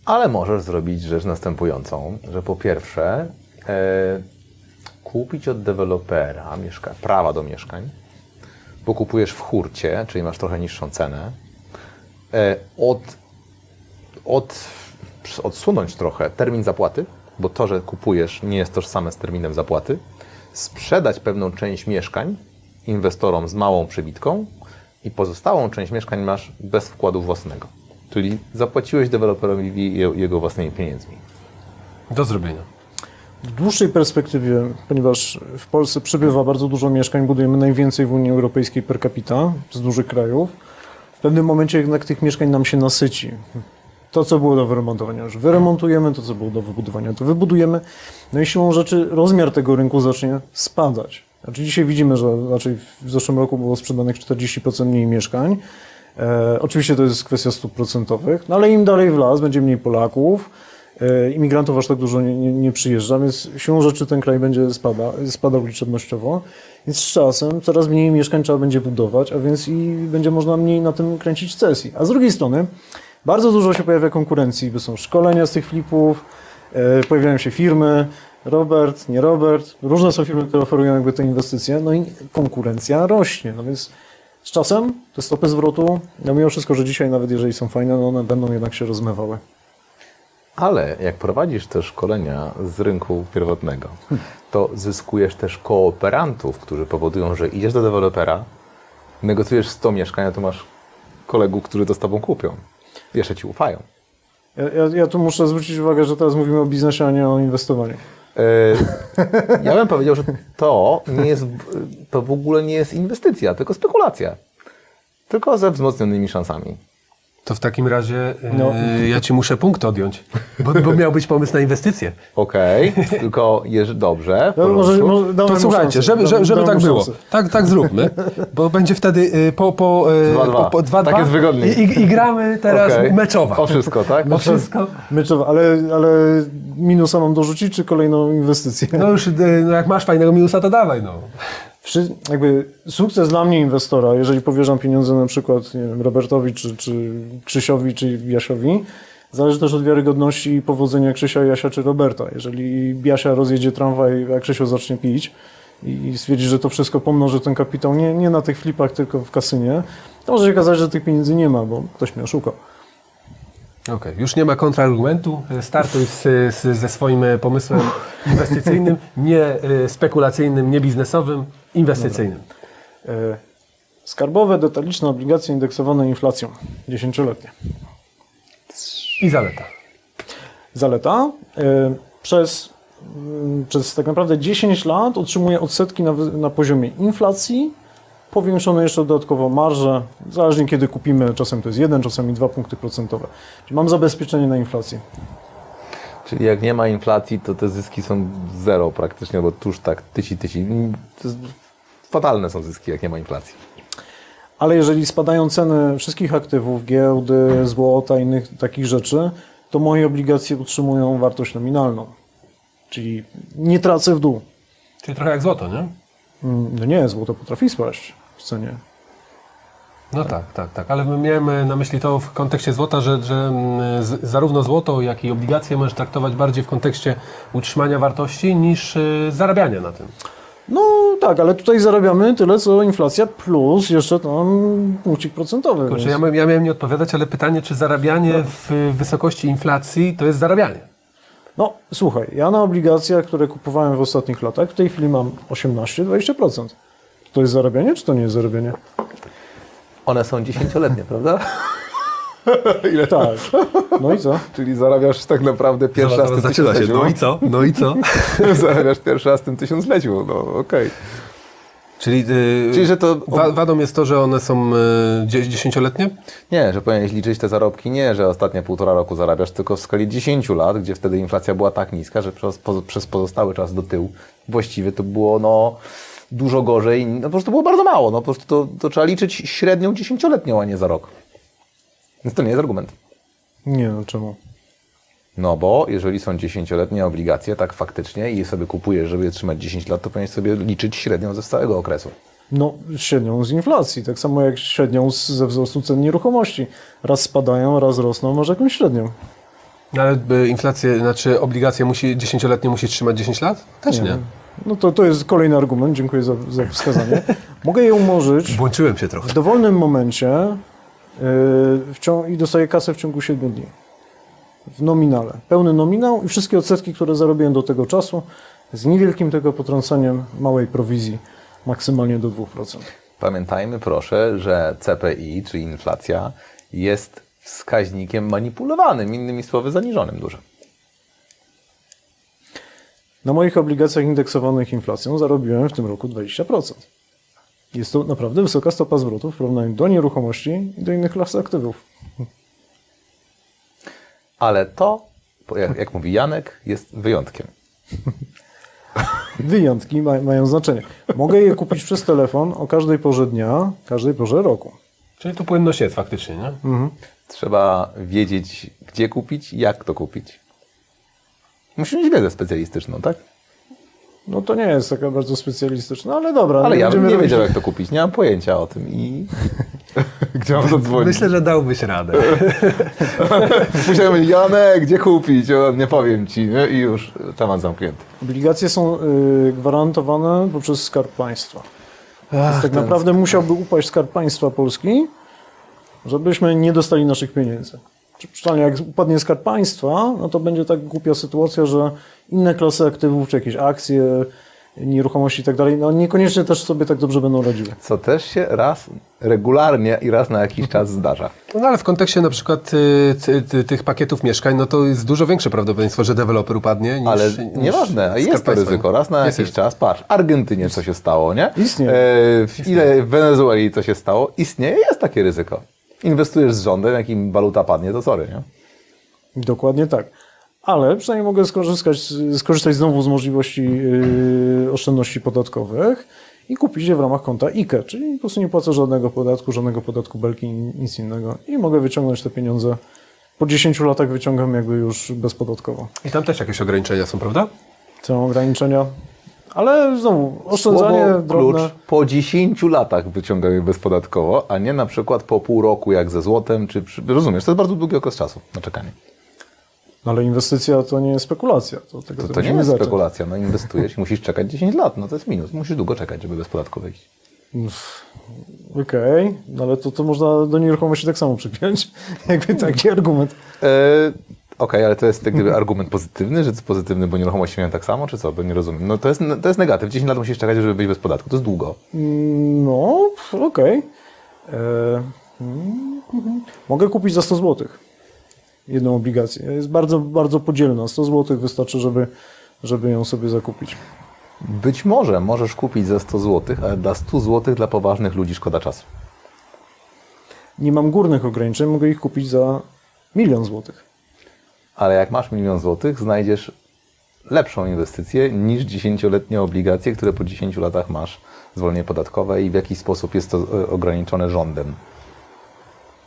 Ale możesz zrobić rzecz następującą, że po pierwsze e, kupić od dewelopera mieszka- prawa do mieszkań, bo kupujesz w hurcie, czyli masz trochę niższą cenę, e, od, od, odsunąć trochę termin zapłaty, bo to, że kupujesz nie jest tożsame z terminem zapłaty, sprzedać pewną część mieszkań inwestorom z małą przebitką i pozostałą część mieszkań masz bez wkładu własnego. Czyli zapłaciłeś deweloperowi je- jego własnymi pieniędzmi. Do zrobienia. W dłuższej perspektywie, ponieważ w Polsce przybywa bardzo dużo mieszkań, budujemy najwięcej w Unii Europejskiej per capita z dużych krajów, w pewnym momencie jednak tych mieszkań nam się nasyci. To, co było do wyremontowania, już wyremontujemy, to, co było do wybudowania, to wybudujemy. No i siłą rzeczy rozmiar tego rynku zacznie spadać. Znaczy dzisiaj widzimy, że raczej w zeszłym roku było sprzedanych 40% mniej mieszkań. E, oczywiście to jest kwestia stóp procentowych, no ale im dalej w las, będzie mniej Polaków, e, imigrantów aż tak dużo nie, nie, nie przyjeżdża, więc siłą rzeczy ten kraj będzie spada, spadał liczebnościowo, więc z czasem coraz mniej mieszkań trzeba będzie budować, a więc i będzie można mniej na tym kręcić sesji. A z drugiej strony bardzo dużo się pojawia konkurencji, bo są szkolenia z tych flipów, e, pojawiają się firmy, Robert, nie Robert, różne są firmy, które oferują jakby te inwestycje, no i konkurencja rośnie, no więc z czasem te stopy zwrotu, no mimo wszystko, że dzisiaj nawet jeżeli są fajne, no one będą jednak się rozmywały. Ale jak prowadzisz te szkolenia z rynku pierwotnego, to zyskujesz też kooperantów, którzy powodują, że idziesz do dewelopera, negocjujesz 100 mieszkań, tu masz kolegów, którzy to z tobą kupią. Jeszcze ci ufają. Ja, ja, ja tu muszę zwrócić uwagę, że teraz mówimy o biznesie, a nie o inwestowaniu. E, ja bym powiedział, że to nie jest, to w ogóle nie jest inwestycja, tylko spekulacja. Tylko ze wzmocnionymi szansami. To w takim razie No. e, ja ci muszę punkt odjąć, bo, bo miał być pomysł na inwestycje. Okej, tylko jeż, dobrze. No, może, może, To słuchajcie, żeby, żeby, żeby tak było. Tak, tak zróbmy, bo będzie wtedy y, po, po, y, Dwa, po, po 2 Tak jest wygodniej. I, i, I gramy teraz Okej. meczowa. O wszystko, tak? O wszystko. Myczowa, ale, ale minusa mam dorzucić, czy kolejną inwestycję? No już, no jak masz fajnego minusa, to dawaj, no. Jakby sukces dla mnie inwestora, jeżeli powierzam pieniądze na przykład nie wiem, Robertowi, czy, czy Krzysiowi, czy Jasiowi, zależy też od wiarygodności i powodzenia Krzysia, Jasia czy Roberta. Jeżeli Jasia rozjedzie tramwaj, a Krzysio zacznie pić i stwierdzi, że to wszystko pomnoży ten kapitał nie, nie na tych flipach, tylko w kasynie, to może się okazać, że tych pieniędzy nie ma, bo ktoś mnie oszukał. Okej, już nie ma kontrargumentu. Startuj z, z, ze swoim pomysłem [LAUGHS] inwestycyjnym, nie e, spekulacyjnym, nie biznesowym, inwestycyjnym. E, Skarbowe, detaliczne obligacje indeksowane inflacją, dziesięcioletnie. I zaleta. Zaleta. e, Przez, mm, przez tak naprawdę 10 lat otrzymuje odsetki na, na poziomie inflacji, powiększone jeszcze dodatkowo marże, zależnie kiedy kupimy, czasem to jest 1, czasami 2 punkty procentowe. Czyli mam zabezpieczenie na inflację. Czyli jak nie ma inflacji, to te zyski są zero praktycznie, bo tuż tak. To jest, fatalne są zyski, jak nie ma inflacji. Ale jeżeli spadają ceny wszystkich aktywów, giełdy, złota, innych takich rzeczy, to moje obligacje utrzymują wartość nominalną. Czyli nie tracę w dół. Czyli trochę jak złoto, nie? No nie, złoto potrafi spaść w cenie. No tak, tak, tak. Ale miałem na myśli to w kontekście złota, że, że mm, z, zarówno złoto, jak i obligacje możesz traktować bardziej w kontekście utrzymania wartości niż e, zarabiania na tym. No tak, ale tutaj zarabiamy tyle, co inflacja plus jeszcze tam punkcik procentowy. Kurczę, więc- ja, miałem- ja miałem nie odpowiadać, ale pytanie, czy zarabianie w wysokości inflacji to jest zarabianie? No słuchaj, ja na obligacjach, które kupowałem w ostatnich latach, w tej chwili mam 18-20%. To jest zarabianie, czy to nie jest zarabianie? One są dziesięcioletnie, [LAUGHS] prawda? [LAUGHS] Ile Tak. No i co? [LAUGHS] Czyli zarabiasz tak naprawdę pierwszy raz w tym Zaczyna się. tysiącleciu. No i co? No i co? zarabiasz pierwszy raz w tym tysiącleciu, no okej. Czyli, yy, Czyli, że to... wa- wadą jest to, że one są yy, dzie- dziesięcioletnie? Nie, że powinieneś liczyć te zarobki nie, że ostatnie półtora roku zarabiasz, tylko w skali 10 lat, gdzie wtedy inflacja była tak niska, że przez, po, przez pozostały czas do tyłu właściwie to było no dużo gorzej, no po prostu było bardzo mało, no po prostu to, to trzeba liczyć średnią dziesięcioletnią, a nie za rok. Więc to nie jest argument. Nie, no czemu? No bo jeżeli są dziesięcioletnie obligacje, tak faktycznie i je sobie kupujesz, żeby je trzymać 10 lat, to powinieneś sobie liczyć średnią ze całego okresu. No, średnią z inflacji, tak samo jak średnią z, ze wzrostu cen nieruchomości. Raz spadają, raz rosną, może jakąś średnią. No, Ale y, inflację, znaczy obligacje musi, dziesięcioletnie musi trzymać 10 lat? Też nie. No to, to jest kolejny argument, dziękuję za, za wskazanie. [LAUGHS] Mogę je umorzyć Włączyłem się trochę. w dowolnym momencie yy, i dostaję kasę w ciągu 7 dni. W nominale. Pełny nominał i wszystkie odsetki, które zarobiłem do tego czasu z niewielkim tego potrąceniem małej prowizji, maksymalnie do 2%. Pamiętajmy proszę, że CPI, czyli inflacja, jest wskaźnikiem manipulowanym, innymi słowy zaniżonym dużo. Na moich obligacjach indeksowanych inflacją zarobiłem w tym roku 20%. Jest to naprawdę wysoka stopa zwrotu w porównaniu do nieruchomości i do innych klas aktywów. Ale to, jak, jak mówi Janek, jest wyjątkiem. Wyjątki ma, mają znaczenie. Mogę je kupić przez telefon o każdej porze dnia, każdej porze roku. Czyli tu płynność jest faktycznie, nie? Trzeba wiedzieć, gdzie kupić i jak to kupić. Musisz mieć wiedzę specjalistyczną, tak? No to nie jest taka bardzo specjalistyczna, ale dobra. Ale ja bym nie robić- wiedział, jak to kupić. Nie mam pojęcia o tym i... [LAUGHS] gdzie mam [LAUGHS] zadzwonić? Myślę, że dałbyś radę. [LAUGHS] Musiałem powiedzieć, Janek, gdzie kupić? O, nie powiem ci. Nie? I już temat zamknięty. Obligacje są y, gwarantowane poprzez Skarb Państwa. Więc tak naprawdę musiałby upaść Skarb Państwa Polski, żebyśmy nie dostali naszych pieniędzy. Czy Przynajmniej jak upadnie Skarb Państwa, no to będzie tak głupia sytuacja, że inne klasy aktywów, czy jakieś akcje, nieruchomości i tak dalej, no niekoniecznie też sobie tak dobrze będą radziły. Co też się raz regularnie i raz na jakiś czas zdarza. No ale w kontekście na przykład y, ty, ty, tych pakietów mieszkań, no to jest dużo większe prawdopodobieństwo, że deweloper upadnie niż Ale niż nieważne, Skarb jest to ryzyko. Raz na Jest, jakiś jest. czas, patrz, Argentynie co się stało, nie? Istnieje. E, w ile w Wenezueli co się stało, istnieje, jest takie ryzyko. Inwestujesz z rządem, jak im waluta padnie, to sorry, nie? Dokładnie tak. Ale przynajmniej mogę skorzystać, skorzystać znowu z możliwości yy, oszczędności podatkowych i kupić je w ramach konta IKE, czyli po prostu nie płacę żadnego podatku, żadnego podatku belki, nic innego i mogę wyciągnąć te pieniądze. Po 10 latach wyciągam jakby już bezpodatkowo. I tam też jakieś ograniczenia są, prawda? Są ograniczenia, ale znowu oszczędzanie Słowo drobne. klucz po 10 latach wyciągamy bezpodatkowo, a nie na przykład po pół roku jak ze złotem, czy przy... rozumiesz, to jest bardzo długi okres czasu na czekanie. No ale inwestycja to nie jest spekulacja. To, To, to nie jest spekulacja, no inwestujesz i musisz czekać 10 lat, no to jest minus, musisz długo czekać, żeby bez podatku wyjść. Okej, no ale to, to można do nieruchomości tak samo przypiąć. [LAUGHS] Jakby taki argument. E, Okej, ale to jest jak gdyby argument pozytywny, że to pozytywny, bo nieruchomości mają tak samo, czy co? Bo nie rozumiem. No to jest, to jest negatyw. 10 lat musisz czekać, żeby być bez podatku. To jest długo. No, okej. E, mm, mhm. Mogę kupić za 100 zł jedną obligację. Jest bardzo, bardzo podzielna. 100 zł wystarczy, żeby, żeby ją sobie zakupić. Być może możesz kupić za 100 zł, ale dla 100 zł dla poważnych ludzi szkoda czasu. Nie mam górnych ograniczeń, mogę ich kupić za milion złotych. Ale jak masz milion złotych, znajdziesz lepszą inwestycję niż 10-letnie obligacje, które po 10 latach masz zwolnienie podatkowe i w jakiś sposób jest to e, ograniczone rządem.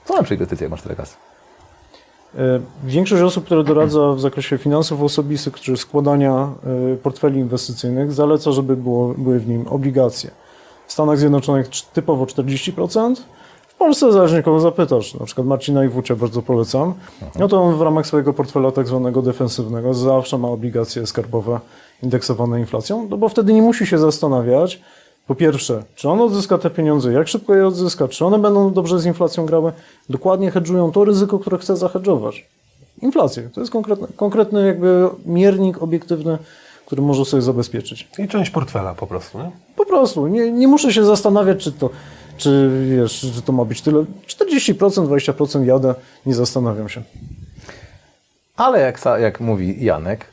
Co lepsze inwestycje, jak masz tyle kasy? E, Większość osób, które doradza w zakresie finansów osobistych czy składania e, portfeli inwestycyjnych, zaleca, żeby było, były w nim obligacje. W Stanach Zjednoczonych cz- typowo 40%. W Polsce zależnie kogo zapytasz, na przykład Marcina Iwucia bardzo polecam, no to on w ramach swojego portfela tak zwanego defensywnego zawsze ma obligacje skarbowe indeksowane inflacją, no bo wtedy nie musi się zastanawiać, po pierwsze, czy on odzyska te pieniądze, jak szybko je odzyska, czy one będą dobrze z inflacją grały, dokładnie hedżują to ryzyko, które chce zahedżować. Inflację. To jest konkretny, konkretny jakby miernik obiektywny, który może sobie zabezpieczyć. I część portfela po prostu, nie? Po prostu. Nie, nie muszę się zastanawiać, czy to czy wiesz, że to ma być tyle. 40%, 20% jadę, nie zastanawiam się. Ale jak, jak mówi Janek,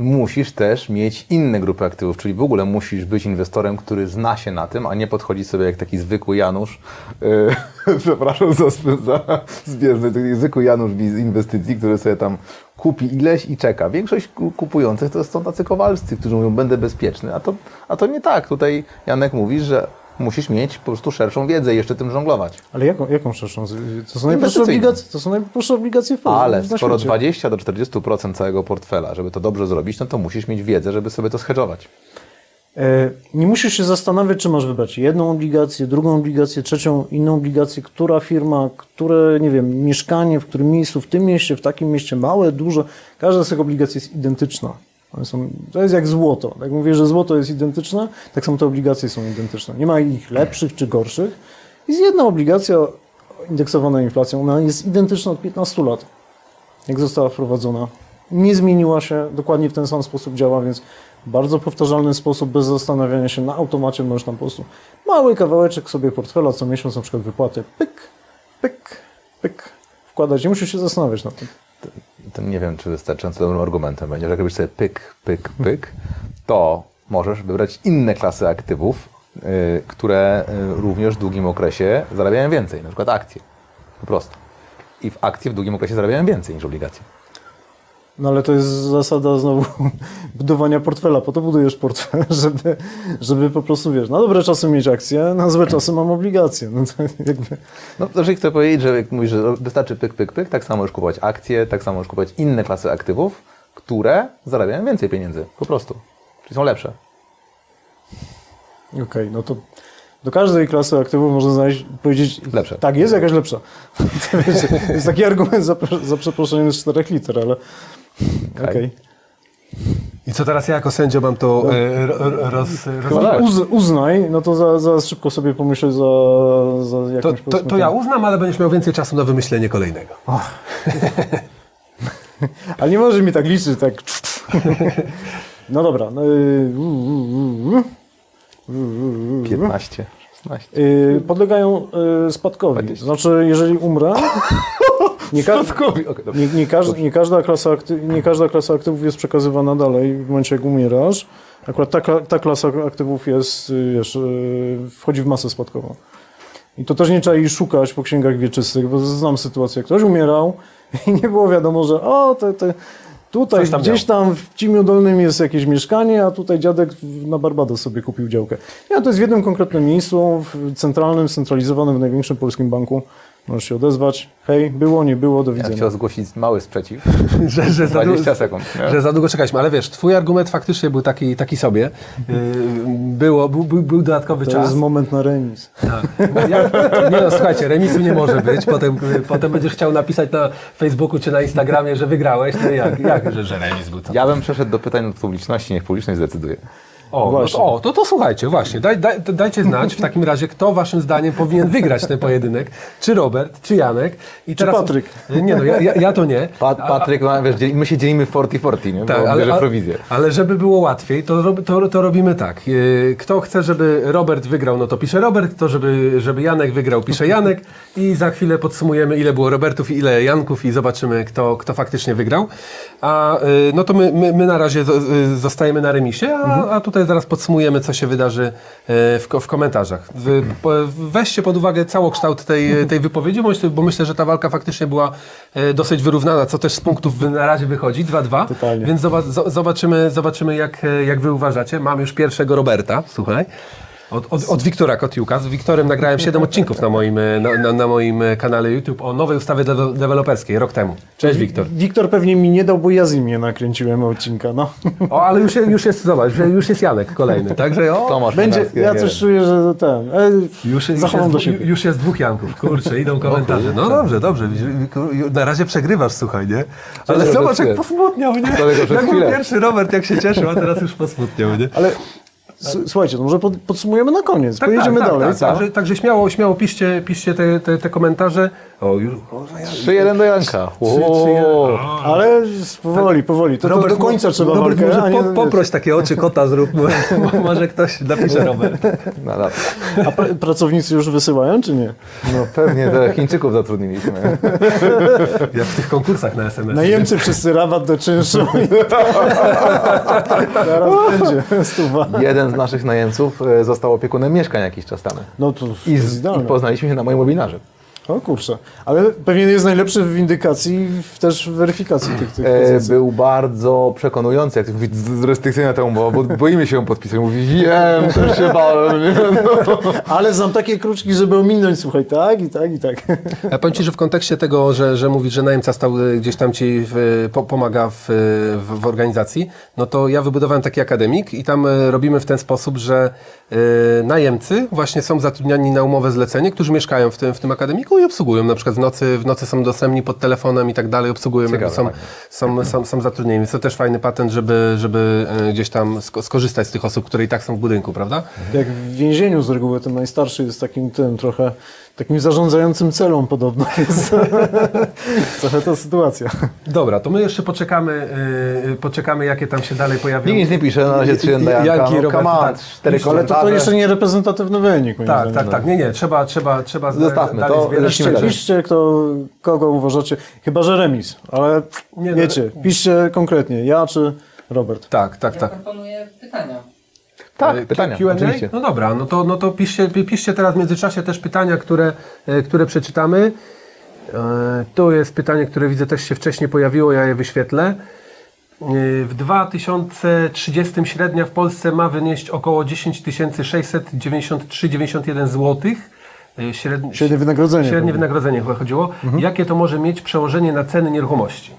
musisz też mieć inne grupy aktywów, czyli w ogóle musisz być inwestorem, który zna się na tym, a nie podchodzi sobie jak taki zwykły Janusz, yy, [LAUGHS] przepraszam za, za zbieżny, taki zwykły Janusz z inwestycji, który sobie tam kupi ileś i czeka. Większość ku- kupujących to są tacy kowalscy, którzy mówią, będę bezpieczny, a to, a to nie tak. Tutaj Janek mówi, że musisz mieć po prostu szerszą wiedzę i jeszcze tym żonglować. Ale jaką, jaką szerszą? To są najprostsze obligacje, to są najprostsze obligacje w Polsce. Ale skoro świecie. 20 do 40% całego portfela, żeby to dobrze zrobić, no to musisz mieć wiedzę, żeby sobie to schedżować. E, Nie musisz się zastanawiać, czy masz wybrać jedną obligację, drugą obligację, trzecią, inną obligację, która firma, które, nie wiem, mieszkanie, w którym miejscu, w tym mieście, w takim mieście, małe, duże. Każda z tych obligacji jest identyczna. One są, to jest jak złoto. Jak mówię, że złoto jest identyczne, tak samo te obligacje są identyczne. Nie ma ich lepszych czy gorszych. Jest jedna obligacja indeksowana inflacją, ona jest identyczna od 15 lat jak została wprowadzona. Nie zmieniła się, dokładnie w ten sam sposób działa, więc bardzo powtarzalny sposób, bez zastanawiania się, na automacie możesz tam po prostu mały kawałeczek sobie portfela co miesiąc, na przykład wypłaty, pyk, pyk, pyk, wkładać. Nie musisz się zastanawiać nad tym. To nie wiem, czy wystarczająco dobrym argumentem będzie, że jak robisz sobie pyk, pyk, pyk, to możesz wybrać inne klasy aktywów, y, które y, również w długim okresie zarabiają więcej, na przykład akcje. Po prostu. I w akcje w długim okresie zarabiają więcej niż obligacje. No ale to jest zasada znowu [LAUGHS] budowania portfela. Po to budujesz portfel, [LAUGHS] żeby, żeby po prostu, wiesz, na dobre czasy mieć akcje, na złe czasy mam obligacje. No to [LAUGHS] jakby... No, znaczy chcę powiedzieć, że jak mówisz, że wystarczy pyk, pyk, pyk, tak samo możesz kupować akcje, tak samo możesz kupować inne klasy aktywów, które zarabiają więcej pieniędzy. Po prostu. Czyli są lepsze. Okej, no to do każdej klasy aktywów można znaleźć, powiedzieć, Lepsze. tak, jest jakaś lepsza. Wiecie, jest taki argument za, za przeproszeniem z czterech liter, ale okej. I co teraz ja jako sędzia mam to e, ro, ro- roz, roz, tak. Uz, uznaj, no to za, za szybko sobie pomyślę za, za to, jakąś to, powiedzmy to ja uznam, ale będziesz miał więcej czasu na wymyślenie kolejnego. [LAUGHS] Ale nie może mi tak liczyć, tak. [LAUGHS] No dobra. No, yy, 15, 16. yy, podlegają yy, spadkowi. To znaczy, jeżeli umrę, [LAUGHS] nie, ka- dobrze. nie, nie, każ, nie, każda klasa nie każda klasa aktywów jest przekazywana dalej w momencie, jak umierasz. Akurat ta, ta klasa aktywów jest, yy, wiesz, yy, wchodzi w masę spadkową. I to też nie trzeba jej szukać po księgach wieczystych, bo znam sytuację, ktoś umierał [LAUGHS] i nie było wiadomo, że o, te, te, tutaj tam gdzieś tam w Cimiu Dolnym jest jakieś mieszkanie, a tutaj dziadek na Barbados sobie kupił działkę. Nie, to jest w jednym konkretnym miejscu, w centralnym, centralizowanym, w największym polskim banku. Możesz się odezwać. Hej, było, nie było, do Ja widzenia. chciał zgłosić mały sprzeciw. [LAUGHS] że, że, za, 20 du- sekund. że za długo czekaliśmy. Ale wiesz, twój argument faktycznie był taki, taki sobie. Yy, Było, był, był, był dodatkowy To czas. jest moment na remis. Tak. Ja, nie no, słuchajcie, remisu nie może być. Potem, potem będziesz chciał napisać na Facebooku czy na Instagramie, że wygrałeś. No jak, jak że, że remis był? Co? Ja bym przeszedł do pytań od publiczności, niech publiczność zdecyduje. O, no Właśnie. to, o to, to słuchajcie, właśnie. Daj, daj, dajcie znać w takim razie, kto waszym zdaniem powinien wygrać ten pojedynek. Czy Robert, czy Janek. I Czy Patryk. Nie no, ja, ja, ja to nie. Pat, Patryk, ma, wiesz, my się dzielimy 40-40, nie? Tak, bo ale, prowizję. ale żeby było łatwiej, to, to, to robimy tak. Yy, Kto chce, żeby Robert wygrał, no to pisze Robert, kto żeby, żeby Janek wygrał, pisze Janek i za chwilę podsumujemy, ile było Robertów i ile Janków i zobaczymy, kto, kto faktycznie wygrał. A yy, no to my, my, my na razie yy, zostajemy na remisie, a, a tutaj zaraz podsumujemy, co się wydarzy yy, w, w komentarzach. Weźcie pod uwagę całokształt tej, tej wypowiedzi, bo myślę, że ta walka faktycznie była dosyć wyrównana, co też z punktów na razie wychodzi, 2-2. Totalnie. Więc zoba- zo- zobaczymy, zobaczymy jak, jak wy uważacie. Mam już pierwszego Roberta, słuchaj. Od, od, od Wiktora Kotiuka. Z Wiktorem nagrałem 7 odcinków na moim, e, na, na, na moim e, kanale YouTube o nowej ustawie de- deweloperskiej rok temu. Cześć Wiktor. Wiktor pewnie mi nie dał, bo ja z nim nie nakręciłem odcinka. No. O, ale już, już jest, zobacz, już jest Janek kolejny, także o, Tomasz Będzie, ja coś czuję, że ten. E, już, już, zachowam jest, do siebie. już jest dwóch Janków. Kurczę, idą komentarze. No dobrze, dobrze. Na razie przegrywasz, słuchaj, nie? Ale zobacz, jak posmutniał, nie? Jak był pierwszy Robert, jak się cieszył, a teraz już posmutniał, nie? Ale Słuchajcie, to może pod, podsumujemy na koniec. Pojedziemy dalej. Tak, co? także, także śmiało, śmiało piszcie, piszcie te, te, te komentarze. O, już, o, ja, 3-1 do Janka. Ale powoli, powoli. To, to do końca trzeba Robert, walkę, może a nie... po, poproś takie oczy kota zrób. Mo- może ktoś napisze Robert. no, dobra. A pra- pracownicy już wysyłają, czy nie? no pewnie te Chińczyków zatrudniliśmy. Jak w tych konkursach na SMS. Najemcy wszyscy rabat do czynszu. [LAUGHS] Zaraz będzie stuwa. Jeden z naszych najemców e, został opiekunem mieszkań jakiś czas temu. No to I, z, I poznaliśmy się na moim webinarze. O kurczę. Ale pewnie jest najlepszy w windykacji, w też w weryfikacji tych, tych E, pozycji. był bardzo przekonujący, jak ty mówi, restrykcyjna tę umowę, bo boimy się ją podpisać. Mówi, wiem, też się bałem. Nie? No. Ale znam takie kruczki, żeby ominąć, słuchaj, tak i tak i tak. Ja powiem Ci, że w kontekście tego, że, że mówisz, że najemca stał y, gdzieś tam Ci w, po, pomaga w, w, w organizacji, no to ja wybudowałem taki akademik i tam robimy w ten sposób, że y, najemcy właśnie są zatrudniani na umowę zlecenie, którzy mieszkają w tym, w tym akademiku i obsługują. Na przykład w nocy, w nocy są dostępni pod telefonem i tak dalej, obsługują, Ciekawe, jakby są, fajnie. są, są, są zatrudnieni. Więc to też fajny patent, żeby, żeby y, gdzieś tam sko- skorzystać z tych osób, które i tak są w budynku, prawda? Jak w więzieniu z reguły ten najstarszy jest takim tym trochę, takim zarządzającym celą podobno, więc [LAUGHS] trochę ta sytuacja. Dobra, to my jeszcze poczekamy, y, y, poczekamy jakie tam się dalej pojawią. Nikt nic nie pisze, na razie 3 do Janka. Janki, No, Robert, on, tak. Ale to, to jeszcze nie reprezentatywny wynik. Tak, zdaniem. tak, tak. Nie, nie, trzeba, trzeba, trzeba Zostawmy dalej to, Piszcie, piszcie kto, kogo uważacie, chyba że remis, ale Nie, no, wiecie, piszcie konkretnie, ja czy Robert. Tak, tak, Ja tak. proponuję pytania. Tak, E, pytania, Q&A? oczywiście. No dobra, no to, no to piszcie, piszcie teraz w międzyczasie też pytania, które, e, które przeczytamy. E, Tu jest pytanie, które widzę też się wcześniej pojawiło, ja je wyświetlę. W 2030 średnia w Polsce ma wynieść około 10 693,91 zł. Średnie, Średnie wynagrodzenie. Średnie pewnie. wynagrodzenie chyba chodziło. Jakie to może mieć przełożenie na ceny nieruchomości?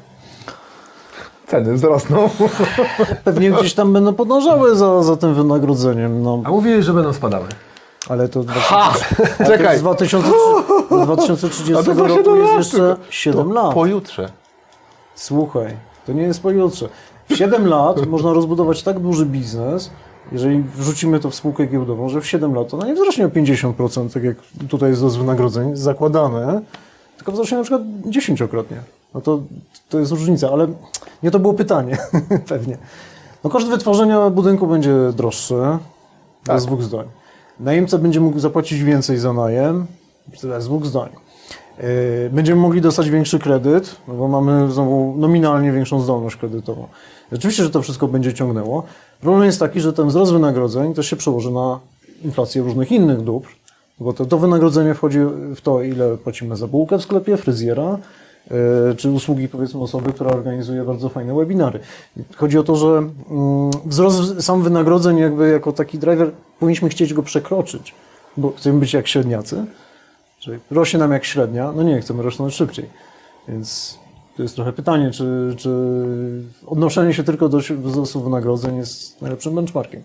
Ceny wzrosną. [LAUGHS] Pewnie gdzieś tam będą podążały za, za tym wynagrodzeniem, no, A mówili, że będą spadały. ale to, Ha! Czekaj. z 2000, do 2030 A to [LAUGHS] roku siedem jest lat jeszcze tylko. 7 lat. Pojutrze. Słuchaj, to nie jest pojutrze. W 7 lat można rozbudować tak duży biznes, jeżeli wrzucimy to w spółkę giełdową, że w 7 lat ona nie wzrośnie o 50%, tak jak tutaj jest z wynagrodzeń zakładane, tylko wzrośnie na przykład dziesięciokrotnie. No to, to jest różnica, ale nie to było pytanie, [LAUGHS] pewnie. No koszt wytworzenia budynku będzie droższy, bez dwóch zdań. Najemca będzie mógł zapłacić więcej za najem, bez dwóch zdań. Yy, Będziemy mogli dostać większy kredyt, no bo mamy znowu nominalnie większą zdolność kredytową. Rzeczywiście, że to wszystko będzie ciągnęło. Problem jest taki, że ten wzrost wynagrodzeń też się przełoży na inflację różnych innych dóbr, bo to, to wynagrodzenie wchodzi w to, ile płacimy za bułkę w sklepie, fryzjera, czy usługi powiedzmy osoby, która organizuje bardzo fajne webinary. Chodzi o to, że mm, wzrost sam wynagrodzeń jakby jako taki driver powinniśmy chcieć go przekroczyć, bo chcemy być jak średniacy, Czyli rośnie nam jak średnia, no nie, chcemy rosnąć szybciej. Więc to jest trochę pytanie, czy, czy odnoszenie się tylko do wzrostu wynagrodzeń jest najlepszym benchmarkiem.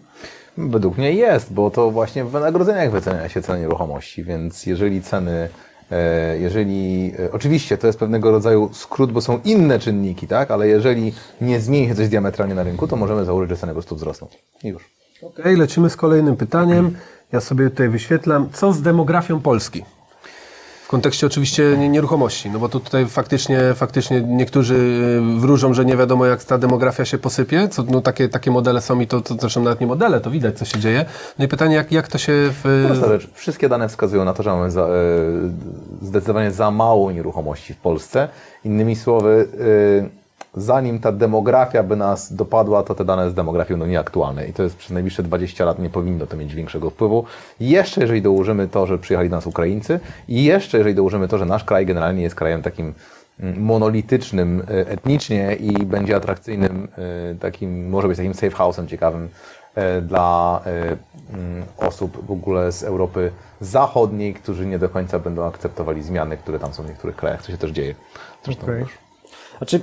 Według mnie jest, bo to właśnie w wynagrodzeniach wycenia się ceny nieruchomości, więc jeżeli ceny, e, jeżeli, e, oczywiście to jest pewnego rodzaju skrót, bo są inne czynniki, tak, ale jeżeli nie zmieni się coś diametralnie na rynku, to możemy założyć, że ceny po prostu wzrosną. I już. Okej, lecimy z kolejnym pytaniem. Ja sobie tutaj wyświetlam. Co z demografią Polski? W kontekście oczywiście nie- nieruchomości, no bo tu tutaj faktycznie, faktycznie niektórzy y, wróżą, że nie wiadomo jak ta demografia się posypie. Co, no takie, takie modele są i to, to zresztą nawet nie modele, to widać co się dzieje. No i pytanie, jak, jak to się w... Rzecz. Wszystkie dane wskazują na to, że mamy za, e, zdecydowanie za mało nieruchomości w Polsce. Innymi słowy, e, zanim ta demografia by nas dopadła, to te dane z demografii będą nieaktualne i to jest przez najbliższe 20 lat nie powinno to mieć większego wpływu. Jeszcze jeżeli dołożymy to, że przyjechali do nas Ukraińcy i jeszcze jeżeli dołożymy to, że nasz kraj generalnie jest krajem takim mm, monolitycznym e, etnicznie i będzie atrakcyjnym, e, takim, może być takim safe house'em ciekawym e, dla mm, osób w ogóle z Europy Zachodniej, którzy nie do końca będą akceptowali zmiany, które tam są w niektórych krajach, co się też dzieje. Zresztą już. Znaczy,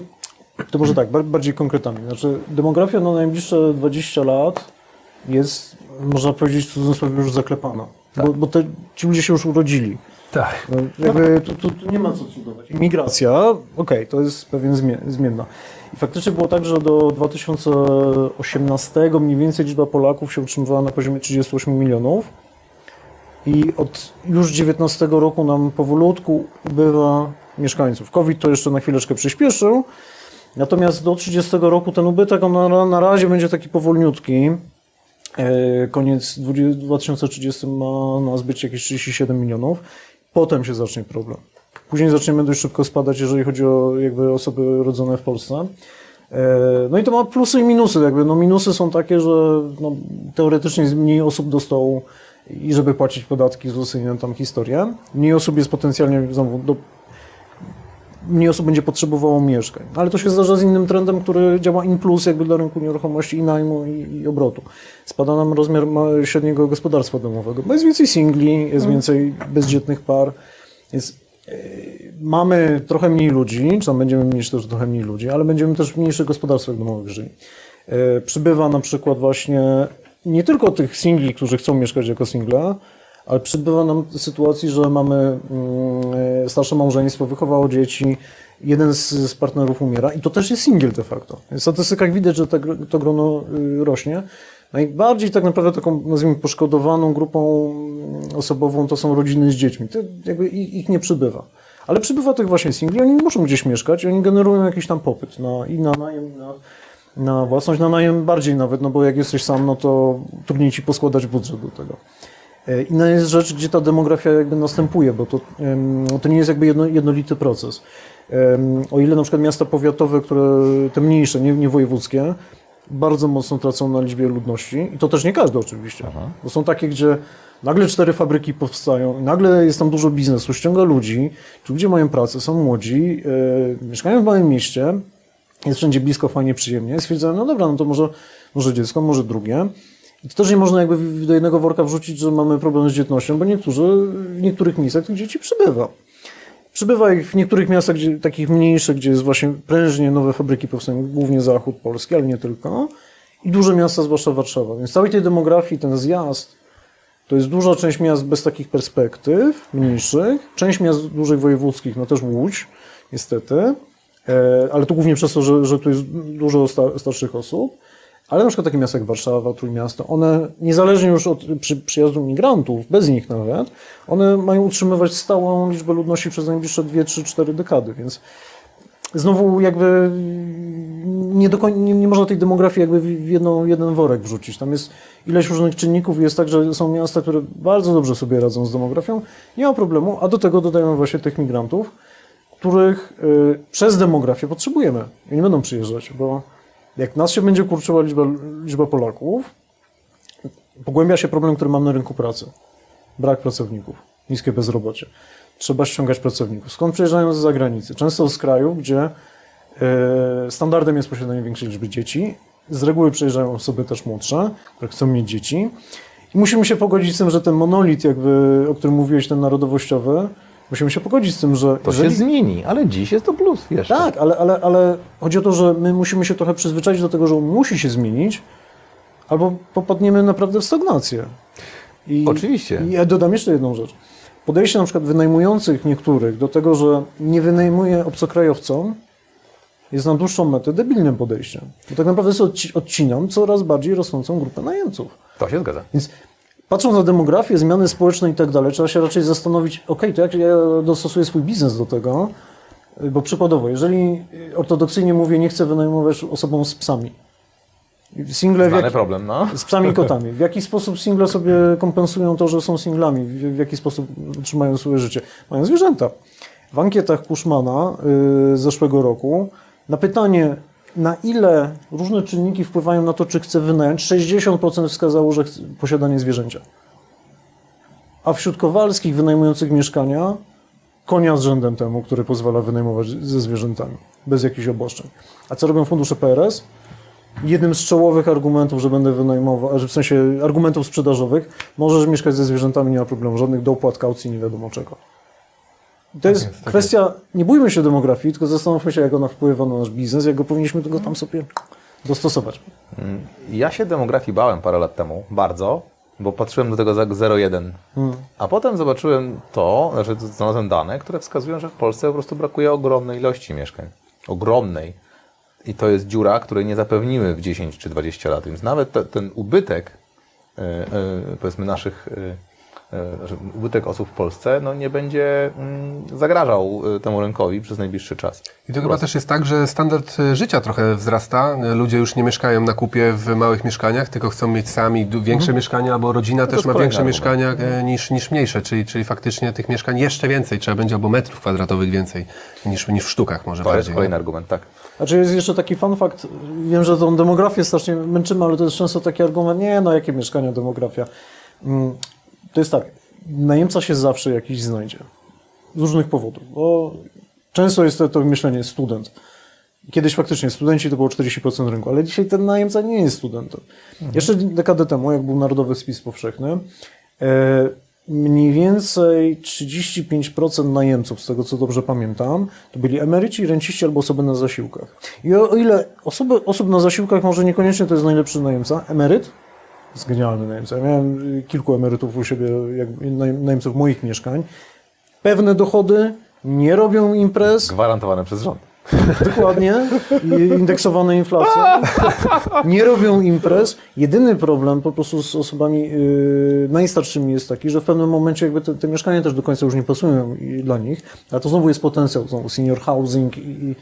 to może tak, bar- bardziej konkretami. Znaczy, demografia na najbliższe 20 lat jest, można powiedzieć w cudzysłowie, już zaklepana. Bo, bo te, ci ludzie się już urodzili. Tak. No, jakby tu, tu, tu nie ma co cudować. Imigracja, okej, to jest pewien zmie- zmienna. I faktycznie było tak, że do 2018 mniej więcej liczba Polaków się utrzymywała na poziomie 38 milionów. I od już 19 roku nam powolutku ubywa mieszkańców. COVID to jeszcze na chwileczkę przyspieszył. Natomiast do 30 roku ten ubytek on na, na razie będzie taki powolniutki. E, Koniec 20- 2030 ma nas być jakieś 37 milionów. Potem się zacznie problem. Później zaczniemy dość szybko spadać, jeżeli chodzi o jakby osoby rodzone w Polsce. E, No i to ma plusy i minusy. Jakby, no minusy są takie, że no, teoretycznie jest mniej osób do stołu i żeby płacić podatki z usuwania tam historię. Mniej osób jest potencjalnie do, mniej osób będzie potrzebowało mieszkań. Ale to się zdarza z innym trendem, który działa in plus jakby dla rynku nieruchomości i najmu i, i obrotu. Spada nam rozmiar średniego gospodarstwa domowego, bo jest więcej singli, jest więcej bezdzietnych par, więc yy, mamy trochę mniej ludzi, czy tam będziemy mieć też trochę mniej ludzi, ale będziemy też w mniejszych gospodarstwach domowych żyli. Yy, Przybywa na przykład właśnie nie tylko tych singli, którzy chcą mieszkać jako single, ale przybywa nam sytuacji, że mamy mm, starsze małżeństwo, wychowało dzieci, jeden z, partnerów umiera i to też jest singiel de facto. W statystykach widać, że to, gr- to grono y, rośnie. Najbardziej tak naprawdę taką, nazwijmy, poszkodowaną grupą mm, osobową to są rodziny z dziećmi. To jakby ich, nie przybywa. Ale przybywa tych właśnie singli, oni muszą gdzieś mieszkać oni generują jakiś tam popyt na, i na najem, na, na własność, na najem bardziej nawet, no bo jak jesteś sam, no to trudniej ci poskładać budżet do tego. E, Inna jest rzecz, gdzie ta demografia jakby następuje, bo to, to nie jest jakby jedno, jednolity proces. O ile na przykład miasta powiatowe, które te mniejsze, nie, nie wojewódzkie, bardzo mocno tracą na liczbie ludności i to też nie każde oczywiście, bo są takie, gdzie nagle cztery fabryki powstają, nagle jest tam dużo biznesu, ściąga ludzi, ci ludzie mają pracę, są młodzi, e, mieszkają w małym mieście, jest wszędzie blisko, fajnie, przyjemnie, stwierdzają, no dobra, no to może, może dziecko, może drugie. I to też nie można jakby do jednego worka wrzucić, że mamy problem z dzietnością, bo niektórzy, w niektórych miejscach tych dzieci przybywa. Przybywa ich w niektórych miastach, gdzie, takich mniejszych, gdzie jest właśnie prężnie nowe fabryki powstają, głównie zachód Polski, ale nie tylko. I duże miasta, zwłaszcza Warszawa. Więc całej tej demografii, ten zjazd, to jest duża część miast bez takich perspektyw, mniejszych. Część miast dużych wojewódzkich, no też Łódź, niestety. E, ale to głównie przez to, że, że tu jest dużo sta, starszych osób. Ale na przykład takie miasta jak Warszawa, Trójmiasto, one niezależnie już od przy, przyjazdu migrantów, bez nich nawet, one mają utrzymywać stałą liczbę ludności przez najbliższe 2, 3, 4 dekady, więc znowu jakby nie, do nie, nie można tej demografii jakby w w jedną, jeden worek wrzucić. Tam jest ileś różnych czynników i jest tak, że są miasta, które bardzo dobrze sobie radzą z demografią, nie ma problemu, a do tego dodajemy właśnie tych migrantów, których y, przez demografię potrzebujemy. I nie będą przyjeżdżać, bo jak nas się będzie kurczyła liczba, liczba Polaków, pogłębia się problem, który mam na rynku pracy. Brak pracowników, niskie bezrobocie. Trzeba ściągać pracowników. Skąd przyjeżdżają z zagranicy? Często z krajów, gdzie e, standardem jest posiadanie większej liczby dzieci. Z reguły przyjeżdżają osoby też młodsze, które chcą mieć dzieci. I musimy się pogodzić z tym, że ten monolit, jakby, o którym mówiłeś, ten narodowościowy, musimy się pogodzić z tym, że To się zmieni, ale dziś jest to plus jeszcze. tak, ale, ale, ale chodzi o to, że my musimy się trochę przyzwyczaić do tego, że on musi się zmienić, albo popadniemy naprawdę w stagnację. I, Oczywiście. I ja dodam jeszcze jedną rzecz. Podejście na przykład wynajmujących niektórych do tego, że nie wynajmuje obcokrajowcom, jest na dłuższą metę debilnym podejściem. Bo tak naprawdę odcinam coraz bardziej rosnącą grupę najemców. To się zgadza. Więc patrząc na demografię, zmiany społeczne i tak dalej, trzeba się raczej zastanowić, ok, to jak ja dostosuję swój biznes do tego, bo przykładowo, jeżeli ortodoksyjnie mówię, nie chcę wynajmować osobom z psami. Single Znany jaki, problem, no. z psami i kotami. W jaki sposób single sobie kompensują to, że są singlami? W, jaki sposób utrzymają swoje życie? Mają zwierzęta. W ankietach Kuszmana y, z zeszłego roku na pytanie, na ile różne czynniki wpływają na to, czy chce wynająć, 60% wskazało, że posiadanie zwierzęcia. A wśród Kowalskich wynajmujących mieszkania konia z rzędem temu, który pozwala wynajmować ze zwierzętami, bez jakichś obostrzeń. A co robią fundusze PRS? Jednym z czołowych argumentów, że będę wynajmował, że w sensie argumentów sprzedażowych, możesz mieszkać ze zwierzętami, nie ma problemu, żadnych dopłat, kaucji, nie wiadomo czego. To jest, jest, tak kwestia, nie bójmy się demografii, tylko zastanówmy się, jak ona wpływa na nasz biznes, jak go powinniśmy tego tam sobie dostosować. Ja się demografii bałem parę lat temu, bardzo, bo patrzyłem do tego za 0,1. A potem zobaczyłem to, znaczy znalazłem dane, które wskazują, że w Polsce po prostu brakuje ogromnej ilości mieszkań. Ogromnej. I to jest dziura, której nie zapewnimy w 10 czy 20 lat. Więc nawet te, ten ubytek, e, e, powiedzmy, naszych. że ubytek osób w Polsce no, nie będzie mm, zagrażał e, temu rynkowi przez najbliższy czas. I to chyba też jest tak, że standard e, życia trochę wzrasta. E, Ludzie już nie mieszkają na kupie w małych mieszkaniach, tylko chcą mieć sami większe mieszkania, bo rodzina też jest ma większe argument. mieszkania e, niż, niż mniejsze, czyli, czyli faktycznie tych mieszkań jeszcze więcej, trzeba będzie albo metrów kwadratowych więcej niż, niż w sztukach może To jest bardziej. kolejny argument, tak. Znaczy jest jeszcze taki fun fact, wiem, że tą demografię strasznie męczymy, ale to jest często taki argument, nie no, jakie mieszkania, demografia. To jest tak, najemca się zawsze jakiś znajdzie. Z różnych powodów, bo często jest to, to myślenie student. Kiedyś faktycznie studenci to było 40% rynku, ale dzisiaj ten najemca nie jest studentem. Jeszcze dekadę temu, jak był Narodowy Spis Powszechny, e, mniej więcej 35% najemców, z tego co dobrze pamiętam, to byli emeryci, renciści albo osoby na zasiłkach. I o, o ile osoby, osób na zasiłkach może niekoniecznie to jest najlepszy najemca, emeryt jest genialny najemca. Ja miałem y, kilku emerytów u siebie, jak, naj- najemców moich mieszkań. Pewne dochody, nie robią imprez, Gwarantowane przez rząd. [LAUGHS] Dokładnie. Indeksowane inflacją. [LAUGHS] Nie robią imprez. Jedyny problem po prostu z osobami yy, najstarszymi jest taki, że w pewnym momencie jakby te, te mieszkania też do końca już nie pasują dla nich, ale to znowu jest potencjał, znowu senior housing i, i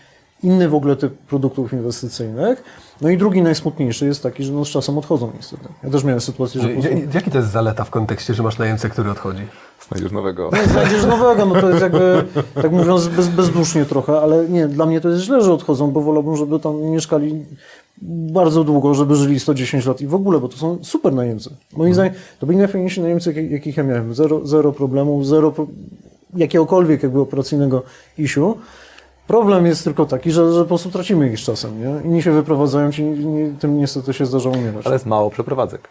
inny w ogóle typ produktów inwestycyjnych. No i drugi najsmutniejszy jest taki, że no z czasem odchodzą niestety. Ja też miałem sytuację, że po prostu... J- Jaki to jest zaleta w kontekście, że masz najemcę, który odchodzi? Znajdziesz nowego. Znajdziesz nowego, no to jest jakby, tak mówiąc, bez, bezdusznie trochę, ale nie, dla mnie to jest źle, że odchodzą, bo wolałbym, żeby tam mieszkali bardzo długo, żeby żyli 110 lat i w ogóle, bo to są super najemcy. Moim zdaniem, to byli najfajniejsi najemcy, jak- jakich ja miałem. Zero, zero problemów, zero pro, jakiegokolwiek jakby operacyjnego issue. Problem jest tylko taki, że, że po prostu tracimy ich z czasem, nie? Inni się wyprowadzają, ci, nie, tym niestety się zdarza umierać. Ale jest mało przeprowadzek.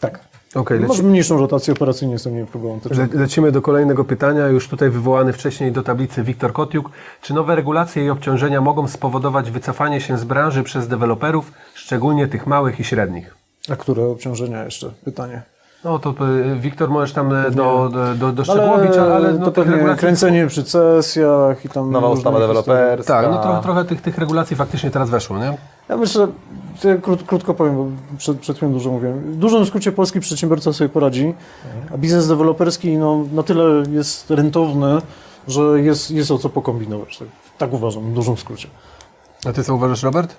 tak. Okej, Masz mniejszą rotację operacyjnie, jest to mniej problematyczne. Le- Lecimy do kolejnego pytania, już tutaj wywołany wcześniej do tablicy Wiktor Kotiuk. Czy nowe regulacje i obciążenia mogą spowodować wycofanie się z branży przez deweloperów, szczególnie tych małych i średnich? A które obciążenia jeszcze? Pytanie. No to Wiktor możesz tam y, do, do, do, doszczegółowić, ale, ale no, to tych pewnie regulacji... kręcenie przy cesjach i tam Nowa ustawa deweloperska. Tak, no trochę, trochę tych, tych regulacji faktycznie teraz weszło, nie? Ja myślę, to ja krót, krótko powiem, bo przed, przed chwilą dużo mówiłem. W dużym skrócie polski przedsiębiorca sobie poradzi, a biznes deweloperski no, na tyle jest rentowny, że jest, jest o co pokombinować. Tak, tak uważam, w dużym skrócie. A ty co uważasz, Robert?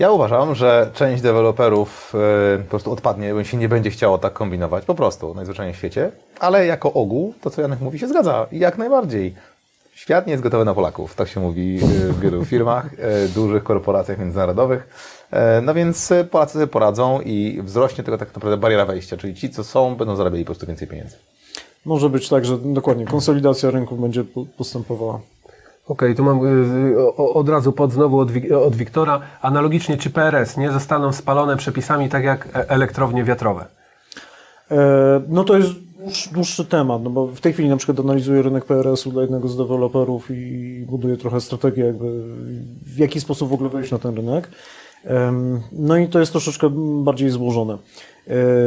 Ja uważam, że część deweloperów e, po prostu odpadnie, bo się nie będzie chciało tak kombinować, po prostu, najzwyczajniej w świecie. Ale jako ogół, to co Janek mówi, się zgadza. I jak najbardziej. Świat nie jest gotowy na Polaków, tak się mówi e, w wielu [LAUGHS] firmach, e, dużych korporacjach międzynarodowych. No więc Polacy sobie poradzą i wzrośnie tylko tak naprawdę bariera wejścia, czyli ci, co są, będą zarabiali po prostu więcej pieniędzy. Może być tak, że dokładnie konsolidacja rynku będzie po- postępowała. Okej, tu mam y, o- od razu pod znowu od, Wik- od Wiktora. Analogicznie, czy PRS nie zostaną spalone przepisami tak jak e- elektrownie wiatrowe? E, No to jest dłuższy, temat, no bo w tej chwili na przykład analizuję rynek PRS-u dla jednego z deweloperów i buduję trochę strategię, jakby w jaki sposób w ogóle wejść na ten rynek. No i to jest troszeczkę bardziej złożone. E,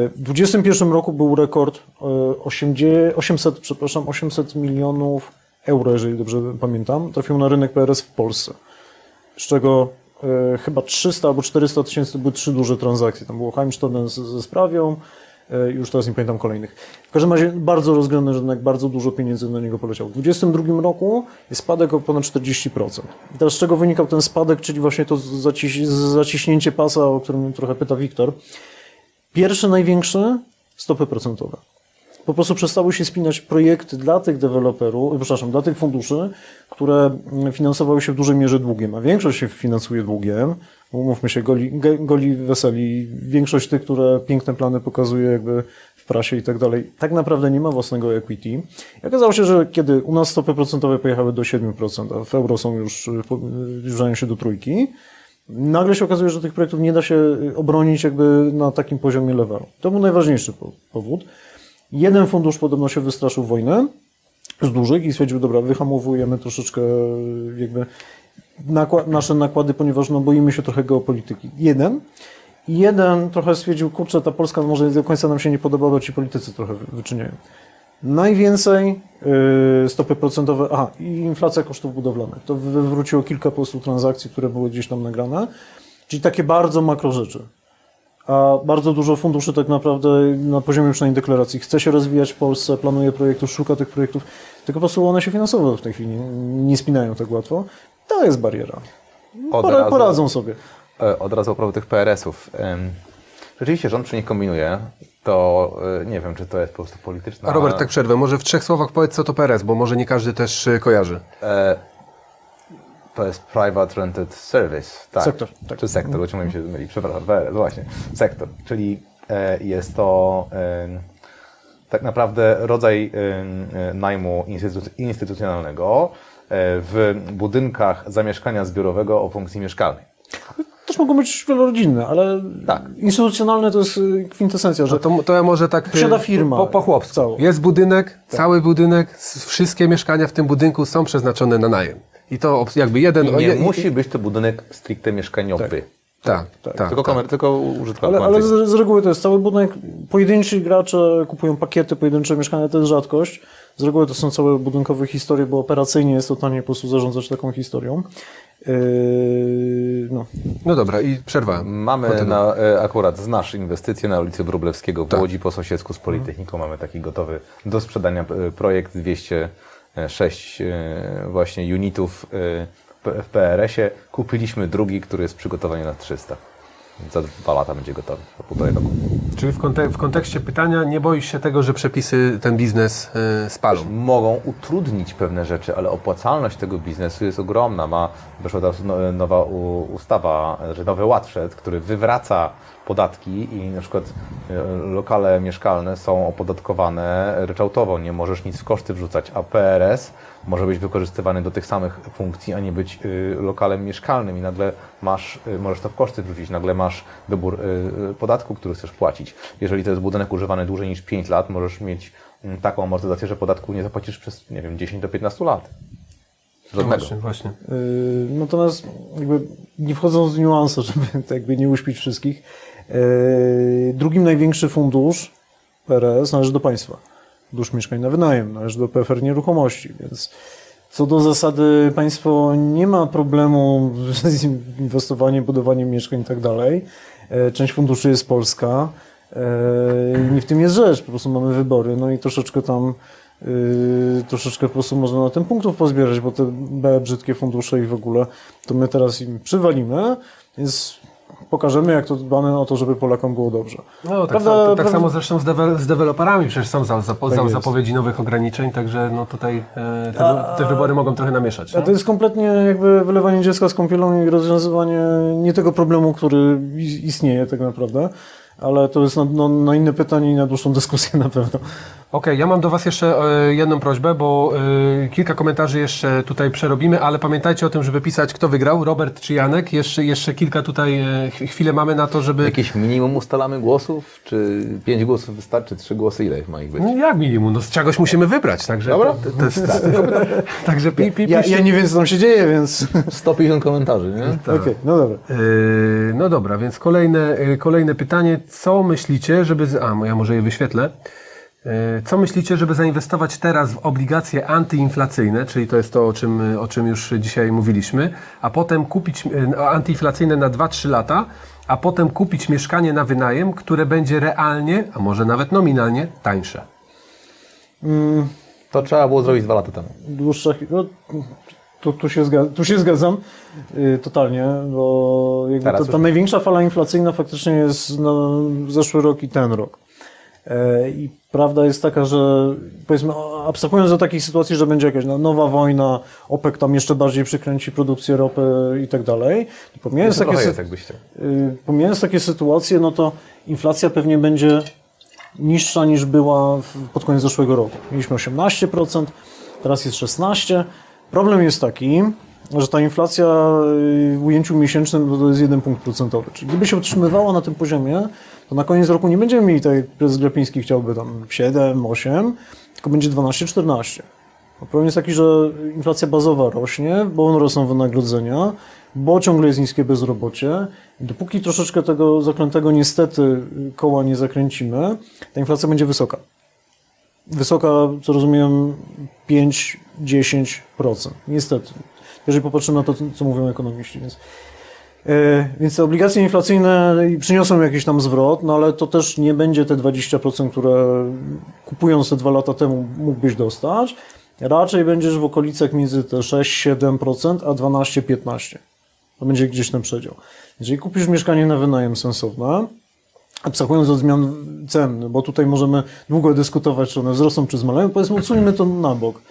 W 2021 roku był rekord e, 80, 800, przepraszam, 800 milionów euro, jeżeli dobrze pamiętam, trafił na rynek PRS w Polsce z czego e, chyba 300 albo 400 tysięcy to były trzy duże transakcje. Tam było Heimstaden ze sprawią, e, już teraz nie pamiętam kolejnych. W każdym razie bardzo rozgrany rynek, bardzo dużo pieniędzy na niego poleciało. W 2022 roku jest spadek o ponad 40%. I teraz z czego wynikał ten spadek, czyli właśnie to zaciś, zaciśnięcie pasa, o którym trochę pyta Wiktor. Pierwszy, największy, stopy procentowe. Po prostu przestały się spinać projekty dla tych deweloperów, przepraszam, dla tych funduszy, które finansowały się w dużej mierze długiem, a większość się finansuje długiem. Umówmy się, goli, goli weseli. Większość tych, które piękne plany pokazuje jakby w prasie i tak dalej, tak naprawdę nie ma własnego equity. I okazało się, że kiedy u nas stopy procentowe pojechały do 7%, a w euro są już, y, zbliżają się do trójki, Nagle się okazuje, że tych projektów nie da się y, obronić jakby na takim poziomie levelu. To był najważniejszy po- powód. Jeden fundusz podobno się wystraszył wojny z dużych i stwierdził, dobra, wyhamowujemy troszeczkę y, jakby nasze nakłady, ponieważ no, boimy się trochę geopolityki. Jeden. Jeden trochę stwierdził, kurczę, ta Polska może do końca nam się nie podoba, bo ci politycy trochę wy- wyczyniają. Najwięcej yy, stopy procentowe, aha, i inflacja kosztów budowlanych. To wywróciło kilka po prostu transakcji, które były gdzieś tam nagrane. Czyli takie bardzo makro rzeczy. A bardzo dużo funduszy tak naprawdę na poziomie przynajmniej deklaracji chce się rozwijać w Polsce, planuje projektów, szuka tych projektów, tylko po prostu one się finansowo w tej chwili nie spinają tak łatwo. To jest bariera. Od Pora, razu- poradzą sobie. E, Od razu propos tych PRS-ów. Rzeczywiście rząd przy nich kombinuje. To e, nie wiem, czy to jest po prostu polityczne. A Robert, tak przerwę. Może w trzech słowach powiedz, co to PRS, bo może nie każdy też y, kojarzy. E, To jest Private Rented Service. Tak. Sektor, tak. Czy sektor, bo mi się myli. Przepraszam, PRS, właśnie. Sektor. Czyli e, jest to em, tak naprawdę rodzaj e, najmu instytu- instytucjonalnego e, w budynkach zamieszkania zbiorowego o funkcji mieszkalnej. Też mogą być wielorodzinne, ale Tak. instytucjonalne to jest kwintesencja, że No to, to ja może tak... Posiada firma. Po, po chłopsku. Całą. Jest budynek, cały budynek, wszystkie mieszkania w tym budynku są przeznaczone na najem. I to jakby jeden... I nie je- musi być to budynek stricte mieszkaniowy. Tak, tak. Tylko, kamer, tylko użytkowy. Ale, ale z, z reguły to jest cały budynek. Pojedynczy gracze kupują pakiety, pojedyncze mieszkania, to jest rzadkość. Z reguły to są całe budynkowe historie, bo operacyjnie jest to taniej po prostu zarządzać taką historią. Yy, no. No dobra, i przerwałem. Mamy na, e, akurat znasz inwestycje na ulicy Wróblewskiego w Tak. Łodzi po sąsiedzku z Politechniką. Mamy taki gotowy do sprzedania e, projekt 206 e, właśnie unitów e, w PRS-ie. Kupiliśmy drugi, który jest przygotowany na 300. Za dwa lata będzie gotowy, po półtorej roku. Czyli w, kontek- w kontekście pytania nie boisz się tego, że przepisy ten biznes y, spalą? mogą utrudnić pewne rzeczy, ale opłacalność tego biznesu jest ogromna. Ma, wyszła teraz no- nowa ustawa, że nowy ład wszedł, który wywraca podatki i na przykład e, lokale mieszkalne są opodatkowane ryczałtowo. Nie możesz nic w koszty wrzucać, a PRS może być wykorzystywany do tych samych funkcji, a nie być y, lokalem mieszkalnym i nagle masz, y, możesz to w koszty wrzucić, nagle masz wybór y, podatku, który chcesz płacić. Jeżeli to jest budynek używany dłużej niż 5 lat, możesz mieć mm, taką amortyzację, że podatku nie zapłacisz przez, nie wiem, 10 do 15 lat. Żadnego. Właśnie, właśnie. Yy, Natomiast jakby nie wchodząc w niuanse, żeby jakby nie uśpić wszystkich, drugim największy fundusz PRS należy do państwa. Fundusz mieszkań na wynajem, należy do PFR Nieruchomości, więc co do zasady państwo nie ma problemu [LAUGHS] z inwestowaniem, budowaniem mieszkań i tak dalej. Yy, Część funduszy jest polska. Yy, Nie w tym jest rzecz, po prostu mamy wybory, no i troszeczkę tam Yy, troszeczkę po prostu można na tym punktów pozbierać, bo te brzydkie fundusze i w ogóle, to my teraz im przywalimy, więc pokażemy, jak to dbamy o to, żeby Polakom było dobrze. No, tak, Prawda- samo, tak prawda- samo zresztą z, dewe- z deweloperami, przecież są za, za, za, jest. zapowiedzi nowych ograniczeń, także no tutaj e, te, te wybory mogą trochę namieszać. A nie? to jest kompletnie jakby wylewanie dziecka z kąpielą i rozwiązywanie nie tego problemu, który istnieje tak naprawdę, ale to jest na, no, na inne pytanie i na dłuższą dyskusję na pewno. Okej, ja mam do Was jeszcze e, jedną prośbę, bo e, kilka komentarzy jeszcze tutaj przerobimy, ale pamiętajcie o tym, żeby pisać, kto wygrał, Robert czy Janek. Jeszcze, jeszcze kilka tutaj e, ch- chwilę mamy na to, żeby. Jakieś minimum ustalamy głosów? Czy 5 głosów wystarczy? 3 głosy? Ile ich ma ich być? No jak minimum? No z czegoś musimy wybrać, także. Dobra. To, to jest, tak. [LAUGHS] Także pi, pi, Ja, ja nie wiem, co tam się dzieje, więc 150 komentarzy, nie? okej, no dobra. No dobra, więc kolejne, kolejne pytanie. Co myślicie, żeby. z- A, ja może je wyświetlę. Yy, Co myślicie, żeby zainwestować teraz w obligacje antyinflacyjne, czyli to jest to, o czym, o czym już dzisiaj mówiliśmy, a potem kupić yy, no, antyinflacyjne na 2-3 lata, a potem kupić mieszkanie na wynajem, które będzie realnie, a może nawet nominalnie tańsze? To trzeba było zrobić 2 lata temu. dłuższa. chi- No, tu, tu, się zgadzam, tu się zgadzam y, totalnie, bo jakby Teraz to, ta już- największa fala inflacyjna faktycznie jest na zeszły rok i ten rok. E, I prawda jest taka, że powiedzmy, abstrahując do takiej sytuacji, że będzie jakaś no, nowa wojna, OPEC tam jeszcze bardziej przykręci produkcję ropy i tak dalej, pomijając takie, jest, chciał. y, pomijając takie sytuacje, no to inflacja pewnie będzie niższa niż była pod koniec zeszłego roku. Mieliśmy 18%, teraz jest 16%. Problem jest taki, że ta inflacja y, w ujęciu miesięcznym to jest 1 punkt procentowy. Czyli gdyby się utrzymywała na tym poziomie, to na koniec roku nie będziemy mieli, tak jak prezes Glapiński chciałby, tam 7, 8, tylko będzie 12, 14. Problem jest taki, że inflacja bazowa rośnie, bo rosną wynagrodzenia, bo ciągle jest niskie bezrobocie. Dopóki troszeczkę tego zaklętego niestety koła nie zakręcimy, ta inflacja będzie wysoka. Wysoka, co rozumiem, 5-10%. Niestety. Jeżeli popatrzymy na to, co mówią ekonomiści. Więc, e, więc te obligacje inflacyjne przyniosą jakiś tam zwrot, no ale to też nie będzie te 20%, które kupując te dwa lata temu mógłbyś dostać. Raczej będziesz w okolicach między te 6-7%, a 12-15%. To będzie gdzieś ten przedział. Jeżeli kupisz mieszkanie na wynajem sensowne, abstrahując od zmian cen, bo tutaj możemy długo dyskutować, czy one wzrosną, czy zmaleją, powiedzmy, odsuńmy to na bok.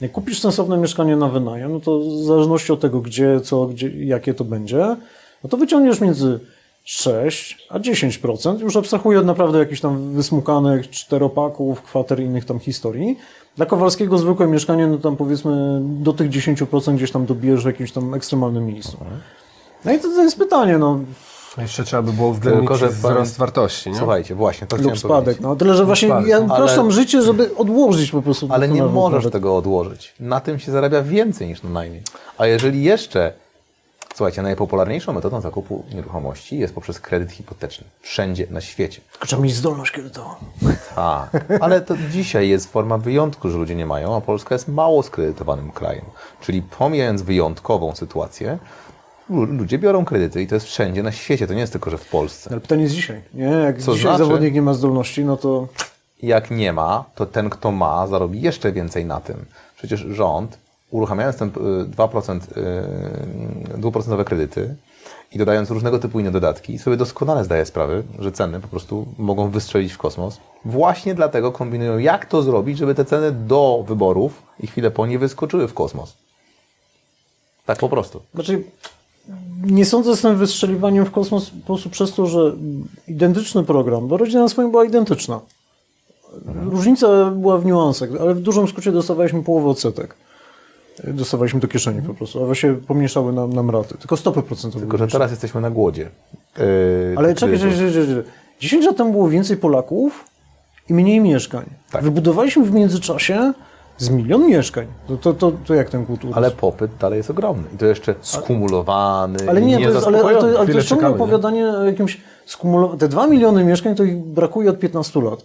Jak kupisz sensowne mieszkanie na wynajem, no to w zależności od tego, gdzie, co, gdzie, jakie to będzie, no to wyciągniesz między 6 a 10%, już abstrahuję od naprawdę jakichś tam wysmukanych czteropaków, kwater i innych tam historii. Dla Kowalskiego zwykłe mieszkanie, no tam powiedzmy do tych 10% gdzieś tam dobijesz w jakimś tam ekstremalnym miejscu. No i to, to jest pytanie, no, Jeszcze trzeba by było uwzględnić Tylko, że wzrost pan- wartości, nie? Słuchajcie, właśnie, to lub spadek. powiedzieć. No tyle, że właśnie spadek. ja Ale- upraszczam życie, żeby odłożyć po prostu. Ale nie możesz nawet. tego odłożyć. Na tym się zarabia więcej niż na najmie. A jeżeli jeszcze, słuchajcie, najpopularniejszą metodą zakupu nieruchomości jest poprzez kredyt hipoteczny. Wszędzie na świecie. Tylko trzeba mieć zdolność kredytową. Tak, ale to dzisiaj jest forma wyjątku, że ludzie nie mają, a Polska jest mało skredytowanym krajem. Czyli pomijając wyjątkową sytuację, ludzie biorą kredyty i to jest wszędzie na świecie, to nie jest tylko, że w Polsce. Ale pytanie jest dzisiaj. Nie, jak Co dzisiaj znaczy? zawodnik nie ma zdolności, no to Jak nie ma, to ten, kto ma, zarobi jeszcze więcej na tym. Przecież rząd, uruchamiając ten y, 2%, y, dwuprocentowe kredyty i dodając różnego typu inne dodatki, sobie doskonale zdaje sprawę, że ceny po prostu mogą wystrzelić w kosmos. Właśnie dlatego kombinują, jak to zrobić, żeby te ceny do wyborów i chwilę po nie wyskoczyły w kosmos. Tak po prostu. Znaczy, nie sądzę z tym wystrzeliwaniem w kosmos po prostu przez to, że identyczny program, bo rodzina na swoim była identyczna. Różnica była w niuansach, ale w dużym skrócie dostawaliśmy połowę odsetek. Dostawaliśmy do kieszeni po prostu, a właśnie pomniejszały nam, nam raty. Tylko stopy procentowe. Tylko, że teraz jesteśmy na głodzie. Yy, Ale czekaj, czekaj, czekaj, czekaj. 10 lat temu było więcej Polaków i mniej mieszkań. Tak. Wybudowaliśmy w międzyczasie z milion mieszkań. To, to, to, to jak ten kultur? Ale popyt dalej jest ogromny. I to jeszcze skumulowany. Ale nie, i to jest, ale, ale, to, ale to jest ciągle nie? opowiadanie o jakimś skumulowanym. Te 2 miliony mieszkań to ich brakuje od 15 lat.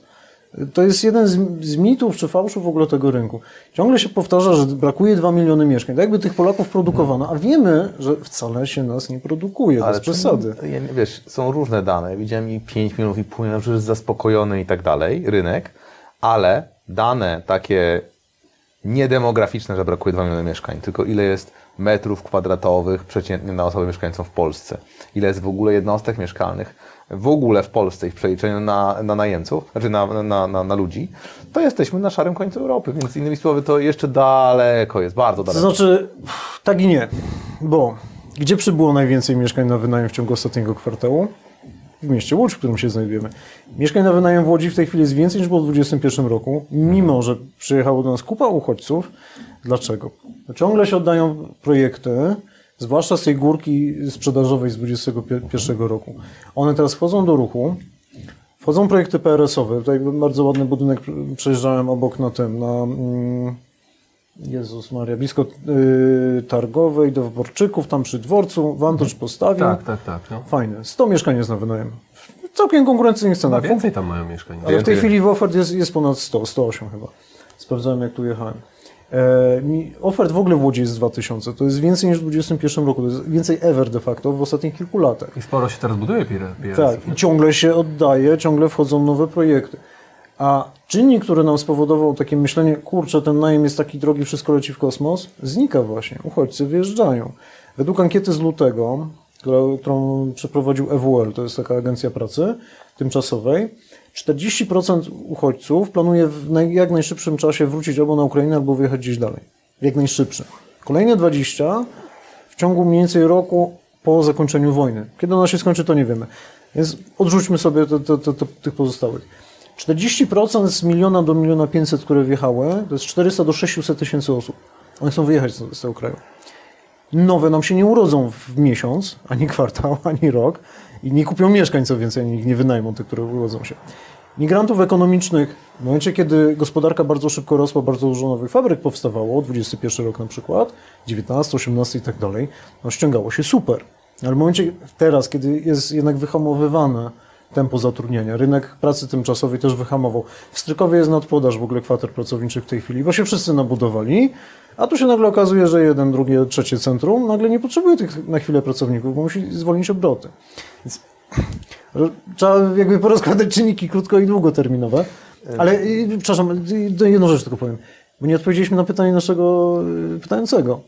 To jest jeden z, z mitów czy fałszu w ogóle tego rynku. Ciągle się powtarza, że brakuje 2 miliony mieszkań. Tak jakby tych Polaków produkowano, a wiemy, że wcale się nas nie produkuje, bez czemu- przesady. Ja, nie- wiesz, są różne dane. Widziałem i 5 milionów i pół, że jest zaspokojony i tak dalej, rynek, ale dane takie niedemograficzne, że brakuje 2 miliony mieszkań, tylko ile jest metrów kwadratowych przeciętnie na osobę mieszkającą w Polsce, ile jest w ogóle jednostek mieszkalnych w ogóle w Polsce i w przeliczeniu na, na najemców, znaczy na, na, na, na ludzi, to jesteśmy na szarym końcu Europy, więc innymi słowy to jeszcze daleko jest, bardzo To daleko. znaczy, tak i nie. Bo gdzie przybyło najwięcej mieszkań na wynajem w ciągu ostatniego kwartału? W mieście Łódź, w którym się znajdujemy. Mieszkań na wynajem w Łodzi w tej chwili jest więcej niż było w 2021 roku, mimo że przyjechało do nas kupa uchodźców. Dlaczego? Ciągle się oddają projekty, zwłaszcza z tej górki sprzedażowej z 2021 roku. One teraz wchodzą do ruchu. Wchodzą projekty PRS-owe. Tutaj bardzo ładny budynek przejeżdżałem obok na tym, na... Mm, Jezus Maria, blisko y, Targowej, do Wyborczyków, tam przy dworcu, Wantosz postawił. Tak, tak, tak. No. Fajne. 100 mieszkań jest na wynajem. Całkiem konkurencyjnych cenach. więcej tam mają mieszkań. Ale w tej Więcej. chwili w ofert jest, jest ponad 100, 108 chyba. Sprawdzałem jak tu jechałem. E, ofert w ogóle w Łodzi jest 2000. To jest więcej niż w 2021 roku. To jest więcej ever de facto w ostatnich kilku latach. I sporo się teraz buduje PRS. Tak, i ciągle się oddaje, ciągle wchodzą nowe projekty. A czynnik, który nam spowodował takie myślenie, kurczę, ten najem jest taki drogi, wszystko leci w kosmos, znika właśnie. Uchodźcy wyjeżdżają. Według ankiety z lutego, którą przeprowadził EWL, to jest taka agencja pracy tymczasowej, 40% uchodźców planuje w jak najszybszym czasie wrócić albo na Ukrainę, albo wyjechać gdzieś dalej. Jak najszybszym. Kolejne 20% w ciągu mniej więcej roku po zakończeniu wojny. Kiedy ona się skończy, to nie wiemy. Więc odrzućmy sobie te, te, te, tych pozostałych. 40% z miliona do miliona 500, które wjechały, to jest 400 do 600 tysięcy osób. One chcą wyjechać z, z tego kraju. Nowe nam się nie urodzą w miesiąc, ani kwartał, [LAUGHS] ani rok i nie kupią mieszkań, co więcej, ich nie wynajmą, te, które urodzą się. migrantów ekonomicznych, w momencie, kiedy gospodarka bardzo szybko rosła, bardzo dużo nowych fabryk powstawało, 21 rok na przykład, 19, 18 i tak dalej, no ściągało się super. Ale w momencie teraz, kiedy jest jednak wyhamowywane tempo zatrudnienia, rynek pracy tymczasowej też wyhamował. W Strykowie jest nadpodaż w ogóle kwater pracowniczych w tej chwili, bo się wszyscy nabudowali, a tu się nagle okazuje, że jeden, drugie, trzecie centrum nagle nie potrzebuje tych na chwilę pracowników, bo musi zwolnić obroty. Więc [CLEARS THROAT] trzeba jakby porozkładać czynniki krótko i długoterminowe. Ale, przepraszam, jedną rzecz tylko powiem, bo nie odpowiedzieliśmy na pytanie naszego y, pytającego.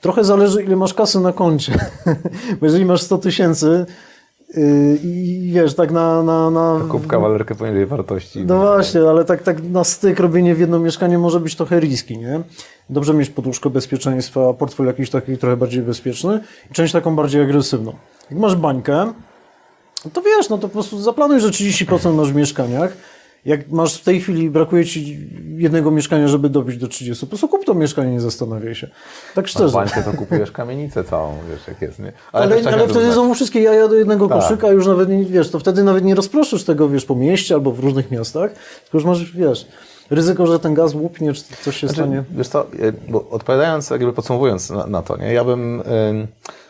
Trochę zależy, ile masz kasy na koncie. [LAUGHS] Bo jeżeli masz 100 tysięcy i wiesz, tak na... na, na... Kup kawalerkę poniżej wartości. No właśnie, ale tak, tak na styk robienie w jedno mieszkanie może być trochę riski, nie? Dobrze mieć poduszkę bezpieczeństwa, portfel jakiś taki trochę bardziej bezpieczny i część taką bardziej agresywną. Jak masz bańkę, to wiesz, no to po prostu zaplanuj, że 30% masz w mieszkaniach, jak masz w tej chwili, brakuje ci jednego mieszkania, żeby dobić do 30, po prostu kup to mieszkanie, nie zastanawiaj się. Tak szczerze. W bańce to kupujesz kamienicę całą, wiesz jak jest, nie? Ale, ale jak wtedy rozumiem. są wszystkie jaja do jednego Tak. koszyka, już nawet nie, wiesz, to wtedy nawet nie rozproszysz tego, wiesz, po mieście albo w różnych miastach, tylko już masz, wiesz, ryzyko, że ten gaz łupnie, czy coś się stanie. Znaczy, wiesz co, y, bo odpowiadając, jakby podsumowując na, na to, nie, ja bym, ym,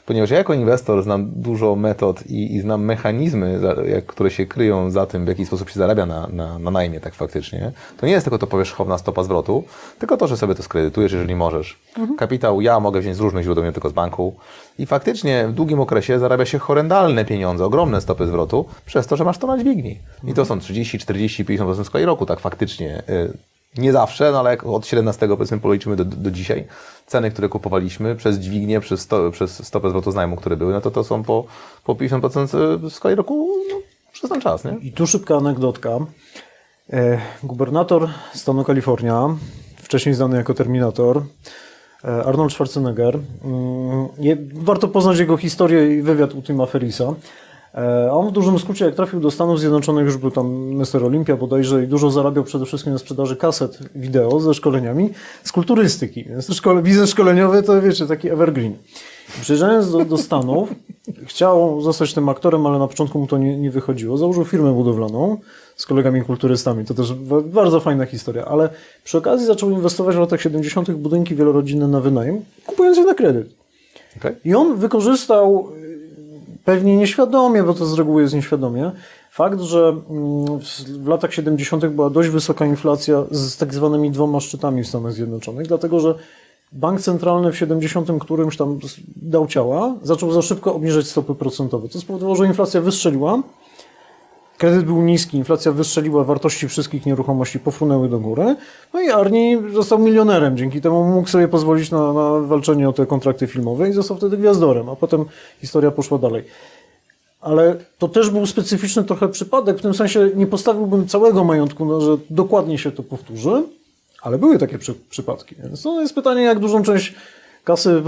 ponieważ ja jako inwestor znam dużo metod i, i znam mechanizmy, które się kryją za tym, w jaki sposób się zarabia na, na, na najmie tak faktycznie, to nie jest tylko to powierzchowna stopa zwrotu, tylko to, że sobie to skredytujesz, jeżeli możesz. Kapitał ja mogę wziąć z różnych źródeł, nie tylko z banku i faktycznie w długim okresie zarabia się horrendalne pieniądze, ogromne stopy zwrotu, przez to, że masz to na dźwigni. I to są 30, 40, 50% w skali roku, tak faktycznie. Nie zawsze, no ale jak od 17 powiedzmy policzymy do, do dzisiaj, ceny, które kupowaliśmy przez dźwignię, przez, sto, przez stopę zwrotu z najmu, które były, no to to są po, po 50% w skali roku no, przez ten czas, nie? I tu szybka anegdotka. E, gubernator stanu Kalifornia, wcześniej znany jako Terminator, e, Arnold Schwarzenegger. Mm, warto poznać jego historię i wywiad u Tima Ferrisa. E, on w dużym skrócie, jak trafił do Stanów Zjednoczonych, już był tam Mr. Olympia bodajże i dużo zarabiał przede wszystkim na sprzedaży kaset wideo ze szkoleniami z kulturystyki. Więc szkole, biznes szkoleniowy to wiecie, taki evergreen. Przyjeżdżając do, do Stanów, chciał zostać tym aktorem, ale na początku mu to nie, nie wychodziło. Założył firmę budowlaną z kolegami kulturystami. To też ba- bardzo fajna historia, ale przy okazji zaczął inwestować w latach 70. w budynki wielorodzinne na wynajem, kupując je na kredyt. Okay? I on wykorzystał pewnie nieświadomie, bo to z reguły jest nieświadomie, fakt, że mm, w- latach 70. była dość wysoka inflacja z tak zwanymi dwoma szczytami w Stanach Zjednoczonych, dlatego że bank centralny w 70. którymś tam dał ciała, zaczął za szybko obniżać stopy procentowe. To spowodowało, że inflacja wystrzeliła, kredyt był niski, inflacja wystrzeliła, wartości wszystkich nieruchomości pofrunęły do góry, no i Arni został milionerem, dzięki temu mógł sobie pozwolić na, na walczenie o te kontrakty filmowe i został wtedy gwiazdorem, a potem historia poszła dalej. Ale to też był specyficzny trochę przypadek, w tym sensie nie postawiłbym całego majątku, no, że dokładnie się to powtórzy, ale były takie przy, przypadki. Więc to jest pytanie, jak dużą część kasy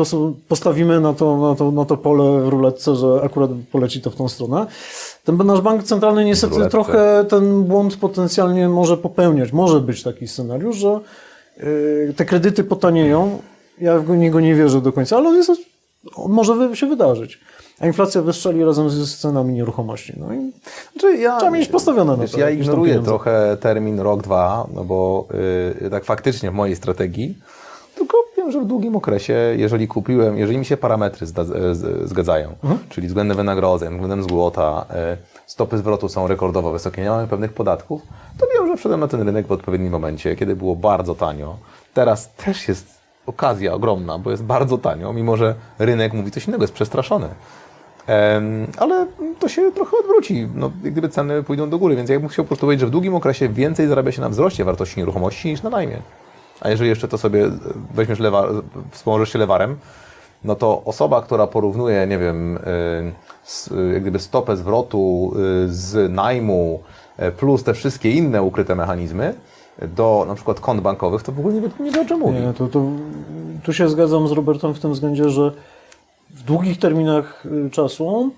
postawimy na to, na, to, na to pole w ruletce, że akurat poleci to w tą stronę. Ten nasz bank centralny niestety ruletce. trochę ten błąd potencjalnie może popełniać. Może być taki scenariusz, że yy, te kredyty potanieją. Ja w niego nie wierzę do końca, ale on, jest, on może się wydarzyć. A inflacja wystrzeli razem z cenami nieruchomości. No i Znaczy ja, Trzeba mieć postawione na to Ja ignoruję trochę termin rok, dwa, no bo yy, tak faktycznie w mojej strategii, wiem, że w długim okresie, jeżeli kupiłem, jeżeli mi się parametry z, zgadzają, Mhm. czyli względem wynagrodzeń, względem złota, yy, stopy zwrotu są rekordowo wysokie, nie mamy pewnych podatków, to wiem, że wszedłem na ten rynek w odpowiednim momencie, kiedy było bardzo tanio. Teraz też jest okazja ogromna, bo jest bardzo tanio, mimo że rynek mówi coś innego, jest przestraszony. Ale to się trochę odwróci, no, gdyby ceny pójdą do góry, więc ja bym chciał po prostu powiedzieć, że w długim okresie więcej zarabia się na wzroście wartości nieruchomości niż na najmie. A jeżeli jeszcze to sobie weźmiesz lewar, wspomożesz się lewarem, no to osoba, która porównuje, nie wiem, y, y, jak gdyby stopę zwrotu y, z najmu plus te wszystkie inne ukryte mechanizmy do na przykład kont bankowych, to w ogóle nie nie wie o czym mówi. Nie, to, to, tu się zgadzam z Robertem w tym względzie, że w długich terminach czasu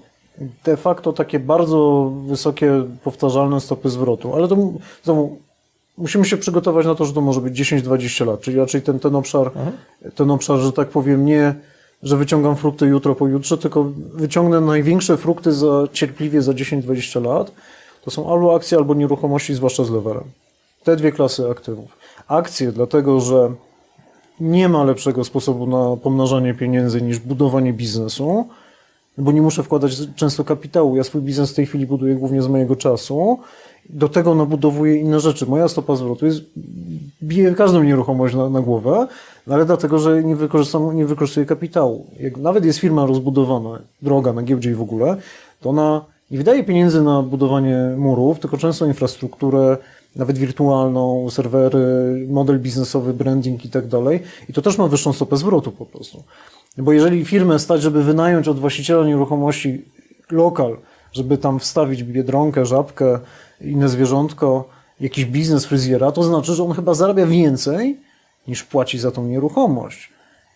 de facto takie bardzo wysokie, powtarzalne stopy zwrotu, ale to znowu, musimy się przygotować na to, że to może być 10-20 lat, czyli raczej ten, ten obszar, ten obszar, że tak powiem, nie, że wyciągam frukty jutro, pojutrze, tylko wyciągnę największe frukty za, cierpliwie za 10-20 lat, to są albo akcje, albo nieruchomości, zwłaszcza z leverem. Te dwie klasy aktywów. Akcje, dlatego że nie ma lepszego sposobu na pomnażanie pieniędzy niż budowanie biznesu, bo nie muszę wkładać często kapitału. Ja swój biznes w tej chwili buduję głównie z mojego czasu. Do tego nabudowuję inne rzeczy. Moja stopa zwrotu jest, bije każdą nieruchomość na, na głowę, no ale dlatego, że nie, wykorzystam, nie wykorzystuję kapitału. Jak nawet jest firma rozbudowana, droga na giełdzie i w ogóle, to ona nie wydaje pieniędzy na budowanie murów, tylko często infrastrukturę, nawet wirtualną, serwery, model biznesowy, branding i tak dalej. I to też ma wyższą stopę zwrotu po prostu. Bo jeżeli firmę stać, żeby wynająć od właściciela nieruchomości lokal, żeby tam wstawić biedronkę, żabkę, inne zwierzątko, jakiś biznes fryzjera, to znaczy, że on chyba zarabia więcej niż płaci za tą nieruchomość.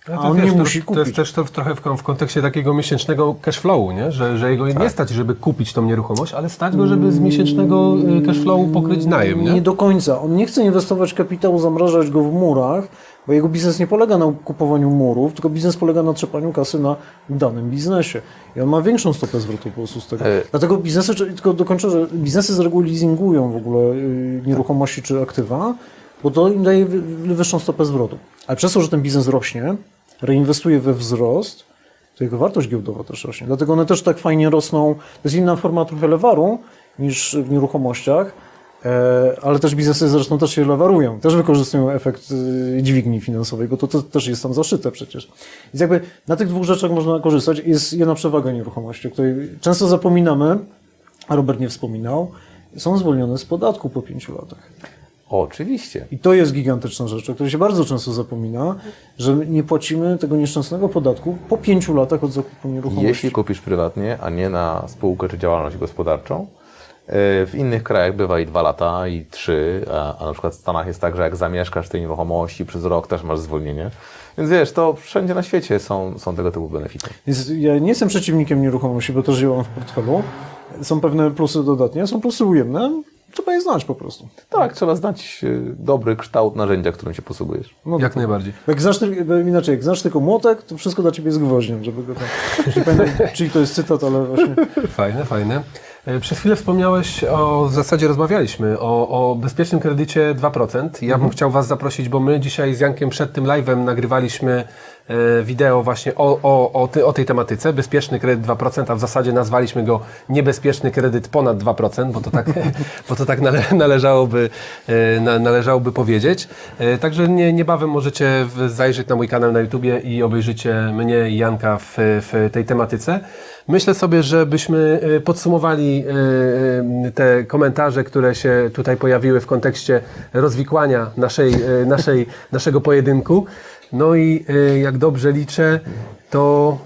Ale A to on wiesz, nie to, musi To jest kupić. też to w- trochę w, w kontekście takiego miesięcznego cashflowu, nie? Że, że jego Tak. nie stać, żeby kupić tą nieruchomość, ale stać go, żeby z miesięcznego y, cashflowu pokryć najem, nie? Nie do końca. On nie chce inwestować kapitału, zamrażać go w murach, bo jego biznes nie polega na kupowaniu murów, tylko biznes polega na trzepaniu kasy na danym biznesie. I on ma większą stopę zwrotu po prostu z tego. E. Dlatego biznesy, tylko dokończę, że biznesy z reguły leasingują w ogóle y, nieruchomości czy aktywa, bo to im daje wy- wy- wyższą stopę zwrotu. Ale przez to, że ten biznes rośnie, reinwestuje we wzrost, to jego wartość giełdowa też rośnie. Dlatego one też tak fajnie rosną. To jest inna forma trochę lewaru niż w nieruchomościach, e, ale też biznesy zresztą też się lewarują. Też wykorzystują efekt y, dźwigni finansowej, bo to, to też jest tam zaszyte przecież. Więc jakby na tych dwóch rzeczach można korzystać. Jest jedna przewaga nieruchomości, o której często zapominamy, a Robert nie wspominał. Są zwolnione z podatku po pięciu latach. Oczywiście. I to jest gigantyczna rzecz, o której się bardzo często zapomina, że nie płacimy tego nieszczęsnego podatku po pięciu latach od zakupu nieruchomości. Jeśli kupisz prywatnie, a nie na spółkę czy działalność gospodarczą, yy, w innych krajach bywa i dwa lata, i trzy, a, a na przykład w Stanach jest tak, że jak zamieszkasz tej nieruchomości przez rok, też masz zwolnienie. Więc wiesz, to wszędzie na świecie są, są tego typu benefity. Więc ja nie jestem przeciwnikiem nieruchomości, bo też ją mam w portfelu. Są pewne plusy dodatnie, są plusy ujemne. Trzeba je znać po prostu. Tak, trzeba znać yy, dobry kształt narzędzia, którym się posługujesz. No, Jak najbardziej. jak znasz, inaczej, jak znasz tylko młotek, to wszystko dla ciebie jest gwoździem, żeby go tam... Nie pamiętam, [LAUGHS] czyli to jest cytat, ale właśnie... Fajne, fajne. E, Przez chwilę wspomniałeś o, w zasadzie rozmawialiśmy o, o bezpiecznym kredycie 2%. Ja bym chciał Was zaprosić, bo my dzisiaj z Jankiem przed tym live'em nagrywaliśmy e, wideo właśnie o, o, o, ty, o tej tematyce. Bezpieczny kredyt 2%, a w zasadzie nazwaliśmy go niebezpieczny kredyt ponad 2%, bo to tak, [LAUGHS] bo to tak nale, należałoby, e, na, należałoby powiedzieć. E, Także nie, niebawem możecie zajrzeć na mój kanał na YouTubie i obejrzycie mnie i Janka w, w tej tematyce. Myślę sobie, żebyśmy e, podsumowali e, e, te komentarze, które się tutaj pojawiły w kontekście rozwikłania naszej, e, naszej, naszego pojedynku. No i e, jak dobrze liczę, to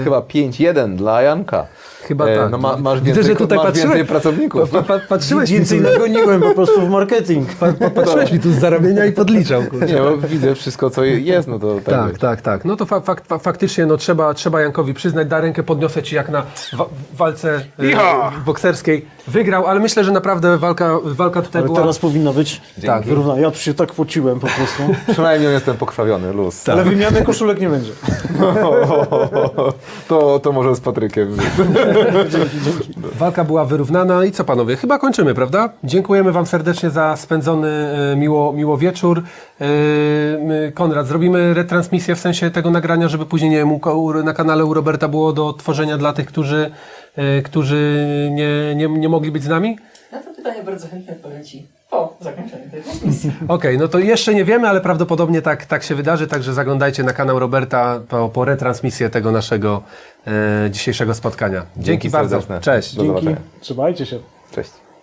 e, Chyba 5-1 dla Janka. Chyba E, tak. No ma, masz Widzę, więcej, że tutaj masz patrzyłeś- więcej pracowników. Pa, pa, patrzyłeś, mi Więcej tu, nagoniłem po prostu w marketing. patrzyłeś mi tu z zarabienia i podliczał. kurczę. Nie, bo widzę wszystko, co jest, no to tak. Tak, tak, tak. No to fa fak fa faktycznie no, trzeba, trzeba Jankowi przyznać, da rękę podniosę ci jak na wa walce e, bokserskiej. Wygrał, ale myślę, że naprawdę walka, walka tutaj Ale była... teraz powinna być Tak, wyrównana. Ja tu się tak pociłem po prostu. [LAUGHS] Przynajmniej jestem pokrwawiony, luz. Ale wymiany koszulek nie będzie. [LAUGHS] To, to może z Patrykiem. Walka była wyrównana i co panowie, chyba kończymy, prawda? Dziękujemy wam serdecznie za spędzony e, miło, miło wieczór. E, Konrad, zrobimy retransmisję w sensie tego nagrania, żeby później nie wiem, na kanale u Roberta było do tworzenia dla tych, którzy, e, którzy nie, nie, nie mogli być z nami? Na to pytanie bardzo chętnie odpowiem po zakończeniu tej transmisji. [LAUGHS] Okej, no to jeszcze nie wiemy, ale prawdopodobnie tak, tak się wydarzy, także zaglądajcie na kanał Roberta po, po retransmisję tego naszego e, dzisiejszego spotkania. Dzięki, Dzięki bardzo. serdeczne. Cześć. Do Dzięki. zobaczenia. Trzymajcie się. Cześć.